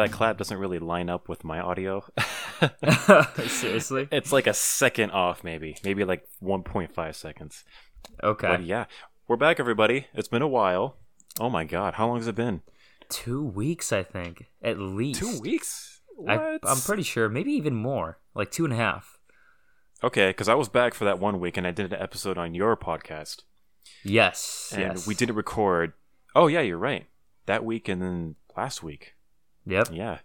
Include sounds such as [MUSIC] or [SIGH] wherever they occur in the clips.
that clap doesn't really line up with my audio. [LAUGHS] Seriously? it's like a second off, maybe, maybe like 1.5 seconds. Okay. But yeah, we're back, everybody. It's been a while. Oh my god, how long has it been? Two weeks, I think, at least. Two weeks. I, What? I'm pretty sure, maybe even more, like two and a half. Okay, because I was back for that one week and I did an episode on your podcast, Yes. and yes. we didn't record. Oh yeah, you're right. That week and then last week. Yep. Yeah.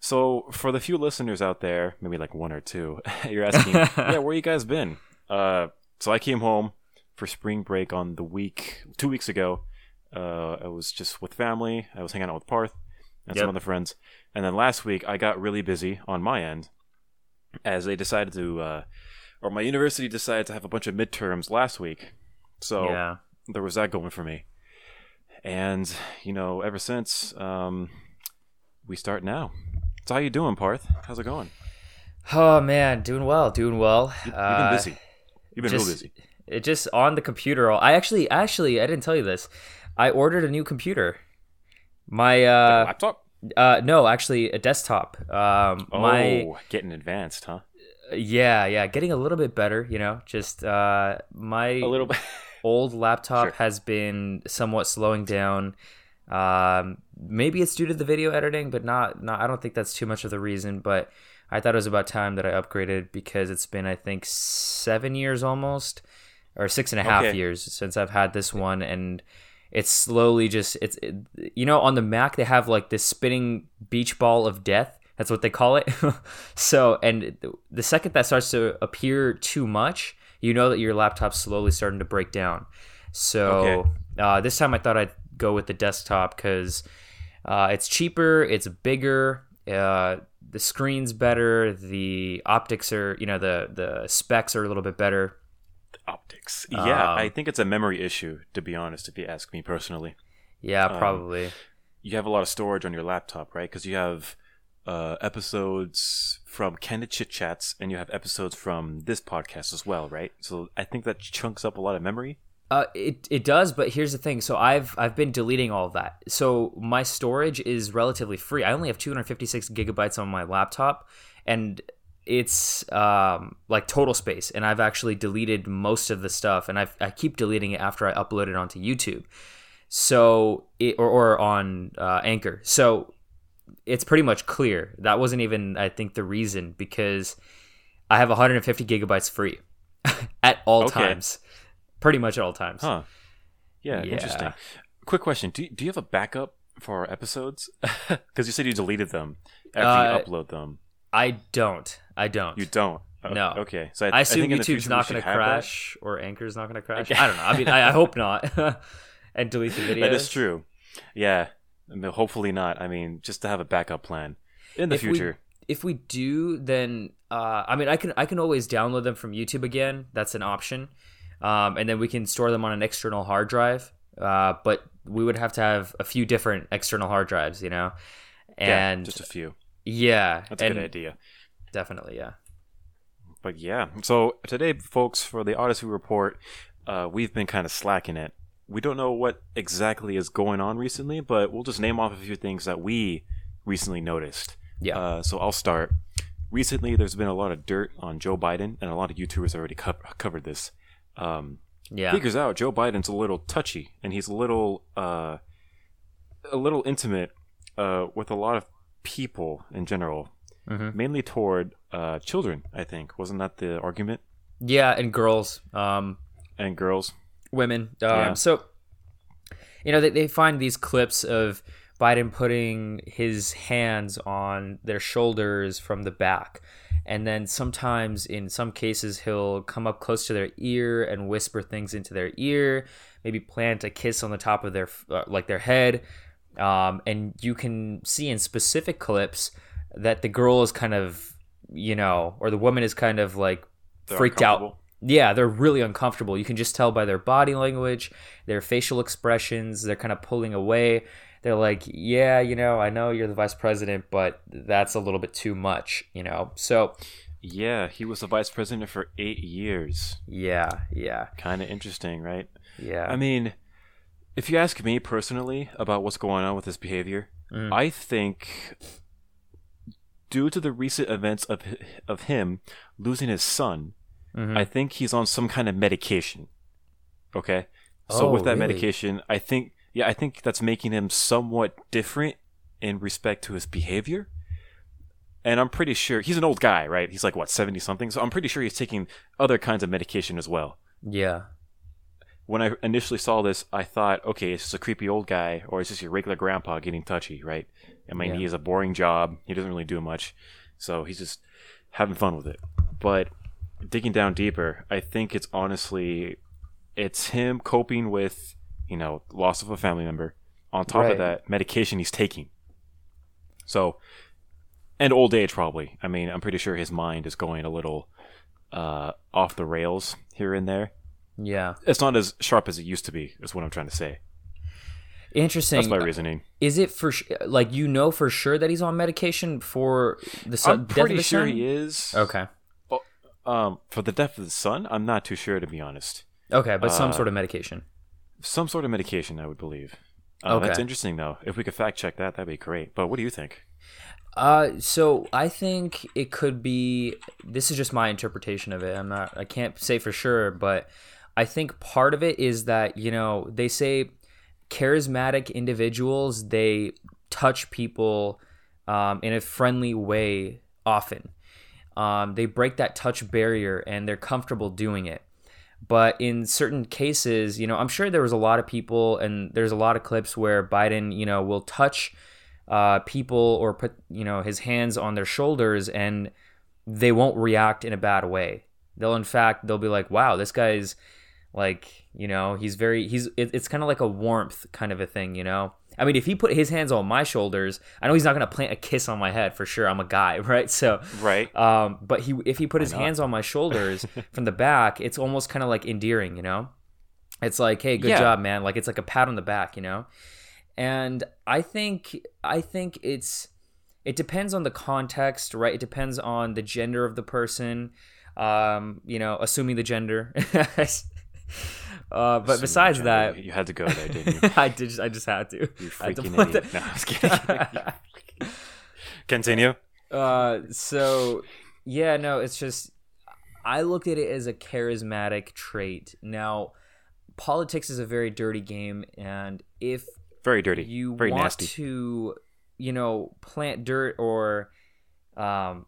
So for the few listeners out there, maybe like one or two, [LAUGHS] you're asking, [LAUGHS] yeah, where you guys been? Uh, so I came home for spring break on the week two weeks ago. Uh, I was just with family. I was hanging out with Parth and Yep. some other friends. And then last week I got really busy on my end as they decided to, uh, or my university decided to have a bunch of midterms last week. So Yeah. there was that going for me. And you know, ever since, um, we start now. So how you doing, Parth? How's it going? Oh man, doing well, doing well. You, you've Uh, been busy. You've been just, real busy. It just on the computer. I actually, actually, I didn't tell you this. I ordered a new computer. My Like uh, laptop? uh, no, actually, a desktop. Um, Oh, my getting advanced, huh? yeah, yeah, getting a little bit better. You know, just uh, my A little bit. [LAUGHS] old laptop Sure. has been somewhat slowing down. Um, maybe it's due to the video editing, but not, not. I don't think that's too much of the reason. But I thought it was about time that I upgraded because it's been, I think, seven years almost, or six and a half Okay. years since I've had this one, and it's slowly just it's it, you know on the Mac they have like this spinning beach ball of death. That's what they call it. [LAUGHS] so, and the second that starts to appear too much, you know that your laptop's slowly starting to break down. So, Okay. uh, this time I thought I'd go with the desktop because uh, it's cheaper, it's bigger, uh, the screen's better, the optics are, you know, the the specs are a little bit better. Optics. Yeah, Um, I think it's a memory issue, to be honest, if you ask me personally. Yeah, Um, probably. You have a lot of storage on your laptop, right? Because you have uh, episodes from Candid Chit Chats and you have episodes from this podcast as well, right? So I think that chunks up a lot of memory. Uh, it it does, but here's the thing. So I've I've been deleting all of that. So my storage is relatively free. I only have 256 gigabytes on my laptop, and it's um like total space. And I've actually deleted most of the stuff, and I I keep deleting it after I upload it onto YouTube. So it or or on uh, Anchor. So it's pretty much clear. That wasn't even I think the reason because I have 150 gigabytes free [LAUGHS] at all Okay. times. Pretty much at all times. Huh. Yeah, Yeah. interesting. Quick question. Do, do you have a backup for our episodes? [LAUGHS] Because you said you deleted them after Uh, you upload them. I don't. I don't. You don't? Oh, No. Okay. So I, I assume think YouTube's not going to have that. crash or Anchor's not going to crash. I don't know. I mean, I, I hope not. [LAUGHS] and delete the videos. That is true. Yeah. I mean, hopefully not. I mean, just to have a backup plan in the If we- future. If we do, then uh, I mean, I can I can always download them from YouTube again. That's an option, um, and then we can store them on an external hard drive. Uh, but we would have to have a few different external hard drives, you know. yeah, And just a few. yeah, That's a good idea. definitely, yeah. But yeah, so today, folks, for the Odyssey report, uh, we've been kind of slacking it. We don't know what exactly is going on recently, but we'll just name off a few things that we recently noticed. Yeah. Uh, so I'll start. Recently, there's been a lot of dirt on Joe Biden, and a lot of YouTubers already co- covered this. Um, Yeah. Figures out Joe Biden's a little touchy, and he's a little, uh, a little intimate uh, with a lot of people in general, Mhm. mainly toward uh, children. I think wasn't that the argument? Yeah, and girls. Um, And girls. women. Um, Yeah. So, you know, they, they find these clips of Biden putting his hands on their shoulders from the back. And then sometimes, in some cases, he'll come up close to their ear and whisper things into their ear, maybe plant a kiss on the top of their, uh, like their head. Um, and you can see in specific clips that the girl is kind of, you know, or the woman is kind of like They're freaked out yeah, they're really uncomfortable. You can just tell by their body language, their facial expressions. They're kind of pulling away. They're like, yeah, you know, I know you're the vice president, but that's a little bit too much, you know? So, Yeah, he was the vice president for eight years. yeah, yeah, Kind of interesting, right? yeah. I mean, if you ask me personally about what's going on with his behavior, Mm. I think due to the recent events of of him losing his son, Mhm. I think he's on some kind of medication. Okay? So Oh, with that really? medication, I think yeah, I think that's making him somewhat different in respect to his behavior. And I'm pretty sure he's an old guy, right? He's like what, 70 something. So I'm pretty sure he's taking other kinds of medication as well. yeah. when I initially saw this, I thought, okay, it's just a creepy old guy, or it's just your regular grandpa getting touchy, right? I mean, Yeah. he has a boring job. He doesn't really do much, so he's just having fun with it. But digging down deeper, I think it's honestly, it's him coping with, you know, loss of a family member. On top Right. of that, medication he's taking. So, and old age probably. I mean, I'm pretty sure his mind is going a little uh, off the rails here and there Yeah. it's not as sharp as it used to be. Is what I'm trying to say. Interesting. That's my reasoning. Is it for sh- like you know for sure that he's on medication for the son? I'm death pretty of the sure son? he is. Okay. Um, for the death of the son, I'm not too sure to be honest. Okay, but some Uh, sort of medication. Some sort of medication, I would believe. Uh, That's interesting though. If we could fact check that, that'd be great. But what do you think? Uh, so I think it could be. This is just my interpretation of it. I'm not. I can't say for sure, but I think part of it is that you know they say charismatic individuals they touch people um, in a friendly way often. Um, they break that touch barrier and they're comfortable doing it. But in certain cases, you know, I'm sure there was a lot of people, and there's a lot of clips where Biden, you know, will touch uh, people or put, you know, his hands on their shoulders, and they won't react in a bad way. They'll, in fact, they'll be like, "Wow, this guy's like, you know, he's very, he's, it, it's kind of like a warmth kind of a thing, you know." I mean, if he put his hands on my shoulders, I know he's not gonna plant a kiss on my head for sure. I'm a guy, [LAUGHS] right? So, Right. um, but he if he put his hands on my shoulders [LAUGHS] from the back, it's almost kind of like endearing, you know. It's like, hey, good Yeah. job, man. Like it's like a pat on the back, you know. And I think I think it's it depends on the context, right? It depends on the gender of the person, um, you know, assuming the gender. [LAUGHS] uh, but Assuming besides that, you had to go there, didn't you? [LAUGHS] I did. I just had to. You [LAUGHS] I to freaking put idiot. the- No, I was kidding. [LAUGHS] Continue. Uh, so yeah, no, it's just I looked at it as a charismatic trait. Now, politics is a very dirty game, and if Very dirty. you Very want nasty. to, you know, plant dirt or um,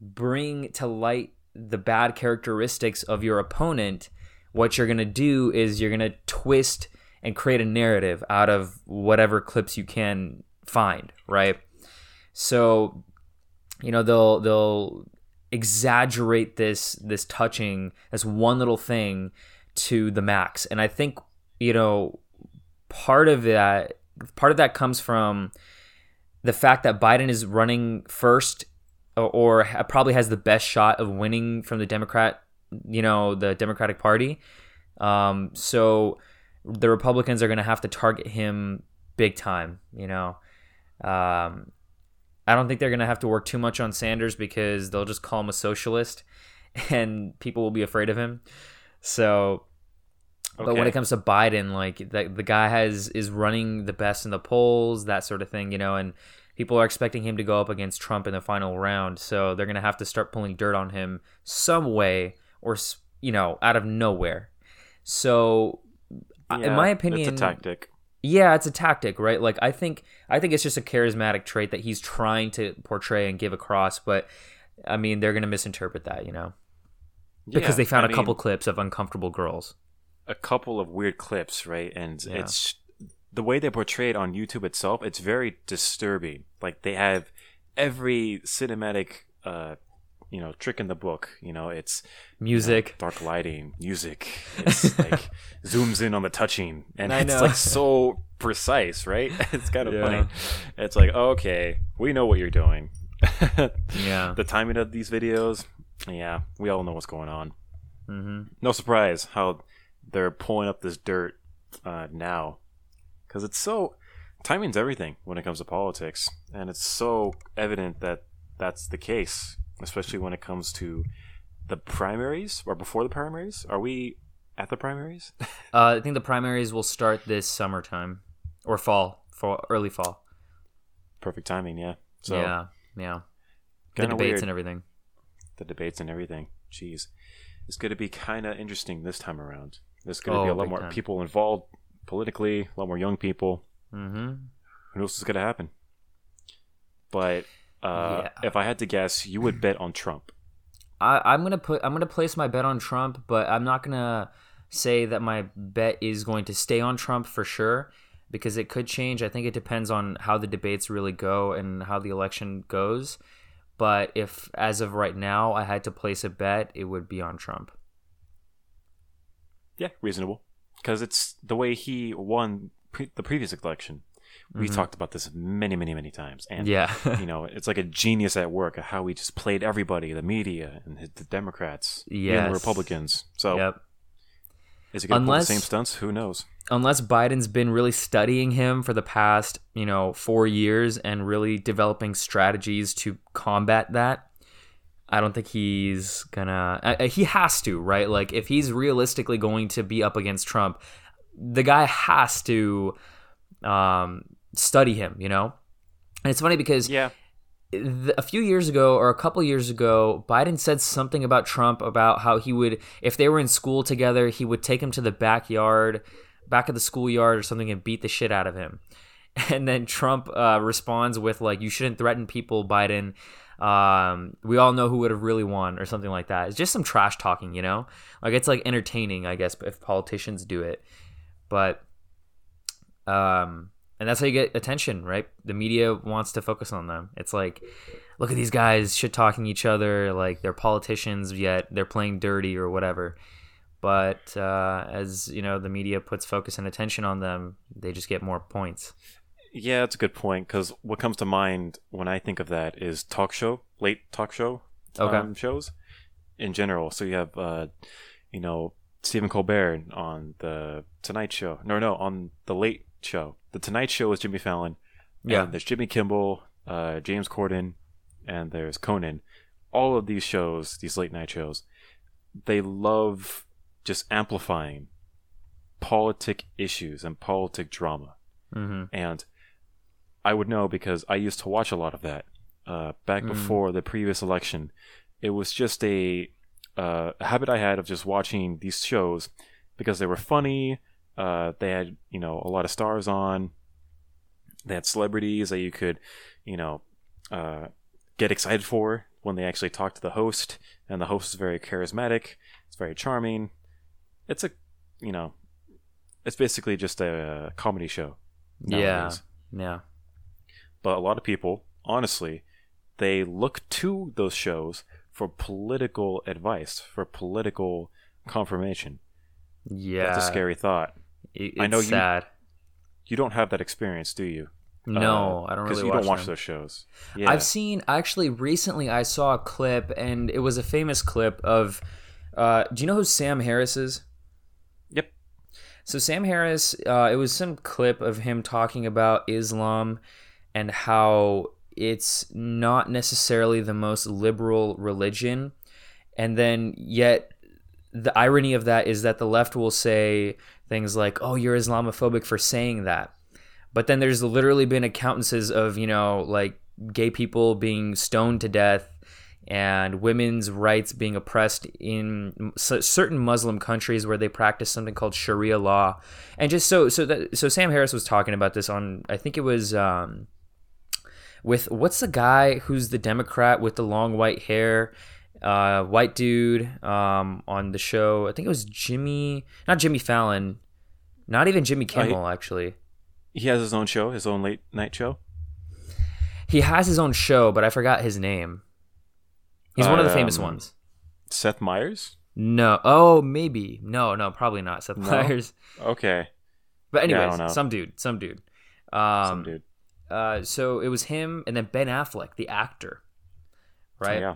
bring to light the bad characteristics of your opponent, what you're gonna do is you're gonna twist and create a narrative out of whatever clips you can find, right? So, you know, they'll they'll exaggerate this this touching this one little thing to the max, and I think you know part of that part of that comes from the fact that Biden is running first or, or probably has the best shot of winning from the Democrat, you know, the Democratic Party. Um, so the Republicans are going to have to target him big time, you know. Um, I don't think they're going to have to work too much on Sanders because they'll just call him a socialist [LAUGHS] and people will be afraid of him. So but when it comes to Biden, like the, the guy has is running the best in the polls, that sort of thing, you know, and people are expecting him to go up against Trump in the final round. So they're gonna have to start pulling dirt on him some way, or you know, out of nowhere. So, I- in my opinion, it's a tactic. yeah, it's a tactic, right? Like I think I think it's just a charismatic trait that he's trying to portray and give across, but I mean they're gonna misinterpret that, you know, because Yeah, they found I a couple mean, clips of uncomfortable girls. a couple of weird clips, right? And Yeah. it's the way they portray it on YouTube itself. It's very disturbing. Like they have every cinematic, uh, you know, trick in the book. You know, it's you know, Music. dark lighting, music. It's [LAUGHS] like zooms in on the touching, and I it's know. like so precise, right? [LAUGHS] It's kind of Yeah. funny. It's like okay, we know what you're doing. [LAUGHS] Yeah. the timing of these videos, yeah, we all know what's going on Mm-hmm. no surprise how they're pulling up this dirt uh, now because it's so timing's everything when it comes to politics and it's so evident that that's the case especially when it comes to the primaries or before the primaries are we at the primaries? [LAUGHS] Uh, I think the primaries will start this summertime or fall, for early fall. Perfect timing, yeah. So yeah, yeah. The debates weird. and everything. the debates and everything. Jeez, it's going to be kind of interesting this time around. There's going to be Oh, a lot more time. people involved politically, a lot more young people. Mm-hmm. Who knows what's going to happen? But uh, Yeah. if I had to guess, you would bet on Trump. I, I'm gonna put I'm gonna place my bet on Trump, but I'm not gonna say that my bet is going to stay on Trump for sure because it could change. I think it depends on how the debates really go and how the election goes. But if as of right now I had to place a bet, it would be on Trump. Yeah, reasonable. Because it's the way he won pre- the previous election. We Mhm. talked about this many, many, many times. And, Yeah. you know, it's like a genius at work of how he just played everybody, the media and the Democrats, and the Republicans. So yep. is he going to pull the same stunts? Who knows? unless Biden's been really studying him for the past, you know, four years and really developing strategies to combat that, I don't think he's gonna. Uh, uh, he has to, right? Like, if he's realistically going to be up against Trump, the guy has to um, study him, you know? And it's funny because Yeah. a few years ago or a couple years ago, Biden said something about Trump about how he would, if they were in school together, he would take him to the backyard, back of the schoolyard or something and beat the shit out of him. [LAUGHS] And then Trump uh, responds with like, "You shouldn't threaten people, Biden. Um, we all know who would have really won, or something like that." It's just some trash talking, you know. Like it's like entertaining, I guess, if politicians do it. But um, and that's how you get attention, right? The media wants to focus on them. It's like, look at these guys shit talking each other, like they're politicians, yet they're playing dirty or whatever. But uh, as you know, the media puts focus and attention on them, they just get more points. Yeah, that's a good point. Because what comes to mind when I think of that is talk show, late talk show Okay. um, shows in general. So you have, uh, you know, Stephen Colbert on the Tonight Show. No, no, on the Late Show. The Tonight Show is Jimmy Fallon. Yeah. And there's Jimmy Kimmel, uh, James Corden, and there's Conan. All of these shows, these late night shows, they love just amplifying politic issues and politic drama. hmm And I would know because I used to watch a lot of that uh, back Mm. before the previous election. It was just a, uh, a habit I had of just watching these shows because they were funny. Uh, they had you know a lot of stars on. They had celebrities that you could, you know, uh, get excited for when they actually talk to the host, and the host is very charismatic. It's very charming. It's a, you know, it's basically just a comedy show. Yeah. Yeah. But a lot of people, honestly, they look to those shows for political advice, for political confirmation. Yeah. That's a scary thought. It- I know it's you- sad. You don't have that experience, do you? No, I don't Because you watch don't watch them. those shows. Yeah. I've seen actually recently. I saw a clip, and it was a famous clip of. Uh, do you know who Sam Harris is? Yep. So Sam Harris, uh, it was some clip of him talking about Islam and how it's not necessarily the most liberal religion, and then yet the irony of that is that the left will say things like, "Oh, you're Islamophobic for saying that," but then there's literally been accountances of you know like gay people being stoned to death and women's rights being oppressed in certain Muslim countries where they practice something called Sharia law, and just so so that so Sam Harris was talking about this on I think it was um, with what's the guy who's the Democrat with the long white hair, uh, white dude um, on the show. I think it was Jimmy, not Jimmy Fallon, not even Jimmy Oh, he- Kimmel actually. he has his own show, his own late night show. He has his own show, but I forgot his name. He's one of the famous Um, ones. Seth Meyers. No. Oh, maybe. No, no, probably not Seth No? Meyers. Okay, But Yeah, anyways, don't some dude, some dude. Um, some dude. Uh, so it was him and then Ben Affleck, the actor. Right. Yeah.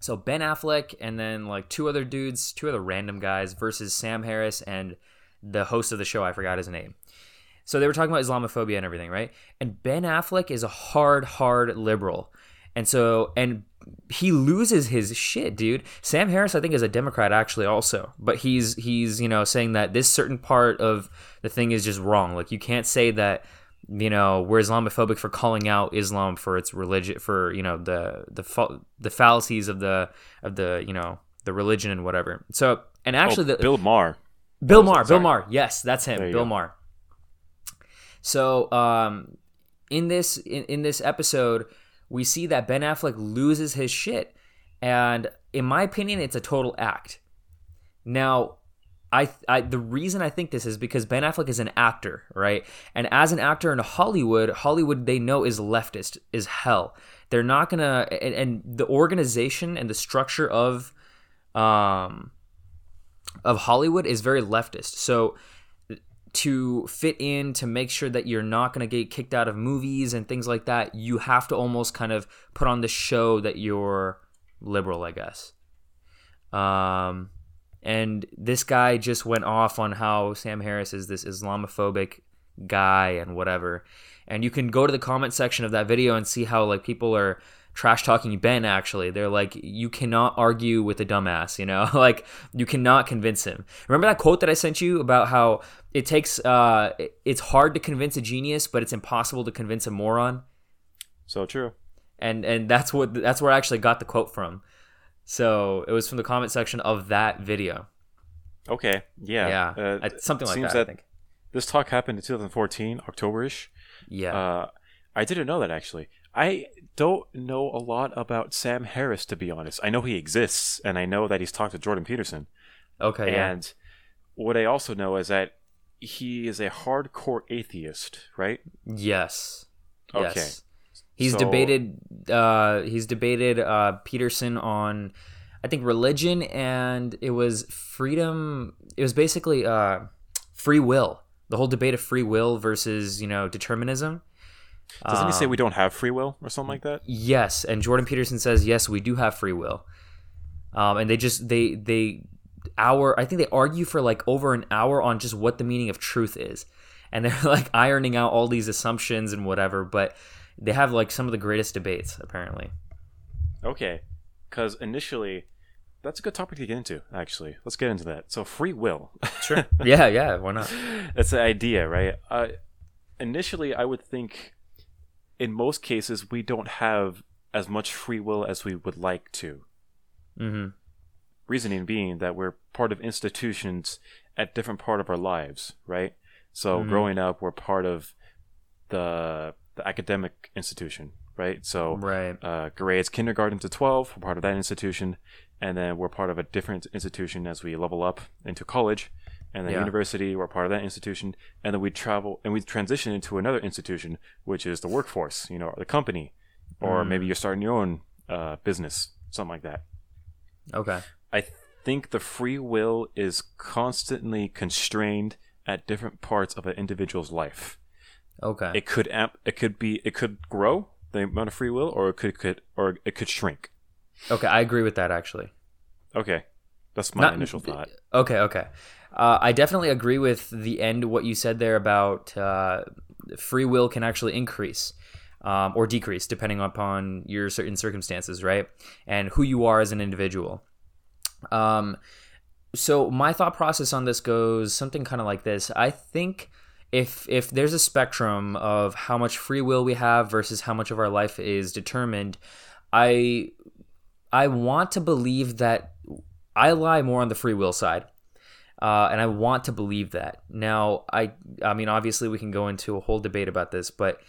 So Ben Affleck and then like two other dudes, two other random guys versus Sam Harris and the host of the show. I forgot his name. So they were talking about Islamophobia and everything, right? And Ben Affleck is a hard, hard liberal, and so and he loses his shit, dude. Sam Harris, I think, is a Democrat actually, also, but he's he's you know saying that this certain part of the thing is just wrong. Like you can't say that you know we're Islamophobic for calling out Islam for its religion for you know the the fa- the fallacies of the of the you know the religion and whatever. So and actually, oh, the, Bill Maher. Bill Oh, Maher, Bill. Maher, yes, that's him, Bill go. Maher. So um, in this in, in this episode, we see that Ben Affleck loses his shit, and in my opinion, it's a total act. Now, I, I the reason I think this is because Ben Affleck is an actor, right? And as an actor in Hollywood, Hollywood they know is leftist is hell. They're not gonna and, and the organization and the structure of um of Hollywood is very leftist. So to fit in to make sure that you're not going to get kicked out of movies and things like that, you have to almost kind of put on the show that you're liberal, I guess. Um, and this guy just went off on how Sam Harris is this Islamophobic guy and whatever. And you can go to the comment section of that video and see how like people are trash talking Ben actually. They're like you cannot argue with a dumbass, you know? [LAUGHS] like you cannot convince him. Remember that quote that I sent you about how it takes uh it's hard to convince a genius, but it's impossible to convince a moron? So true. and and that's what that's where I actually got the quote from. So it was from the comment section of that video. Okay. Yeah. Yeah, Uh, something like seems that, I think. This talk happened in 2014, October-ish. Yeah, Uh, I didn't know that actually. I don't know a lot about Sam Harris to be honest. I know he exists, and I know that he's talked to Jordan Peterson. okay, yeah, And what I also know is that he is a hardcore atheist, right? yes, Okay. yes. He's So- debated. Uh, he's debated uh, Peterson on, I think, religion, and it was freedom. It was basically uh, free will. The whole debate of free will versus you know determinism. Doesn't he say Um, we don't have free will or something like that? Yes, and Jordan Peterson says yes, we do have free will. Um, and they just they they hour I think they argue for like over an hour on just what the meaning of truth is, and they're [LAUGHS] like ironing out all these assumptions and whatever. But they have like some of the greatest debates apparently. Okay. Because initially, that's a good topic to get into, actually. Let's get into that. So, free will. Sure. [LAUGHS] yeah, yeah. Why not? That's the idea, right? Uh, initially, I would think in most cases, we don't have as much free will as we would like to. hmm Reasoning being that we're part of institutions at different part of our lives, right? So, Mhm. growing up, we're part of the the academic institution, right? So, Right. uh, grades kindergarten to 12 we're part of that institution and then we're part of a different institution as we level up into college and then Yeah. university we're part of that institution and then we travel and we transition into another institution which is the workforce you know or the company or Mm. maybe you're starting your own uh, business something like that Okay. i think the free will is constantly constrained at different parts of an individual's life Okay. it could amp it could be it could grow the amount of free will or it could, could or it could shrink okay. I agree with that actually. Okay, that's my Not- initial thought. Okay, okay. Uh, I definitely agree with the end what you said there about uh, free will can actually increase um, or decrease depending upon your certain circumstances, right? And who you are as an individual. Um, so my thought process on this goes something kind of like this. I think if if there's a spectrum of how much free will we have versus how much of our life is determined, I I want to believe that I lie more on the free will side. Uh, and I want to believe that. Now, I I mean, obviously, we can go into a whole debate about this, but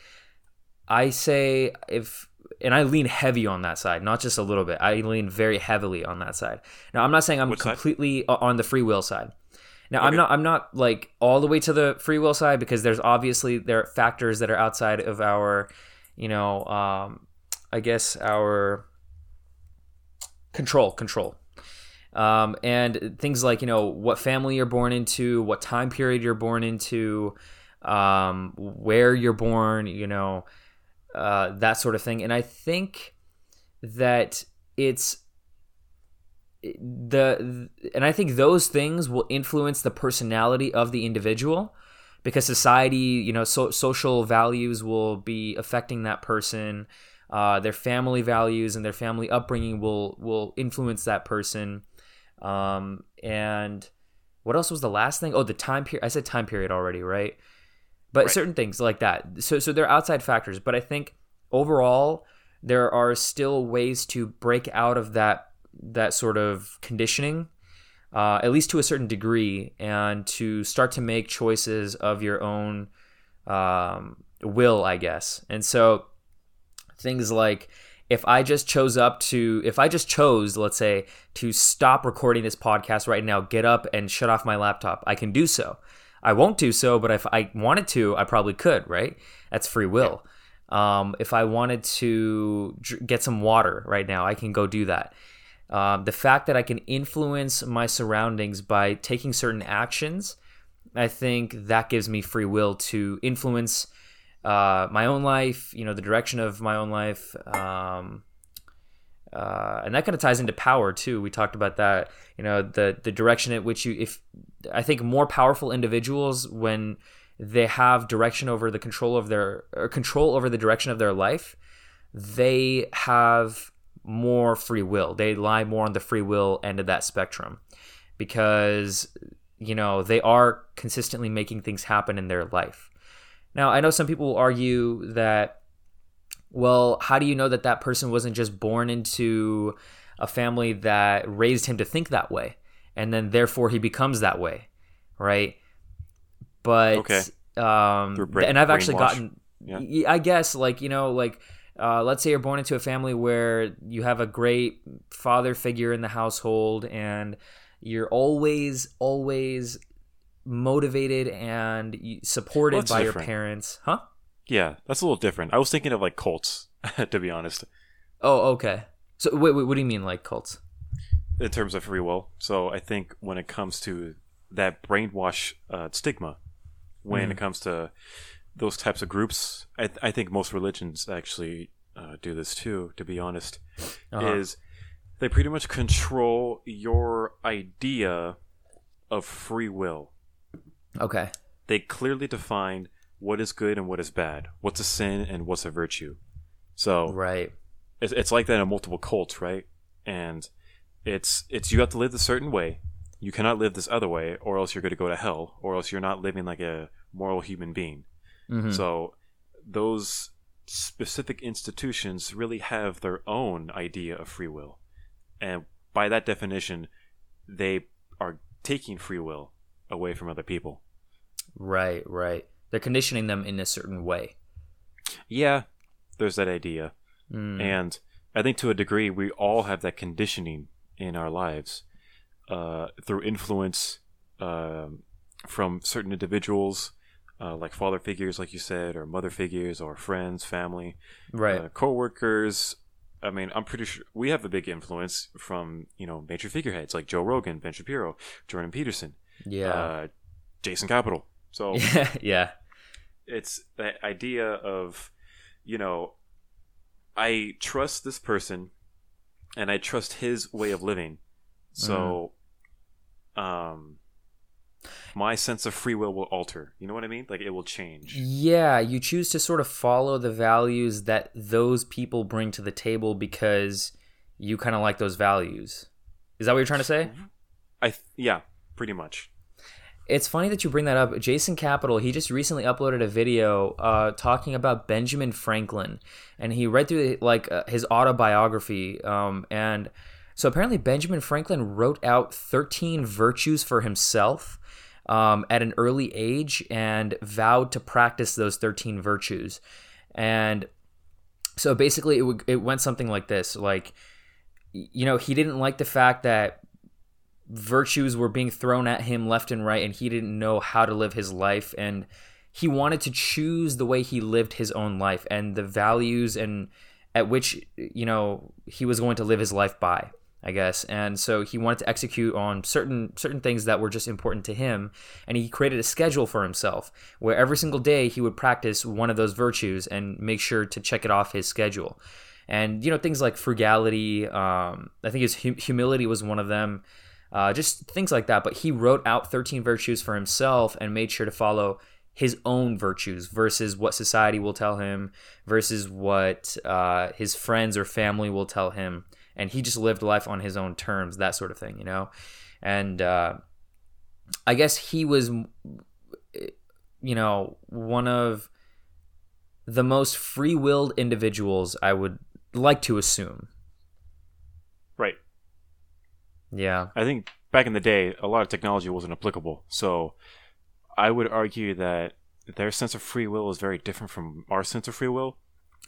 I say if, and I lean heavy on that side, not just a little bit. I lean very heavily on that side. Now, I'm not saying I'm completely on the free will side. Now, I'm not I'm not like all the way to the free will side because there's obviously there are factors that are outside of our, you know, um, I guess our control control. Um, and things like you know what family you're born into what time period you're born into um, where you're born you know uh, that sort of thing. And i think that it's the and i think those things will influence the personality of the individual because society you know so, social values will be affecting that person uh, their family values and their family upbringing will will influence that person. Um, and what else was the last thing? Oh, the time period. I said time period already, right? But Right. certain things like that. So so they're outside factors. But I think overall there are still ways to break out of that that sort of conditioning uh, at least to a certain degree, and to start to make choices of your own um, will, I guess. And so things like if I just chose up to, if I just chose, let's say, to stop recording this podcast right now, get up and shut off my laptop, I can do so. I won't do so, but if I wanted to, I probably could, right? That's free will. Um, if I wanted to dr- get some water right now, I can go do that. Um, the fact that I can influence my surroundings by taking certain actions, I think that gives me free will to influence uh, my own life, you know, the direction of my own life. Um, uh, and that kind of ties into power too. We talked about that, you know, the the direction at which you, if I think more powerful individuals when they have direction over the control of their or control over the direction of their life, they have more free will. They lie more on the free will end of that spectrum because you know they are consistently making things happen in their life. Now, I know some people will argue that well, how do you know that that person wasn't just born into a family that raised him to think that way and then therefore he becomes that way, right? But Okay. um and I've actually gotten Yeah. I guess like, you know, like uh, let's say you're born into a family where you have a great father figure in the household and you're always always motivated and supported Well, by your parents. Huh? Yeah, that's a little different. I was thinking of like cults, [LAUGHS] to be honest, oh okay. So wait, wait what do you mean like cults? In terms of free will. So I think when it comes to that brainwash uh, stigma, when it comes to those types of groups, I, th- I think most religions actually uh, do this too. To be honest, Uh-huh. is they pretty much control your idea of free will. okay They clearly define what is good and what is bad, what's a sin and what's a virtue. So right it's, it's like that in multiple cults, right? And it's it's you have to live a certain way. You cannot live this other way, or else you're going to go to hell, or else you're not living like a moral human being. Mhm. So those specific institutions really have their own idea of free will, and by that definition, they are taking free will away from other people. right right they're conditioning them in a certain way Yeah, there's that idea. Mm. And I think to a degree, we all have that conditioning in our lives uh, through influence um, from certain individuals, uh, like father figures, like you said, or mother figures, or friends, family, right. uh, co-workers. I mean, I'm pretty sure we have a big influence from you know major figureheads like Joe Rogan, Ben Shapiro, Jordan Peterson, yeah. uh, Jason Capital. So [LAUGHS] yeah it's that idea of you know i trust this person and i trust his way of living. So um my sense of free will will alter you know what i mean like it will change Yeah, you choose to sort of follow the values that those people bring to the table because you kind of like those values. Is that what you're trying to say? i th- yeah pretty much It's funny that you bring that up. Jason Capital, he just recently uploaded a video uh, talking about Benjamin Franklin, and he read through like uh, his autobiography. Um, and so apparently, Benjamin Franklin wrote out 13 virtues for himself um, at an early age and vowed to practice those 13 virtues. And so basically, it, w- it went something like this: like, you know, he didn't like the fact that virtues were being thrown at him left and right and he didn't know how to live his life and he wanted to choose the way he lived his own life and the values and at which you know he was going to live his life by i guess. And so he wanted to execute on certain certain things that were just important to him. And he created a schedule for himself where every single day he would practice one of those virtues and make sure to check it off his schedule. And you know things like frugality um, i think his hum- humility was one of them uh, just things like that. But he wrote out 13 virtues for himself and made sure to follow his own virtues versus what society will tell him versus what uh, his friends or family will tell him and he just lived life on his own terms that sort of thing you know and uh, i guess he was you know one of the most free-willed individuals i would like to assume Right. yeah I think back in the day, a lot of technology wasn't applicable. So I would argue that their sense of free will is very different from our sense of free will.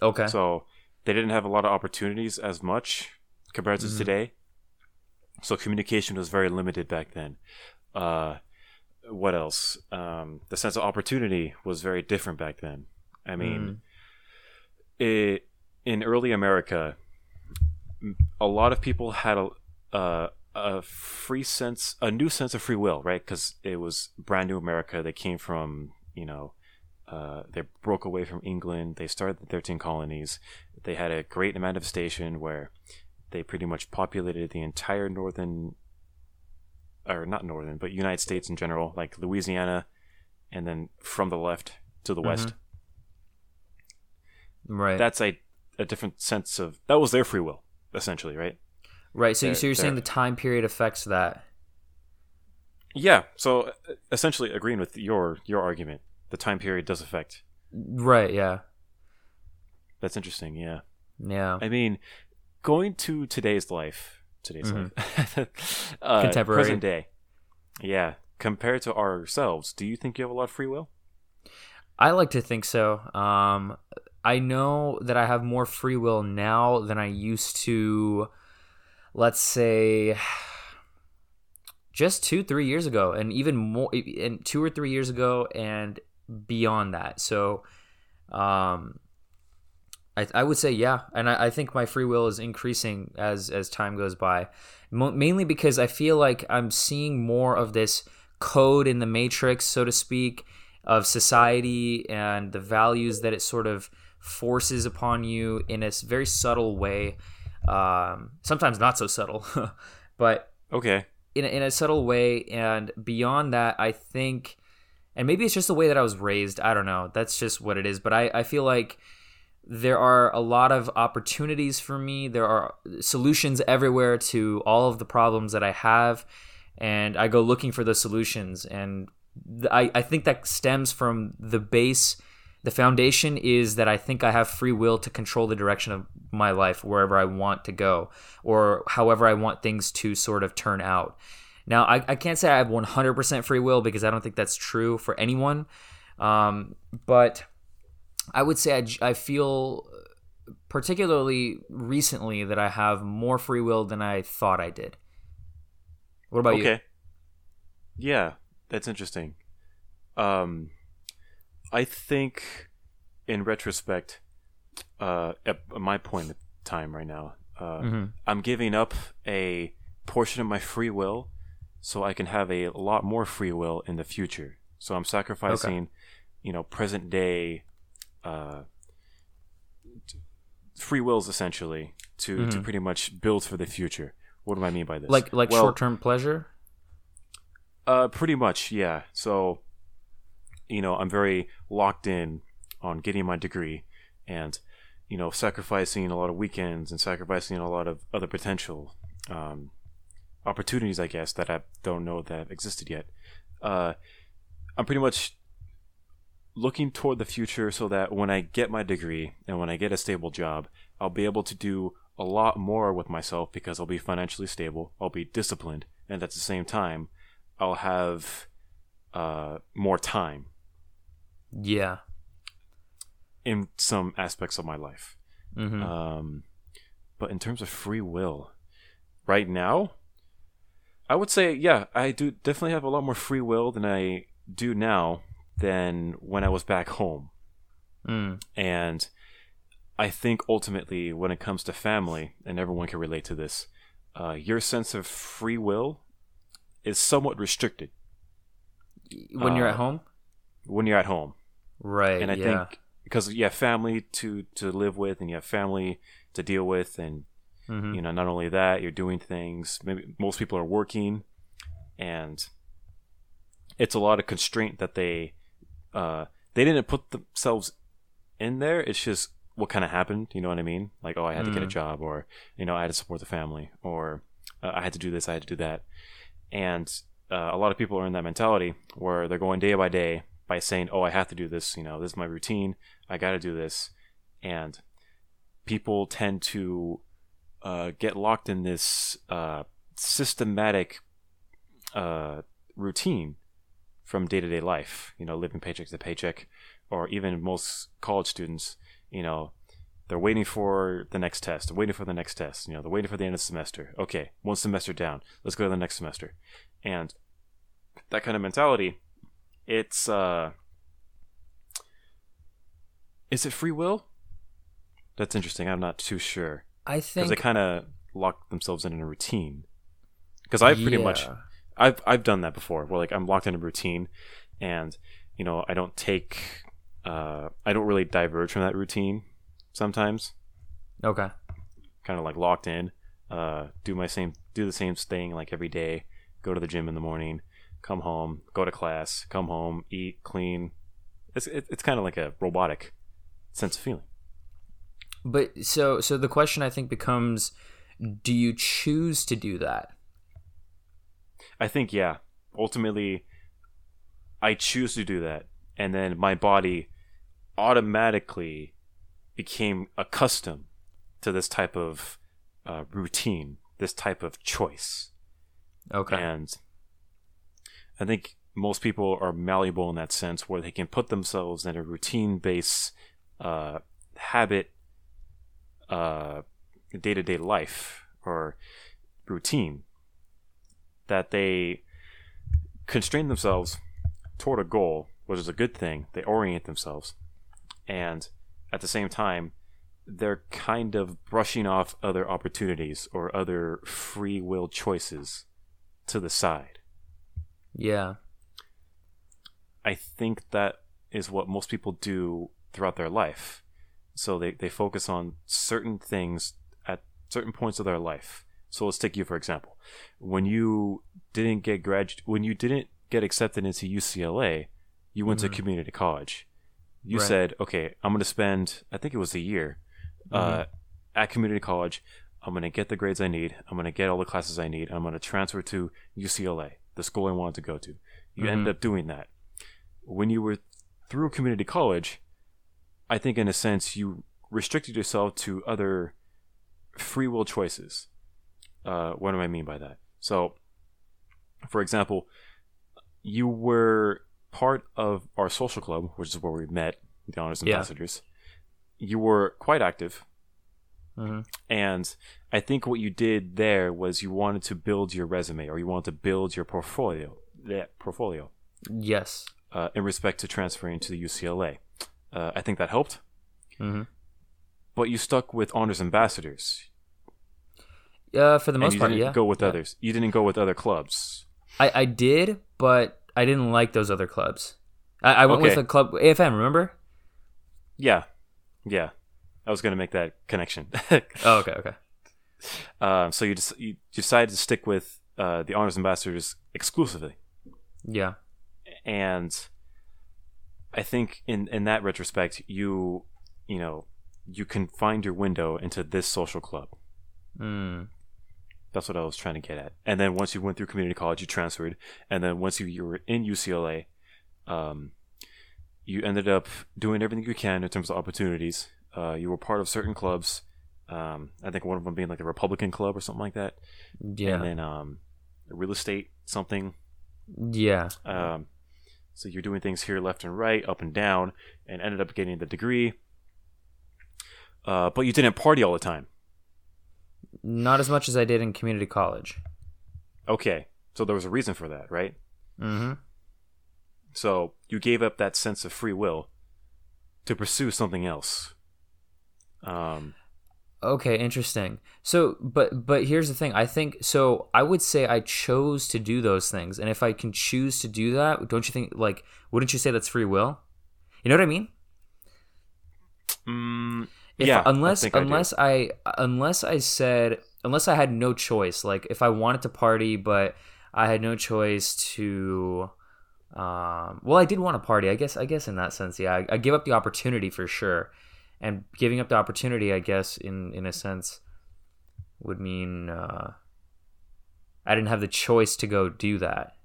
okay So they didn't have a lot of opportunities as much compared to Mhm. today. So communication was very limited back then. Uh, what else? Um, the sense of opportunity was very different back then. I mean, it, in early America, a lot of people had a, uh, a free sense, a new sense of free will, right? Because it was brand new America. They came from, you know, uh, they broke away from England. They started the 13 colonies. They had a great manifestation where they pretty much populated the entire northern, or not northern, but United States in general, like Louisiana, and then from the left to the west. right That's a, a different sense of, that was their free will, essentially, right? right so, they're- so you're saying the time period affects that Yeah. So uh, essentially, agreeing with your your argument, the time period does affect. right yeah That's interesting. Yeah. yeah I mean, going to today's life, today's life, [LAUGHS] uh, Contemporary. present day. Yeah. Compared to ourselves, do you think you have a lot of free will? I like to think so. Um, I know that I have more free will now than I used to, let's say, [SIGHS] just two, three years ago, and even more, and two or three years ago, and beyond that. So, um, I, I would say yeah, and I, I think my free will is increasing as as time goes by, Mo- mainly because I feel like I'm seeing more of this code in the matrix, so to speak, of society and the values that it sort of forces upon you in a very subtle way. Um, sometimes not so subtle, [LAUGHS] but Okay. in a, in a subtle way. And beyond that, I think, and maybe it's just the way that I was raised. I don't know. That's just what it is. But I, I feel like there are a lot of opportunities for me. There are solutions everywhere to all of the problems that I have. And I go looking for those solutions. And I, I think that stems from the base. The foundation is that I think I have free will to control the direction of my life wherever I want to go or however I want things to sort of turn out. Now, I, I can't say I have 100% free will because I don't think that's true for anyone. Um, but I would say I, I feel particularly recently that I have more free will than I thought I did. What about you? okay. Yeah, that's interesting. Um, I think, in retrospect, uh, at my point in time right now, uh, Mhm. I'm giving up a portion of my free will so I can have a lot more free will in the future. So I'm sacrificing, you know, present day uh, free wills essentially to, to Mhm. pretty much build for the future. What do I mean by this? Like like Well, short term pleasure? uh, pretty much, yeah. So, you know, I'm very locked in on getting my degree, and you know, sacrificing a lot of weekends and sacrificing a lot of other potential um, opportunities, I guess, that I don't know that have existed yet. Uh, I'm pretty much looking toward the future so that when I get my degree and when I get a stable job, I'll be able to do a lot more with myself because I'll be financially stable, I'll be disciplined, and at the same time, I'll have uh, more time Yeah. in some aspects of my life. hmm Um, but in terms of free will, right now, I would say, yeah, I do definitely have a lot more free will than I do now than when I was back home. mm. And I think ultimately, when it comes to family, and everyone can relate to this, uh, your sense of free will is somewhat restricted When you're Uh, at home? when you're at home. Right. and I yeah. think because you have family to to live with and you have family to deal with and Mhm. you know not only that you're doing things maybe most people are working and it's a lot of constraint that they uh, they didn't put themselves in there. It's just what kind of happened. You know what I mean? Like, oh, I had to get a Mm. job, or you know, I had to support the family, or uh, I had to do this, I had to do that, and uh, a lot of people are in that mentality where they're going day by day by saying, "Oh, I have to do this. You know, this is my routine. I got to do this," and people tend to uh, get locked in this uh, systematic uh, routine from day to day life. You know, living paycheck to paycheck, or even most college students. You know, they're waiting for the next test. They're waiting for the next test. You know, they're waiting for the end of the semester. Okay, one semester down. Let's go to the next semester. And that kind of mentality, it's uh, is it free will? That's interesting. I'm not too sure I think. because they kind of lock themselves in in a routine. Because I've pretty much. I've I've done that before where like I'm locked in a routine and you know I don't take uh I don't really diverge from that routine sometimes Okay. kind of like locked in uh do my same do the same thing like every day go to the gym in the morning come home go to class come home eat clean it's it, it's kind of like a robotic sense of feeling But so so the question I think becomes do you choose to do that? I think yeah. Ultimately, I choose to do that, and then my body automatically became accustomed to this type of uh, routine, this type of choice, Okay. and I think most people are malleable in that sense, where they can put themselves in a routine-based uh, habit, uh, day-to-day life or routine that they constrain themselves toward a goal, which is a good thing. They orient themselves, and at the same time, they're kind of brushing off other opportunities or other free will choices to the side. yeah. I think that is what most people do throughout their life. So they, they focus on certain things at certain points of their life. So let's take you for example. When you didn't get grad when you didn't get accepted into UCLA, you went Mhm. to community college. You Right. said, "Okay, I'm going to spend I think it was a year uh, at community college. I'm going to get the grades I need. I'm going to get all the classes I need. I'm going to transfer to UCLA, the school I wanted to go to." You Mhm. ended up doing that when you were through community college, I think in a sense you restricted yourself to other free will choices. Uh, what do I mean by that? So, for example, you were part of our social club, which is where we met, the Honors Yeah. Ambassadors. You were quite active, hmm and I think what you did there was you wanted to build your resume or you wanted to build your portfolio. That portfolio Yes. uh, in respect to transferring to the UCLA. Uh, I think that helped, hmm but you stuck with honors ambassadors. Uh, for the most you part, didn't yeah. go with Yeah. others. You didn't go with other clubs. I, I did, but I didn't like those other clubs. I, I went with Okay. a club AFM. Remember? Yeah, yeah. I was gonna make that connection. [LAUGHS] Oh, okay, okay. [LAUGHS] um, so you just you decided to stick with uh, the honors ambassadors exclusively, Yeah. and I think in in that retrospect, you you know you can find your window into this social club. Mm. That's what I was trying to get at. And then once you went through community college, you transferred. And then once you, you were in UCLA, um, you ended up doing everything you can in terms of opportunities. Uh, you were part of certain clubs. Um, I think one of them being like the Republican Club or something like that. Yeah. And then um, real estate something. yeah. Um, so you're doing things here left and right, up and down, and ended up getting the degree. Uh, but you didn't party all the time. Not as much as I did in community college. Okay. So there was a reason for that, right? Mm-hmm. So you gave up that sense of free will to pursue something else. Um, Okay, interesting. So, but but here's the thing. I think so. I would say I chose to do those things, and if I can choose to do that, don't you think like wouldn't you say that's free will? You know what I mean? mm, If, yeah, unless I think I unless I, unless I said unless I had no choice, like if I wanted to party but I had no choice to Um, well, I did want to party. I guess. I guess in that sense, yeah, I, I give up the opportunity for sure, and giving up the opportunity, I guess, in in a sense, would mean uh, I didn't have the choice to go do that,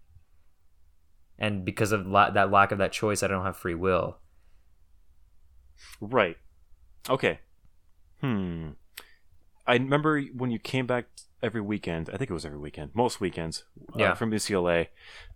and because of la- that lack of that choice, I don't have free will. Right. Okay. Hmm. I remember when you came back every weekend. I think it was every weekend, most weekends. Uh, Yeah. From UCLA,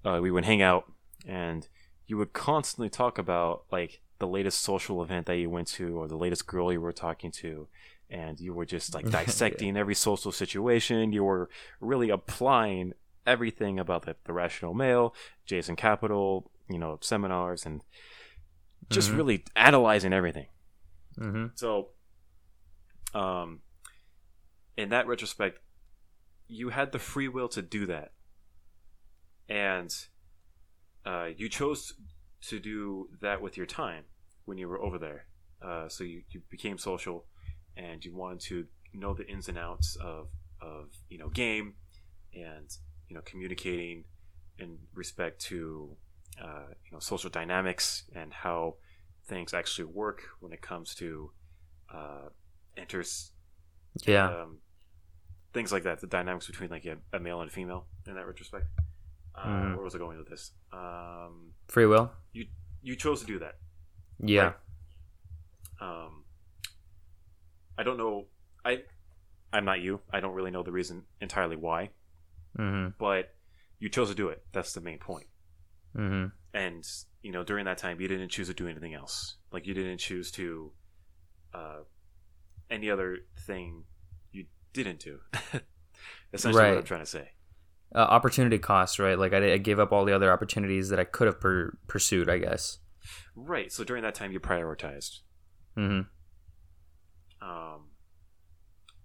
uh, we would hang out, and you would constantly talk about like the latest social event that you went to, or the latest girl you were talking to, and you were just like [LAUGHS] dissecting every social situation. You were really applying everything about the, the rational male, Jason Capital, you know, seminars, and just Mhm. really analyzing everything. Mm-hmm. So, um, in that retrospect, you had the free will to do that, and uh, you chose to do that with your time when you were over there. Uh, so you, you became social, and you wanted to know the ins and outs of of you know game, and you know communicating in respect to uh, you know social dynamics and how things actually work when it comes to uh, enters Yeah. um, things like that the dynamics between like a, a male and a female in that retrospect uh, Mhm. where was i going with this um, free will. you you chose to do that Yeah. um, i don't know i i'm not you i don't really know the reason entirely why Mm-hmm. but you chose to do it that's the main point Mm-hmm. and you know during that time you didn't choose to do anything else like you didn't choose to uh any other thing you didn't do [LAUGHS] essentially what i'm trying to say Uh, opportunity cost, right? Like I, I gave up all the other opportunities that I could have per- pursued. I guess. right so during that time you prioritized Mm-hmm. um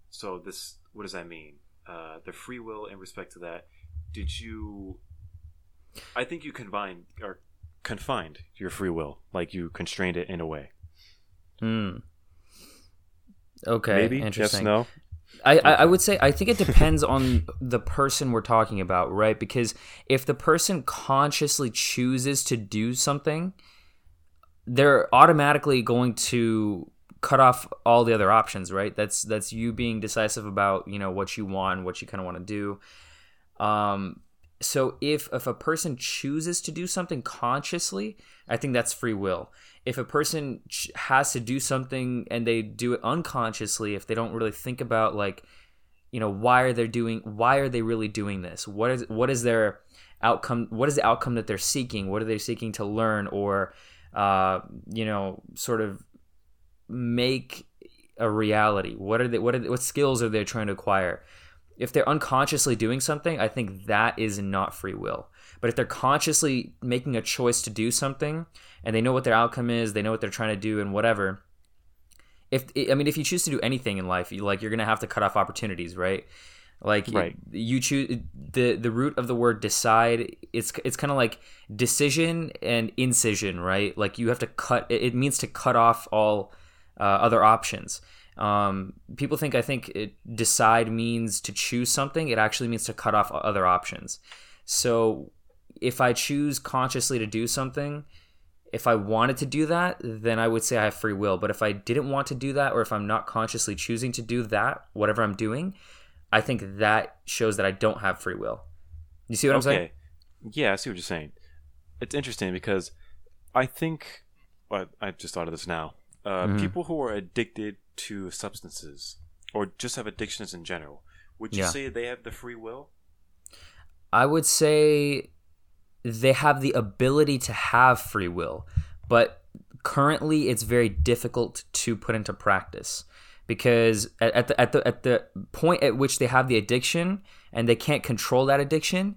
so this what does that mean uh the free will in respect to that did you i think you combined or confined your free will like you constrained it in a way Mm. Okay. maybe Interesting. yes no I, I I would say I think it depends on [LAUGHS] the person we're talking about, right? Because if the person consciously chooses to do something, they're automatically going to cut off all the other options, right? That's that's you being decisive about you know what you want, what you kind of want to do. Um, so if if a person chooses to do something consciously, I think that's free will. If a person has to do something and they do it unconsciously, if they don't really think about like, you know, why are they doing? Why are they really doing this? What is what is their outcome? What is the outcome that they're seeking? What are they seeking to learn or, uh, you know, sort of make a reality? What are they? What are they, what skills are they trying to acquire? if they're unconsciously doing something, I think that is not free will. But if they're consciously making a choice to do something and they know what their outcome is, they know what they're trying to do and whatever. If I mean if you choose to do anything in life, you like you're going to have to cut off opportunities, right? Like Right. you choose the the root of the word decide it's it's kind of like decision and incision, right? Like you have to cut it, it means to cut off all uh, other options. Um, people think I think it, decide means to choose something. It actually means to cut off other options. So if I choose consciously to do something, if I wanted to do that, then I would say I have free will. But if I didn't want to do that, or if I'm not consciously choosing to do that, whatever I'm doing, I think that shows that I don't have free will. You see what I'm saying? Yeah, I see what you're saying. It's interesting because I think well, I just thought of this now. Uh, Mhm. People who are addicted to substances or just have addictions in general, would you Yeah. say they have the free will? I would say they have the ability to have free will, but currently it's very difficult to put into practice because at, the at the at the point at which they have the addiction and they can't control that addiction,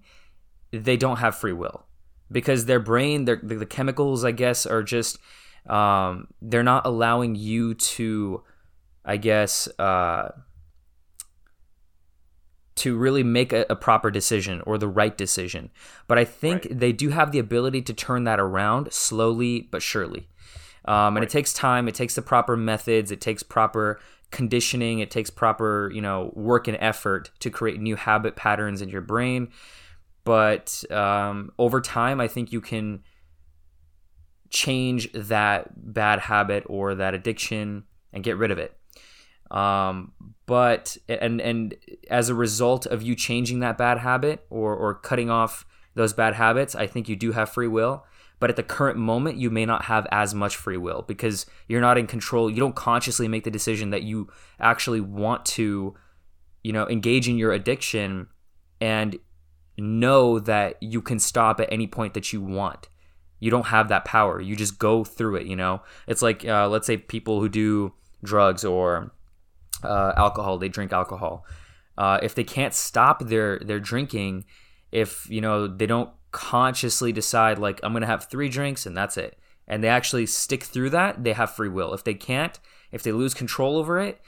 they don't have free will because their brain, their the, the chemicals, I guess, are just um, they're not allowing you to, I guess. Uh, to really make a, a proper decision or the right decision. But I think Right. they do have the ability to turn that around slowly but surely. Um, and Right. it takes time. It takes the proper methods. It takes proper conditioning. It takes proper, you know, work and effort to create new habit patterns in your brain. but um, over time, I think you can change that bad habit or that addiction and get rid of it. Um, but and and as a result of you changing that bad habit or or cutting off those bad habits, I think you do have free will. But at the current moment, you may not have as much free will because you're not in control. You don't consciously make the decision that you actually want to, you know, engage in your addiction and know that you can stop at any point that you want. You don't have that power. You just go through it, you know? It's like, uh, let's say people who do drugs or uh, alcohol, they drink alcohol. Uh, if they can't stop their, their drinking, if, you know, they don't consciously decide, like, I'm going to have three drinks and that's it, and they actually stick through that, they have free will. If they can't, if they lose control over it,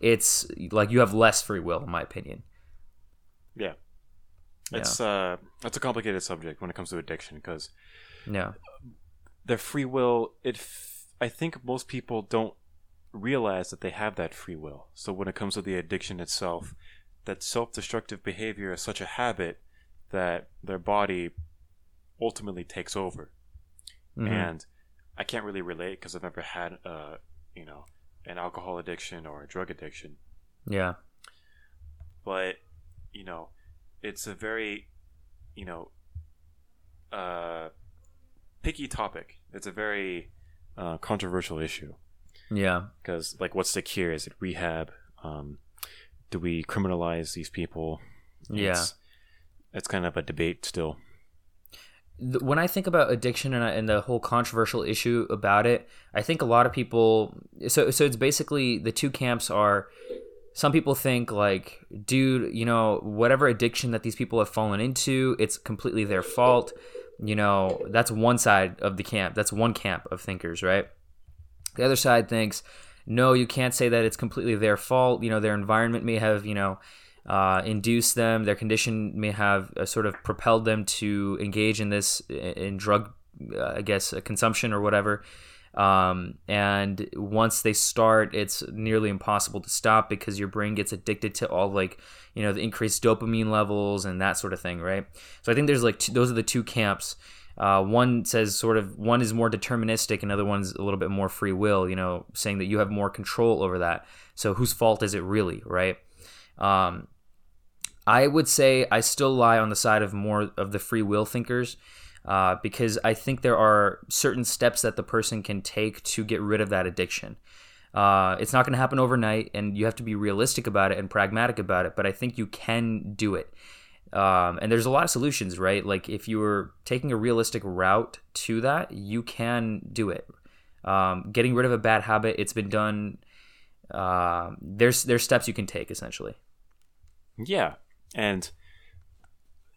it's like you have less free will, in my opinion. Yeah. It's uh it's a complicated subject when it comes to addiction because Yeah. their free will it f- I think most people don't realize that they have that free will. So when it comes to the addiction itself, that self-destructive behavior is such a habit that their body ultimately takes over. Mhm. And I can't really relate because I've never had a, you know, an alcohol addiction or a drug addiction. Yeah. but you know it's a very you know uh picky topic it's a very uh, controversial issue Yeah. because like what's the cure is it rehab um do we criminalize these people Yeah. it's, it's kind of a debate still when I think about addiction and, and the whole controversial issue about it, I think a lot of people. So so it's basically the two camps are. Some people think like, dude, you know, whatever addiction that these people have fallen into, it's completely their fault. You know, that's one side of the camp. That's one camp of thinkers, right? The other side thinks, no, you can't say that it's completely their fault. You know, their environment may have, you know, uh, induced them. Their condition may have uh, sort of propelled them to engage in this in drug, uh, I guess, uh, consumption or whatever. Um, and once they start, it's nearly impossible to stop because your brain gets addicted to all like you know the increased dopamine levels and that sort of thing, right? So I think there's like those are the two camps. Uh, one says sort of one is more deterministic, another one's a little bit more free will. You know, saying that you have more control over that. So whose fault is it really, right? Um, I would say I still lie on the side of more of the free will thinkers uh, because I think there are certain steps that the person can take to get rid of that addiction. Uh, it's not going to happen overnight, and you have to be realistic about it and pragmatic about it. But I think you can do it. Um, and there's a lot of solutions, right? Like if you were taking a realistic route to that, you can do it. Um, getting rid of a bad habit, it's been done. Uh, there's there's steps you can take essentially. yeah and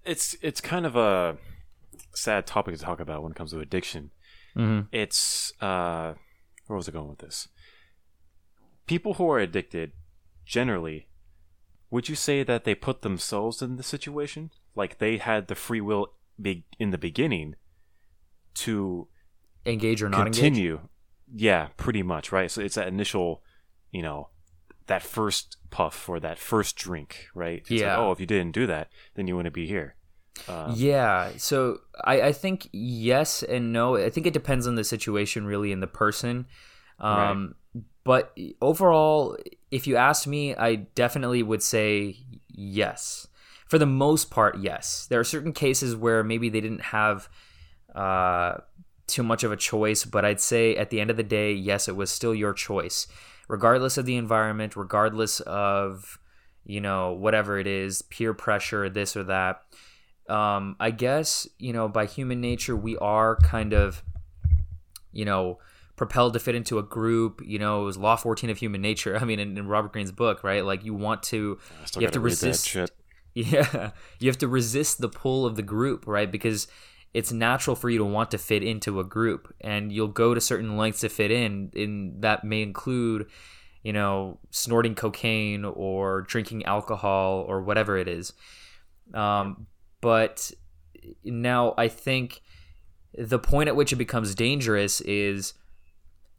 it's it's kind of a sad topic to talk about when it comes to addiction Mm-hmm. it's uh where was I going with this? People who are addicted generally would you say that they put themselves in the situation? Like they had the free will be- in the beginning to Engage or not engage. continue. Yeah, pretty much, right? So it's that initial, you know, that first puff or that first drink, right? It's like, Yeah. oh, if you didn't do that, then you wouldn't be here. Um, Yeah. So I, I think yes and no. I think it depends on the situation, really, and the person. Um, But overall, if you asked me, I definitely would say yes. For the most part, yes. There are certain cases where maybe they didn't have uh, too much of a choice, but I'd say at the end of the day, yes, it was still your choice, regardless of the environment, regardless of you know whatever it is, peer pressure, this or that um, I guess you know by human nature we are kind of you know propelled to fit into a group. You know, it was law fourteen of human nature. [LAUGHS] I mean, in, in Robert Greene's book, right? Like you want to you have to resist. [LAUGHS] Yeah, you have to resist the pull of the group, right? Because it's natural for you to want to fit into a group, and you'll go to certain lengths to fit in. And that may include, you know, snorting cocaine or drinking alcohol or whatever it is. Um, but now I think the point at which it becomes dangerous is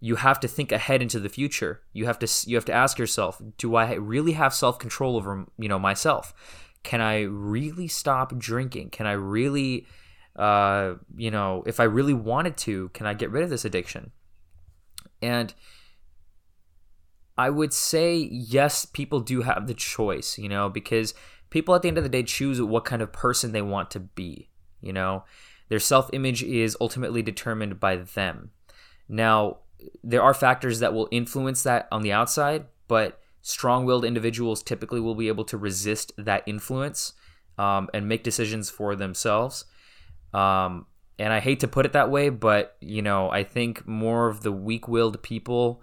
you have to think ahead into the future. You have to you have to ask yourself, do I really have self control over you know myself? can I really stop drinking? Can I really, uh, you know, if I really wanted to, can I get rid of this addiction? And I would say yes, people do have the choice, you know, because people at the end of the day choose what kind of person they want to be, you know. Their self image is ultimately determined by them. Now, there are factors that will influence that on the outside, but strong willed individuals typically will be able to resist that influence um, and make decisions for themselves. Um, and I hate to put it that way, but you know, I think more of the weak willed people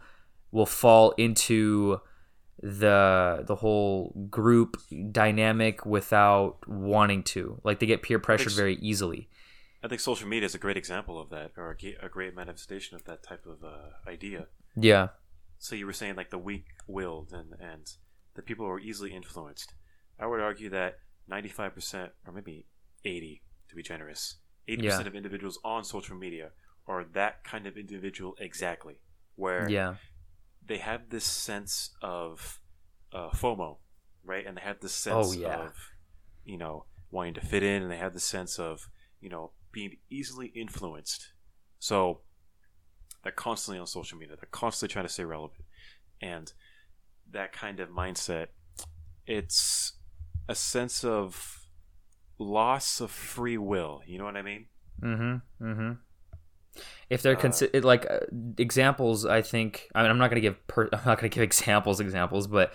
will fall into the the whole group dynamic without wanting to. Like they get peer pressured very easily. I think social media is a great example of that, or a, a great manifestation of that type of uh, idea. Yeah. So you were saying like the weak-willed and and the people who are easily influenced. I would argue that ninety-five percent, or maybe eighty, to be generous, eighty percent of individuals on social media are that kind of individual exactly, where yeah. they have this sense of uh, FOMO, right? And they have this sense Oh, yeah. of you know wanting to fit in, and they have the sense of you know being easily influenced. So they're constantly on social media. They're constantly trying to stay relevant, and that kind of mindset, it's a sense of loss of free will. You know what I mean? Mm-hmm. Mm-hmm. If they're Uh, like uh, examples, I think. I mean, I'm not gonna give. Per- [LAUGHS] I'm not gonna give examples. Examples, but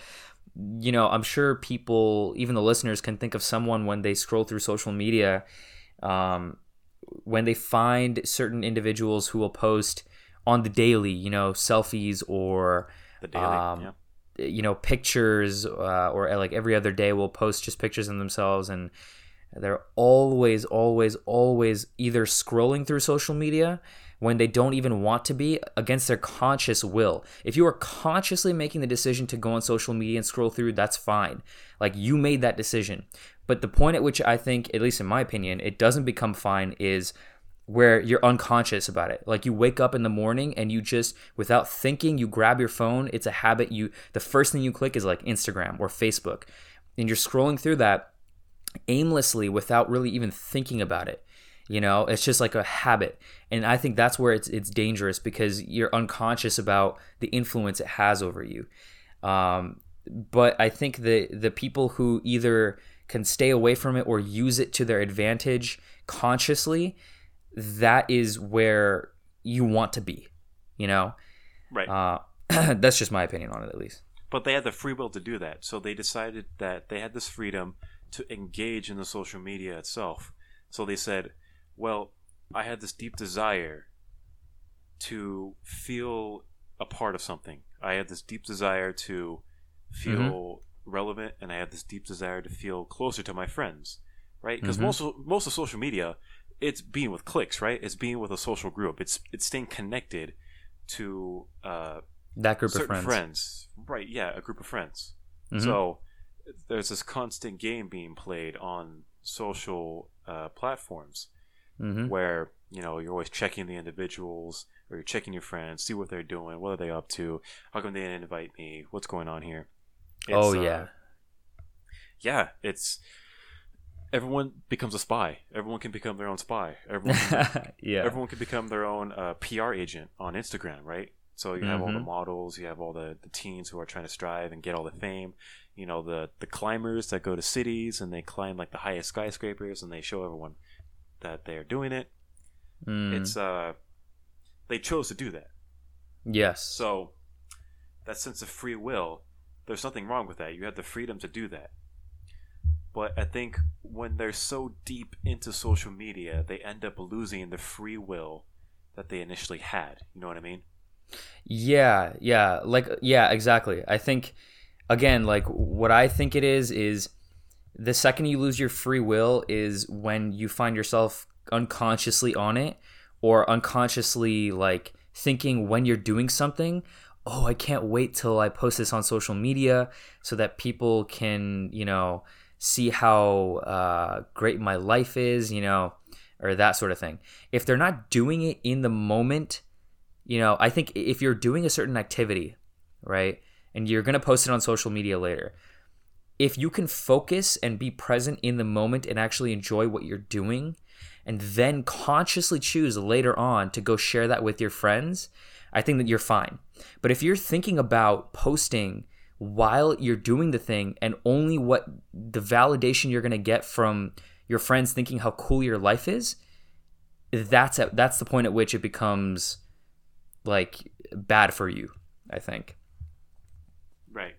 you know, I'm sure people, even the listeners, can think of someone when they scroll through social media, um, when they find certain individuals who will post on the daily, you know, selfies or The daily, Um, yeah. you know pictures uh, or like every other day will post just pictures of themselves and they're always always always either scrolling through social media when they don't even want to be against their conscious will if you are consciously making the decision to go on social media and scroll through that's fine like you made that decision but the point at which i think at least in my opinion it doesn't become fine is where you're unconscious about it. Like you wake up in the morning and you just without thinking, you grab your phone. It's a habit. You the first thing you click is like Instagram or Facebook. And you're scrolling through that aimlessly without really even thinking about it. You know, it's just like a habit. And I think that's where it's it's dangerous because you're unconscious about the influence it has over you. Um, but I think the the people who either can stay away from it or use it to their advantage consciously, that is where you want to be. You know, Right. uh, [CLEARS THROAT] that's just my opinion on it, at least. but they had the free will to do that. So they decided that they had this freedom to engage in the social media itself. So they said, well, I had this deep desire to feel a part of something. I had this deep desire to feel relevant, and I had this deep desire to feel closer to my friends, right? Because Mhm. most of, most of social media, it's being with cliques, right? It's being with a social group. It's it's staying connected to uh, That group of friends. friends. Right, yeah, a group of friends. Mhm. So there's this constant game being played on social uh, platforms Mhm. where you know you're always checking the individuals or you're checking your friends, see what they're doing, what are they up to, how come they didn't invite me, what's going on here. Oh It's, uh, yeah. yeah. It's everyone becomes a spy. Everyone can become their own spy. Everyone can [LAUGHS] yeah. everyone can become their own uh, PR agent on Instagram, right? So you have all the Mhm. models, you have all the, the teens who are trying to strive and get all the fame. You know, the the climbers that go to cities and they climb like the highest skyscrapers and they show everyone that they are doing it. Mm, It's uh, they chose to do that. yes. So that sense of free will, there's nothing wrong with that. You have the freedom to do that. But I think when they're so deep into social media, they end up losing the free will that they initially had. You know what I mean? Yeah, yeah, like yeah, exactly. I think again, like what I think it is is the second you lose your free will is when you find yourself unconsciously on it or unconsciously like thinking when you're doing something, oh, I can't wait till I post this on social media so that people can, you know, see how uh, great my life is, you know, or that sort of thing. If they're not doing it in the moment, you know, I think if you're doing a certain activity, right, and you're going to post it on social media later, if you can focus and be present in the moment and actually enjoy what you're doing and then consciously choose later on to go share that with your friends, I think that you're fine. But if you're thinking about posting while you're doing the thing and only what the validation you're going to get from your friends thinking how cool your life is, that's at, that's the point at which it becomes like bad for you, I think. Right.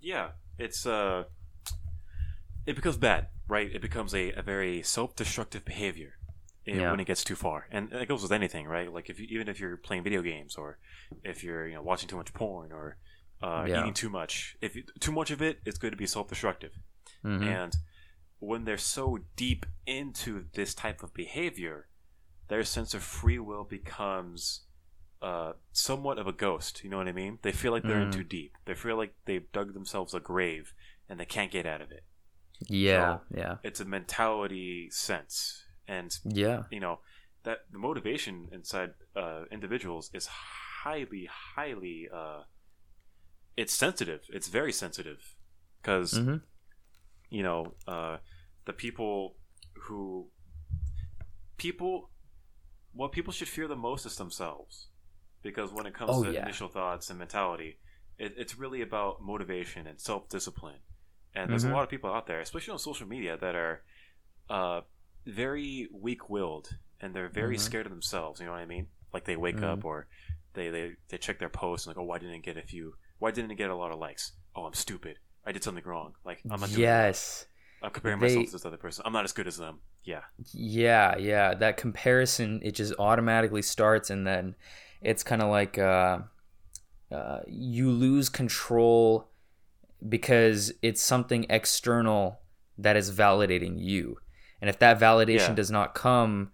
Yeah, it's uh it becomes bad, right? It becomes a, a very self-destructive behavior Yeah. when it gets too far, and it goes with anything, right? Like if you, even if you're playing video games, or if you're you know watching too much porn, or uh, Yeah. eating too much. If you, too much of it, it's going to be self-destructive, Mhm. and when they're so deep into this type of behavior, their sense of free will becomes uh, somewhat of a ghost. You know what I mean? They feel like they're in Mm. too deep. They feel like they've dug themselves a grave and they can't get out of it. Yeah, So- yeah, It's a mentality sense, and yeah, you know that the motivation inside uh, individuals is highly, highly. Uh, it's sensitive. It's very sensitive because hmm you know uh, the people who people what people should fear the most is themselves because when it comes Oh, to yeah. initial thoughts and mentality it, it's really about motivation and self-discipline and there's Mhm. a lot of people out there especially on social media that are uh, very weak-willed and they're very Mhm. scared of themselves you know what i mean like they wake Mhm. up or they, they they check their posts and like oh why didn't it get a few why didn't it get a lot of likes oh i'm stupid i did something wrong like i'm not doing yes, I'm comparing They- myself to this other person. I'm not as good as them. Yeah. yeah, yeah. That comparison it just automatically starts, and then it's kind of like uh, uh, you lose control because it's something external that is validating you, and if that validation Yeah. does not come,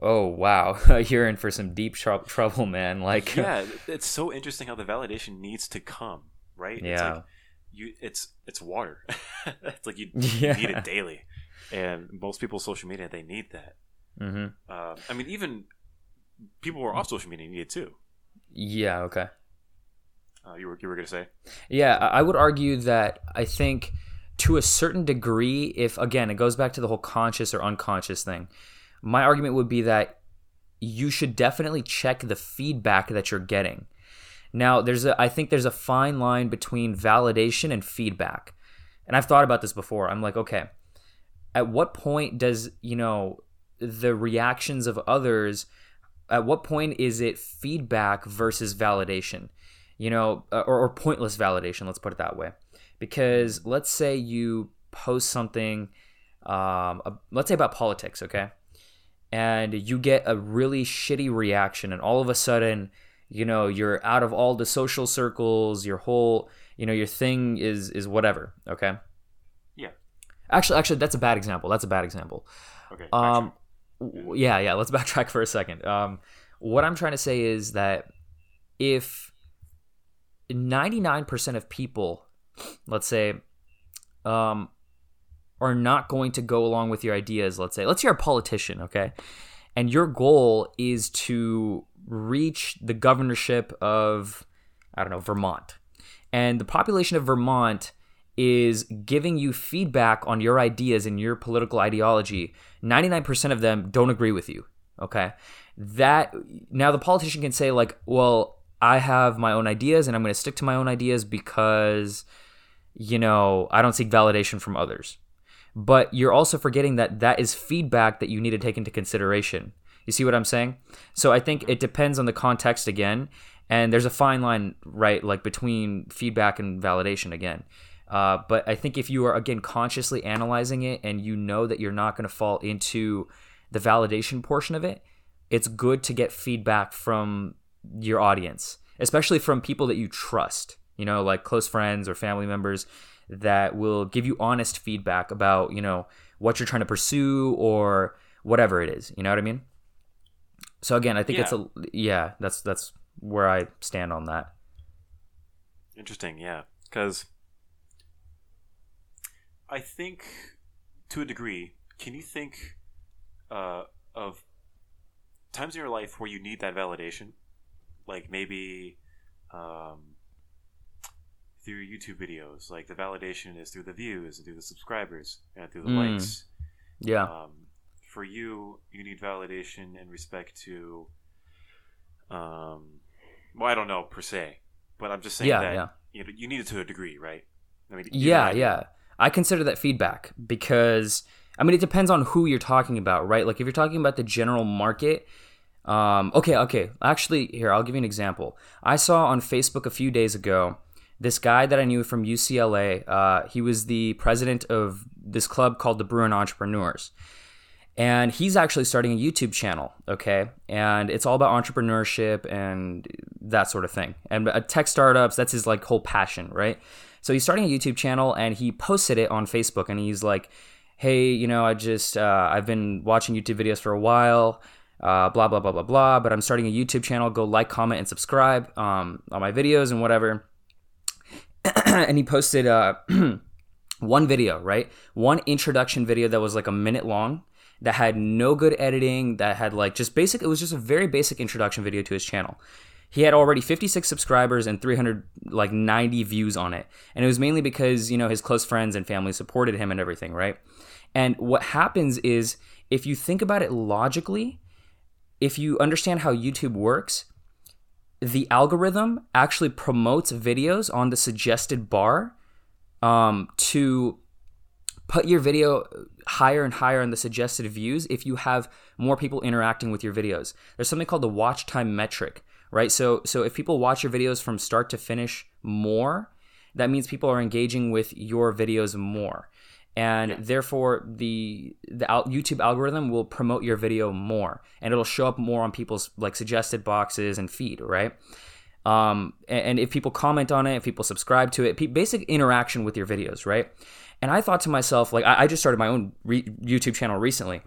oh wow, [LAUGHS] you're in for some deep trou- trouble, man. Like yeah, [LAUGHS] it's so interesting how the validation needs to come, right? It's Yeah. like you it's it's water. [LAUGHS] it's like you, Yeah. you need it daily. And most people social media they need that. hmm Uh, I mean even people were off social media need it too. yeah, okay. Uh, you were you were gonna say? Yeah, I I would argue that I think to a certain degree, if again, it goes back to the whole conscious or unconscious thing, my argument would be that you should definitely check the feedback that you're getting. Now, there's a I think there's a fine line between validation and feedback. And I've thought about this before. I'm like, okay, at what point does, you know, the reactions of others at what point is it feedback versus validation? You know, uh, or, or pointless validation, let's put it that way. Because let's say you post something um, uh, let's say about politics, okay? And you get a really shitty reaction, and all of a sudden, you know, you're out of all the social circles, your whole, you know, your thing is is whatever, okay? Yeah. Actually, actually, that's a bad example. That's a bad example. Okay. Um, yeah, yeah. Let's [LAUGHS] backtrack for a second. Um, what I'm trying to say is that if 99% of people, let's say, um, are not going to go along with your ideas, let's say, let's say you're a politician, okay, and your goal is to reach the governorship of, I don't know, Vermont, and the population of Vermont is giving you feedback on your ideas and your political ideology, 99% of them don't agree with you. Okay. That now the politician can say, like, well, I have my own ideas and I'm going to stick to my own ideas because, you know, I don't seek validation from others. But you're also forgetting that that is feedback that you need to take into consideration. You see what I'm saying? So I think it depends on the context again. And there's a fine line, right, like between feedback and validation again. Uh, but I think if you are again consciously analyzing it and you know that you're not going to fall into the validation portion of it, it's good to get feedback from your audience, especially from people that you trust, you know, like close friends or family members that will give you honest feedback about, you know, what you're trying to pursue or whatever it is. You know what I mean? So again, I think it's a yeah, that's that's where I stand on that. Interesting, yeah. Because I think, to a degree, can you think uh, of times in your life where you need that validation? Like maybe um, through YouTube videos. Like the validation is through the views, and through the subscribers, and through the Mm. likes. Yeah. Um, for you, you need validation in respect to, um, well, I don't know per se, but I'm just saying Yeah, that yeah. you know you need it to a degree, right? I mean, Yeah, yeah. I consider that feedback because I mean it depends on who you're talking about, right? Like if you're talking about the general market, um, okay, okay. Actually, here I'll give you an example. I saw on Facebook a few days ago this guy that I knew from UCLA. Uh, he was the president of this club called the Bruin Entrepreneurs. And he's actually starting a YouTube channel, okay? And it's all about entrepreneurship and that sort of thing. And uh, tech startups, that's his like whole passion, right? So he's starting a YouTube channel and he posted it on Facebook and he's like, "Hey, you know, I just uh, I've been watching YouTube videos for a while, uh, blah blah blah blah blah, but I'm starting a YouTube channel. Go like, comment, and subscribe um, on my videos and whatever." [CLEARS THROAT] and he posted uh, [CLEARS THROAT] one video, right? One introduction video that was like a minute long that had no good editing, that had like just basic, it was just a very basic introduction video to his channel. He had already 56 subscribers and 300 like 90 views on it. And it was mainly because, you know, his close friends and family supported him and everything, right? And what happens is if you think about it logically, if you understand how YouTube works, the algorithm actually promotes videos on the suggested bar um, to put your video higher and higher on the suggested views if you have more people interacting with your videos. There's something called the watch time metric, right? So so if people watch your videos from start to finish more, that means people are engaging with your videos more. And therefore the the al- YouTube algorithm will promote your video more and it'll show up more on people's like suggested boxes and feed, right? um, and, and if people comment on it, if people subscribe to it, pe- basic interaction with your videos, right? And I thought to myself, like, I, I just started my own re- YouTube channel recently,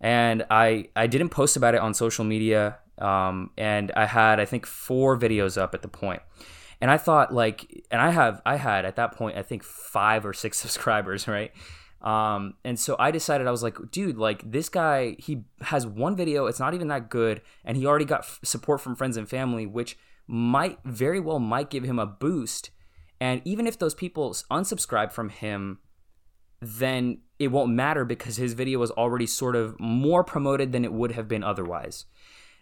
and I I didn't post about it on social media, um, and I had I think four videos up at the point, and I thought like, and I have I had at that point I think five or six [LAUGHS] subscribers, right? Um, and so I decided I was like, dude, like this guy, he has one video. It's not even that good, and he already got f- support from friends and family, which might very well might give him a boost. And even if those people unsubscribe from him, then it won't matter because his video was already sort of more promoted than it would have been otherwise.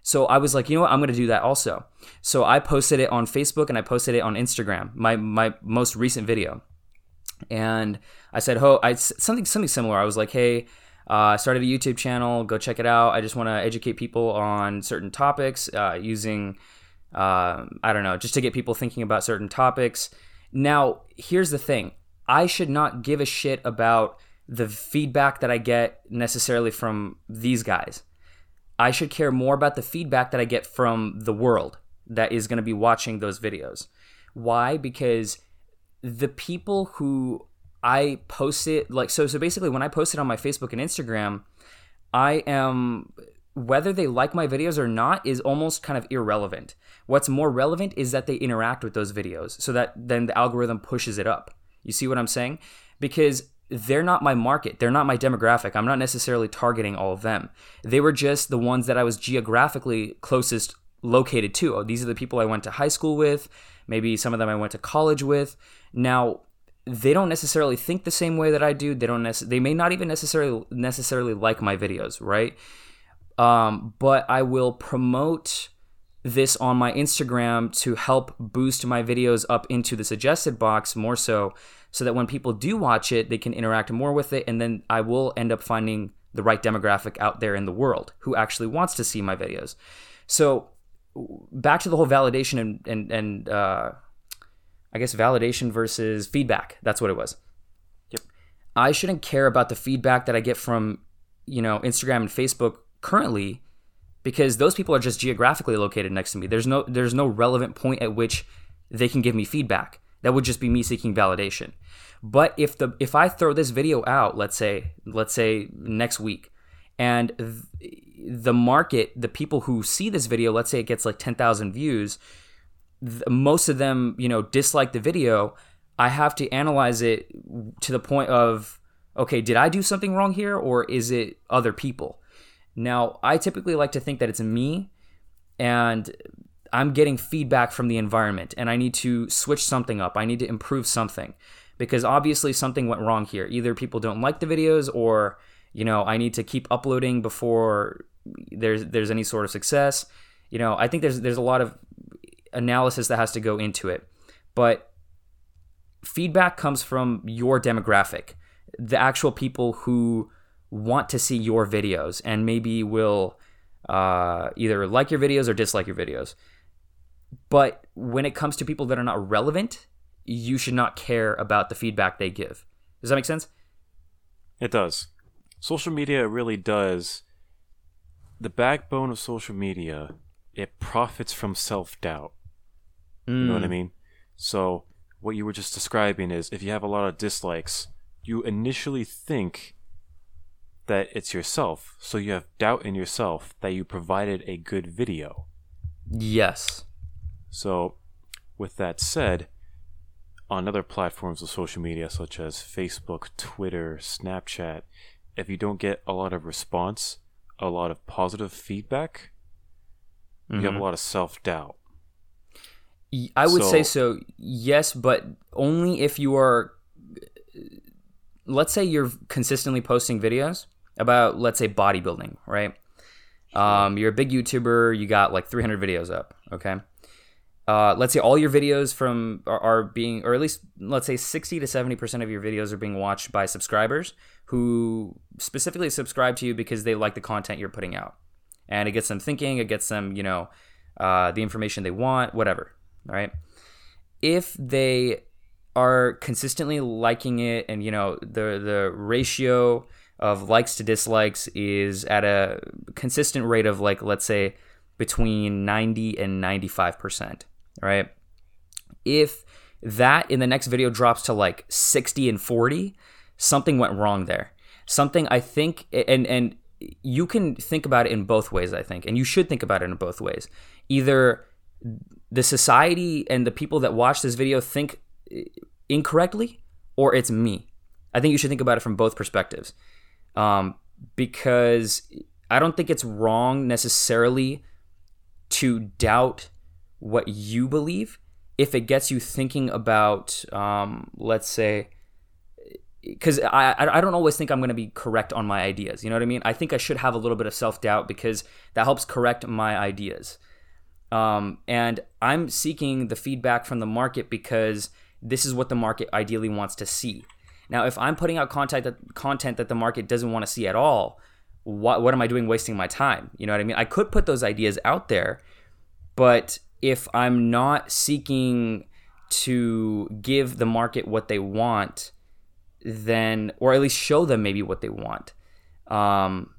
So I was like, you know what, I'm gonna do that also. So I posted it on Facebook and I posted it on Instagram, my my most recent video and I said, "Ho, I something something similar." I was like, "Hey, uh, I started a YouTube channel. Go check it out. I just want to educate people on certain topics uh, using, uh, I don't know, just to get people thinking about certain topics." Now, here's the thing: I should not give a shit about the feedback that I get necessarily from these guys. I should care more about the feedback that I get from the world that is going to be watching those videos. Why? Because the people who I post it like so so basically when I post it on my Facebook and Instagram, I am whether they like my videos or not is almost kind of irrelevant. What's more relevant is that they interact with those videos so that then the algorithm pushes it up. You see what I'm saying? Because they're not my market. They're not my demographic. I'm not necessarily targeting all of them. They were just the ones that I was geographically closest located to. Oh, these are the people I went to high school with. Maybe some of them I went to college with. Now, they don't necessarily think the same way that I do. They don't. They may not even necessarily necessarily like my videos, right? Um, but I will promote this on my Instagram to help boost my videos up into the suggested box more so, so that when people do watch it, they can interact more with it, and then I will end up finding the right demographic out there in the world who actually wants to see my videos. So back to the whole validation and and and uh, I guess validation versus feedback. That's what it was. Yep. I shouldn't care about the feedback that I get from you know Instagram and Facebook currently because those people are just geographically located next to me. There's no there's no relevant point at which they can give me feedback. That would just be me seeking validation. But if the if I throw this video out, let's say let's say next week, and th- the market, the people who see this video, let's say it gets like 10,000 views, th- most of them, you know, dislike the video. I have to analyze it to the point of, okay, did I do something wrong here or is it other people? Now, I typically like to think that it's me and I'm getting feedback from the environment and I need to switch something up. I need to improve something because obviously something went wrong here. Either people don't like the videos or, you know, I need to keep uploading before there's there's any sort of success. You know, I think there's there's a lot of analysis that has to go into it. But feedback comes from your demographic, the actual people who want to see your videos and maybe will uh, either like your videos or dislike your videos. But when it comes to people that are not relevant, you should not care about the feedback they give. Does that make sense? It does. Social media really does. The backbone of social media, it profits from self doubt. You know what I mm. mean? So, what you were just describing is if you have a lot of dislikes, you initially think that it's yourself. So, you have doubt in yourself that you provided a good video. Yes. So, with that said, on other platforms of social media such as Facebook, Twitter, Snapchat, if you don't get a lot of response, a lot of positive feedback, you have a lot of self doubt. I would say So- so, yes, but only if you are. Let's say you're consistently posting videos about, let's say, bodybuilding, right? Um, you're a big YouTuber, you got like 300 videos up, okay? Uh, let's say all your videos from are, are being, or at least let's say 60 to 70% of your videos are being watched by subscribers who specifically subscribe to you because they like the content you're putting out. And it gets them thinking, it gets them, you know, uh, the information they want, whatever, all right? If they are consistently liking it and you know the the ratio of likes to dislikes is at a consistent rate of like let's say between 90 and 95%, right? If that in the next video drops to like 60 and 40, something went wrong there. Something I think and and you can think about it in both ways, I think, and you should think about it in both ways. Either the society and the people that watch this video think incorrectly, or it's me. I think you should think about it from both perspectives, um, because I don't think it's wrong necessarily to doubt what you believe if it gets you thinking about, um, let's say, because I I don't always think I'm going to be correct on my ideas. You know what I mean? I think I should have a little bit of self doubt because that helps correct my ideas. Um, and I'm seeking the feedback from the market because this is what the market ideally wants to see. Now, if I'm putting out content that content that the market doesn't want to see at all, what what am I doing wasting my time? You know what I mean? I could put those ideas out there, but if I'm not seeking to give the market what they want, then or at least show them maybe what they want. Um,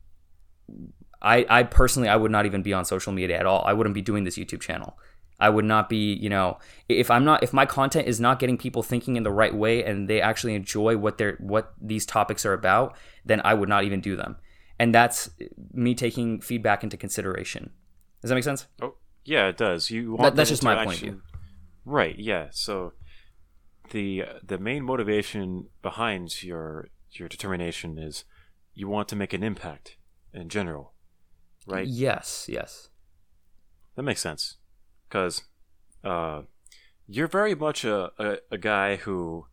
I I personally I would not even be on social media at all. I wouldn't be doing this YouTube channel. I would not be, you know, if I'm not if my content is not getting people thinking in the right way and they actually enjoy what they're what these topics are about, then I would not even do them. And that's me taking feedback into consideration. Does that make sense? Oh, yeah, it does. You want That- that's just my point of interaction- Right. Yeah. So the the main motivation behind your your determination is you want to make an impact in general, right? Yes, yes. That makes sense. Because uh, you're very much a, a, a guy who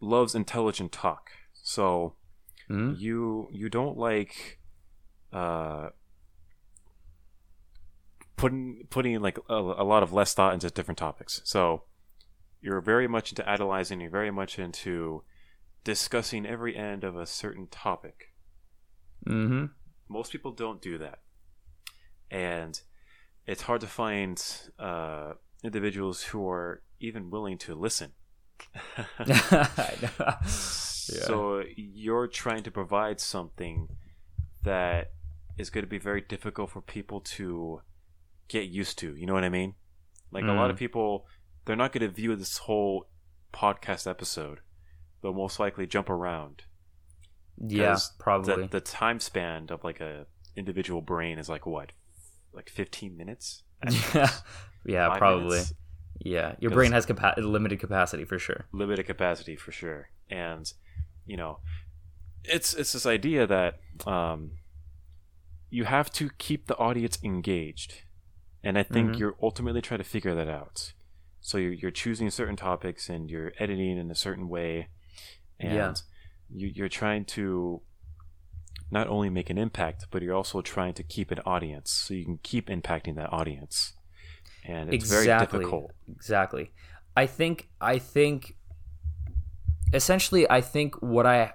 loves intelligent talk. So Mhm. you you don't like uh, putting putting like a, a lot of less thought into different topics. So you're very much into analyzing. You're very much into discussing every end of a certain topic Mm-hmm. most people don't do that and it's hard to find uh, individuals who are even willing to listen [LAUGHS] so you're trying to provide something that is going to be very difficult for people to get used to you know what i mean like a lot of people they're not going to view this whole podcast episode they'll most likely jump around Yeah, probably. the, the time span of like a individual brain is like what like 15 minutes [LAUGHS] yeah, yeah, probably. minutes? Yeah, your brain has capa- limited capacity for sure. limited capacity for sure and you know it's it's this idea that um you have to keep the audience engaged and I think Mhm. you're ultimately trying to figure that out. So you're you're choosing certain topics and you're editing in a certain way, and Yeah. you, you're trying to not only make an impact, but you're also trying to keep an audience, so you can keep impacting that audience. And it's very exactly difficult. exactly i think i think essentially i think what i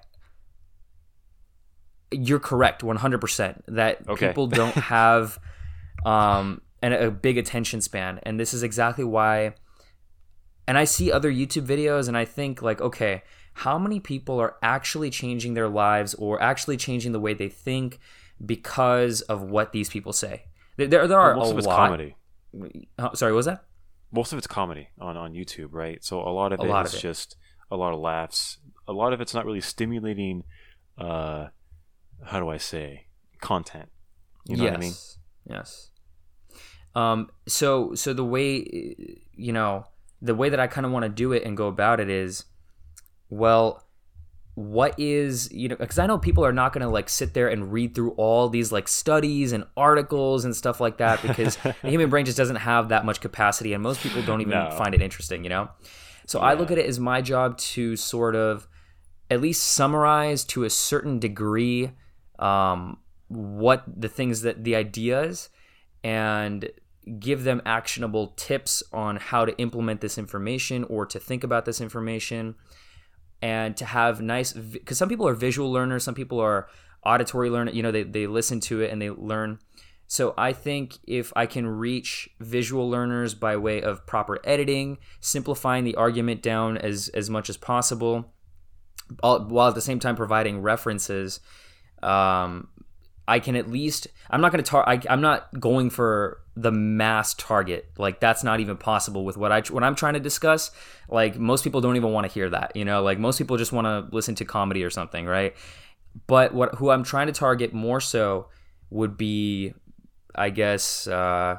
you're correct 100% that Okay. people don't [LAUGHS] have um an, a big attention span and this is exactly why and i see other youtube videos and i think like okay how many people are actually changing their lives or actually changing the way they think because of what these people say there, there, there are Most a of it's lot comedy. Sorry what was that Most of it's comedy on on YouTube, right? So a lot of A it lot is of it. just a lot of laughs. A lot of it's not really stimulating. Uh, how do I say content? You know yes. what I mean? Yes. Um. So so the way you know the way that I kind of want to do it and go about it is, well, what is you know because I know people are not going to like sit there and read through all these like studies and articles and stuff like that because [LAUGHS] the human brain just doesn't have that much capacity and most people don't even No. find it interesting. You know. So I look at it as my job to sort of at least summarize to a certain degree um, what the things that the ideas and give them actionable tips on how to implement this information or to think about this information and to have nice because some people are visual learners some people are auditory learners you know they, they listen to it and they learn. So i think if i can reach visual learners by way of proper editing simplifying the argument down as as much as possible while at the same time providing references um, I can at least I'm not going to tar- I, I'm not going for the mass target. Like that's not even possible with what I what I'm trying to discuss. Like most people don't even want to hear that you know? Like most people just want to listen to comedy or something right? But what who I'm trying to target more so would be I guess uh,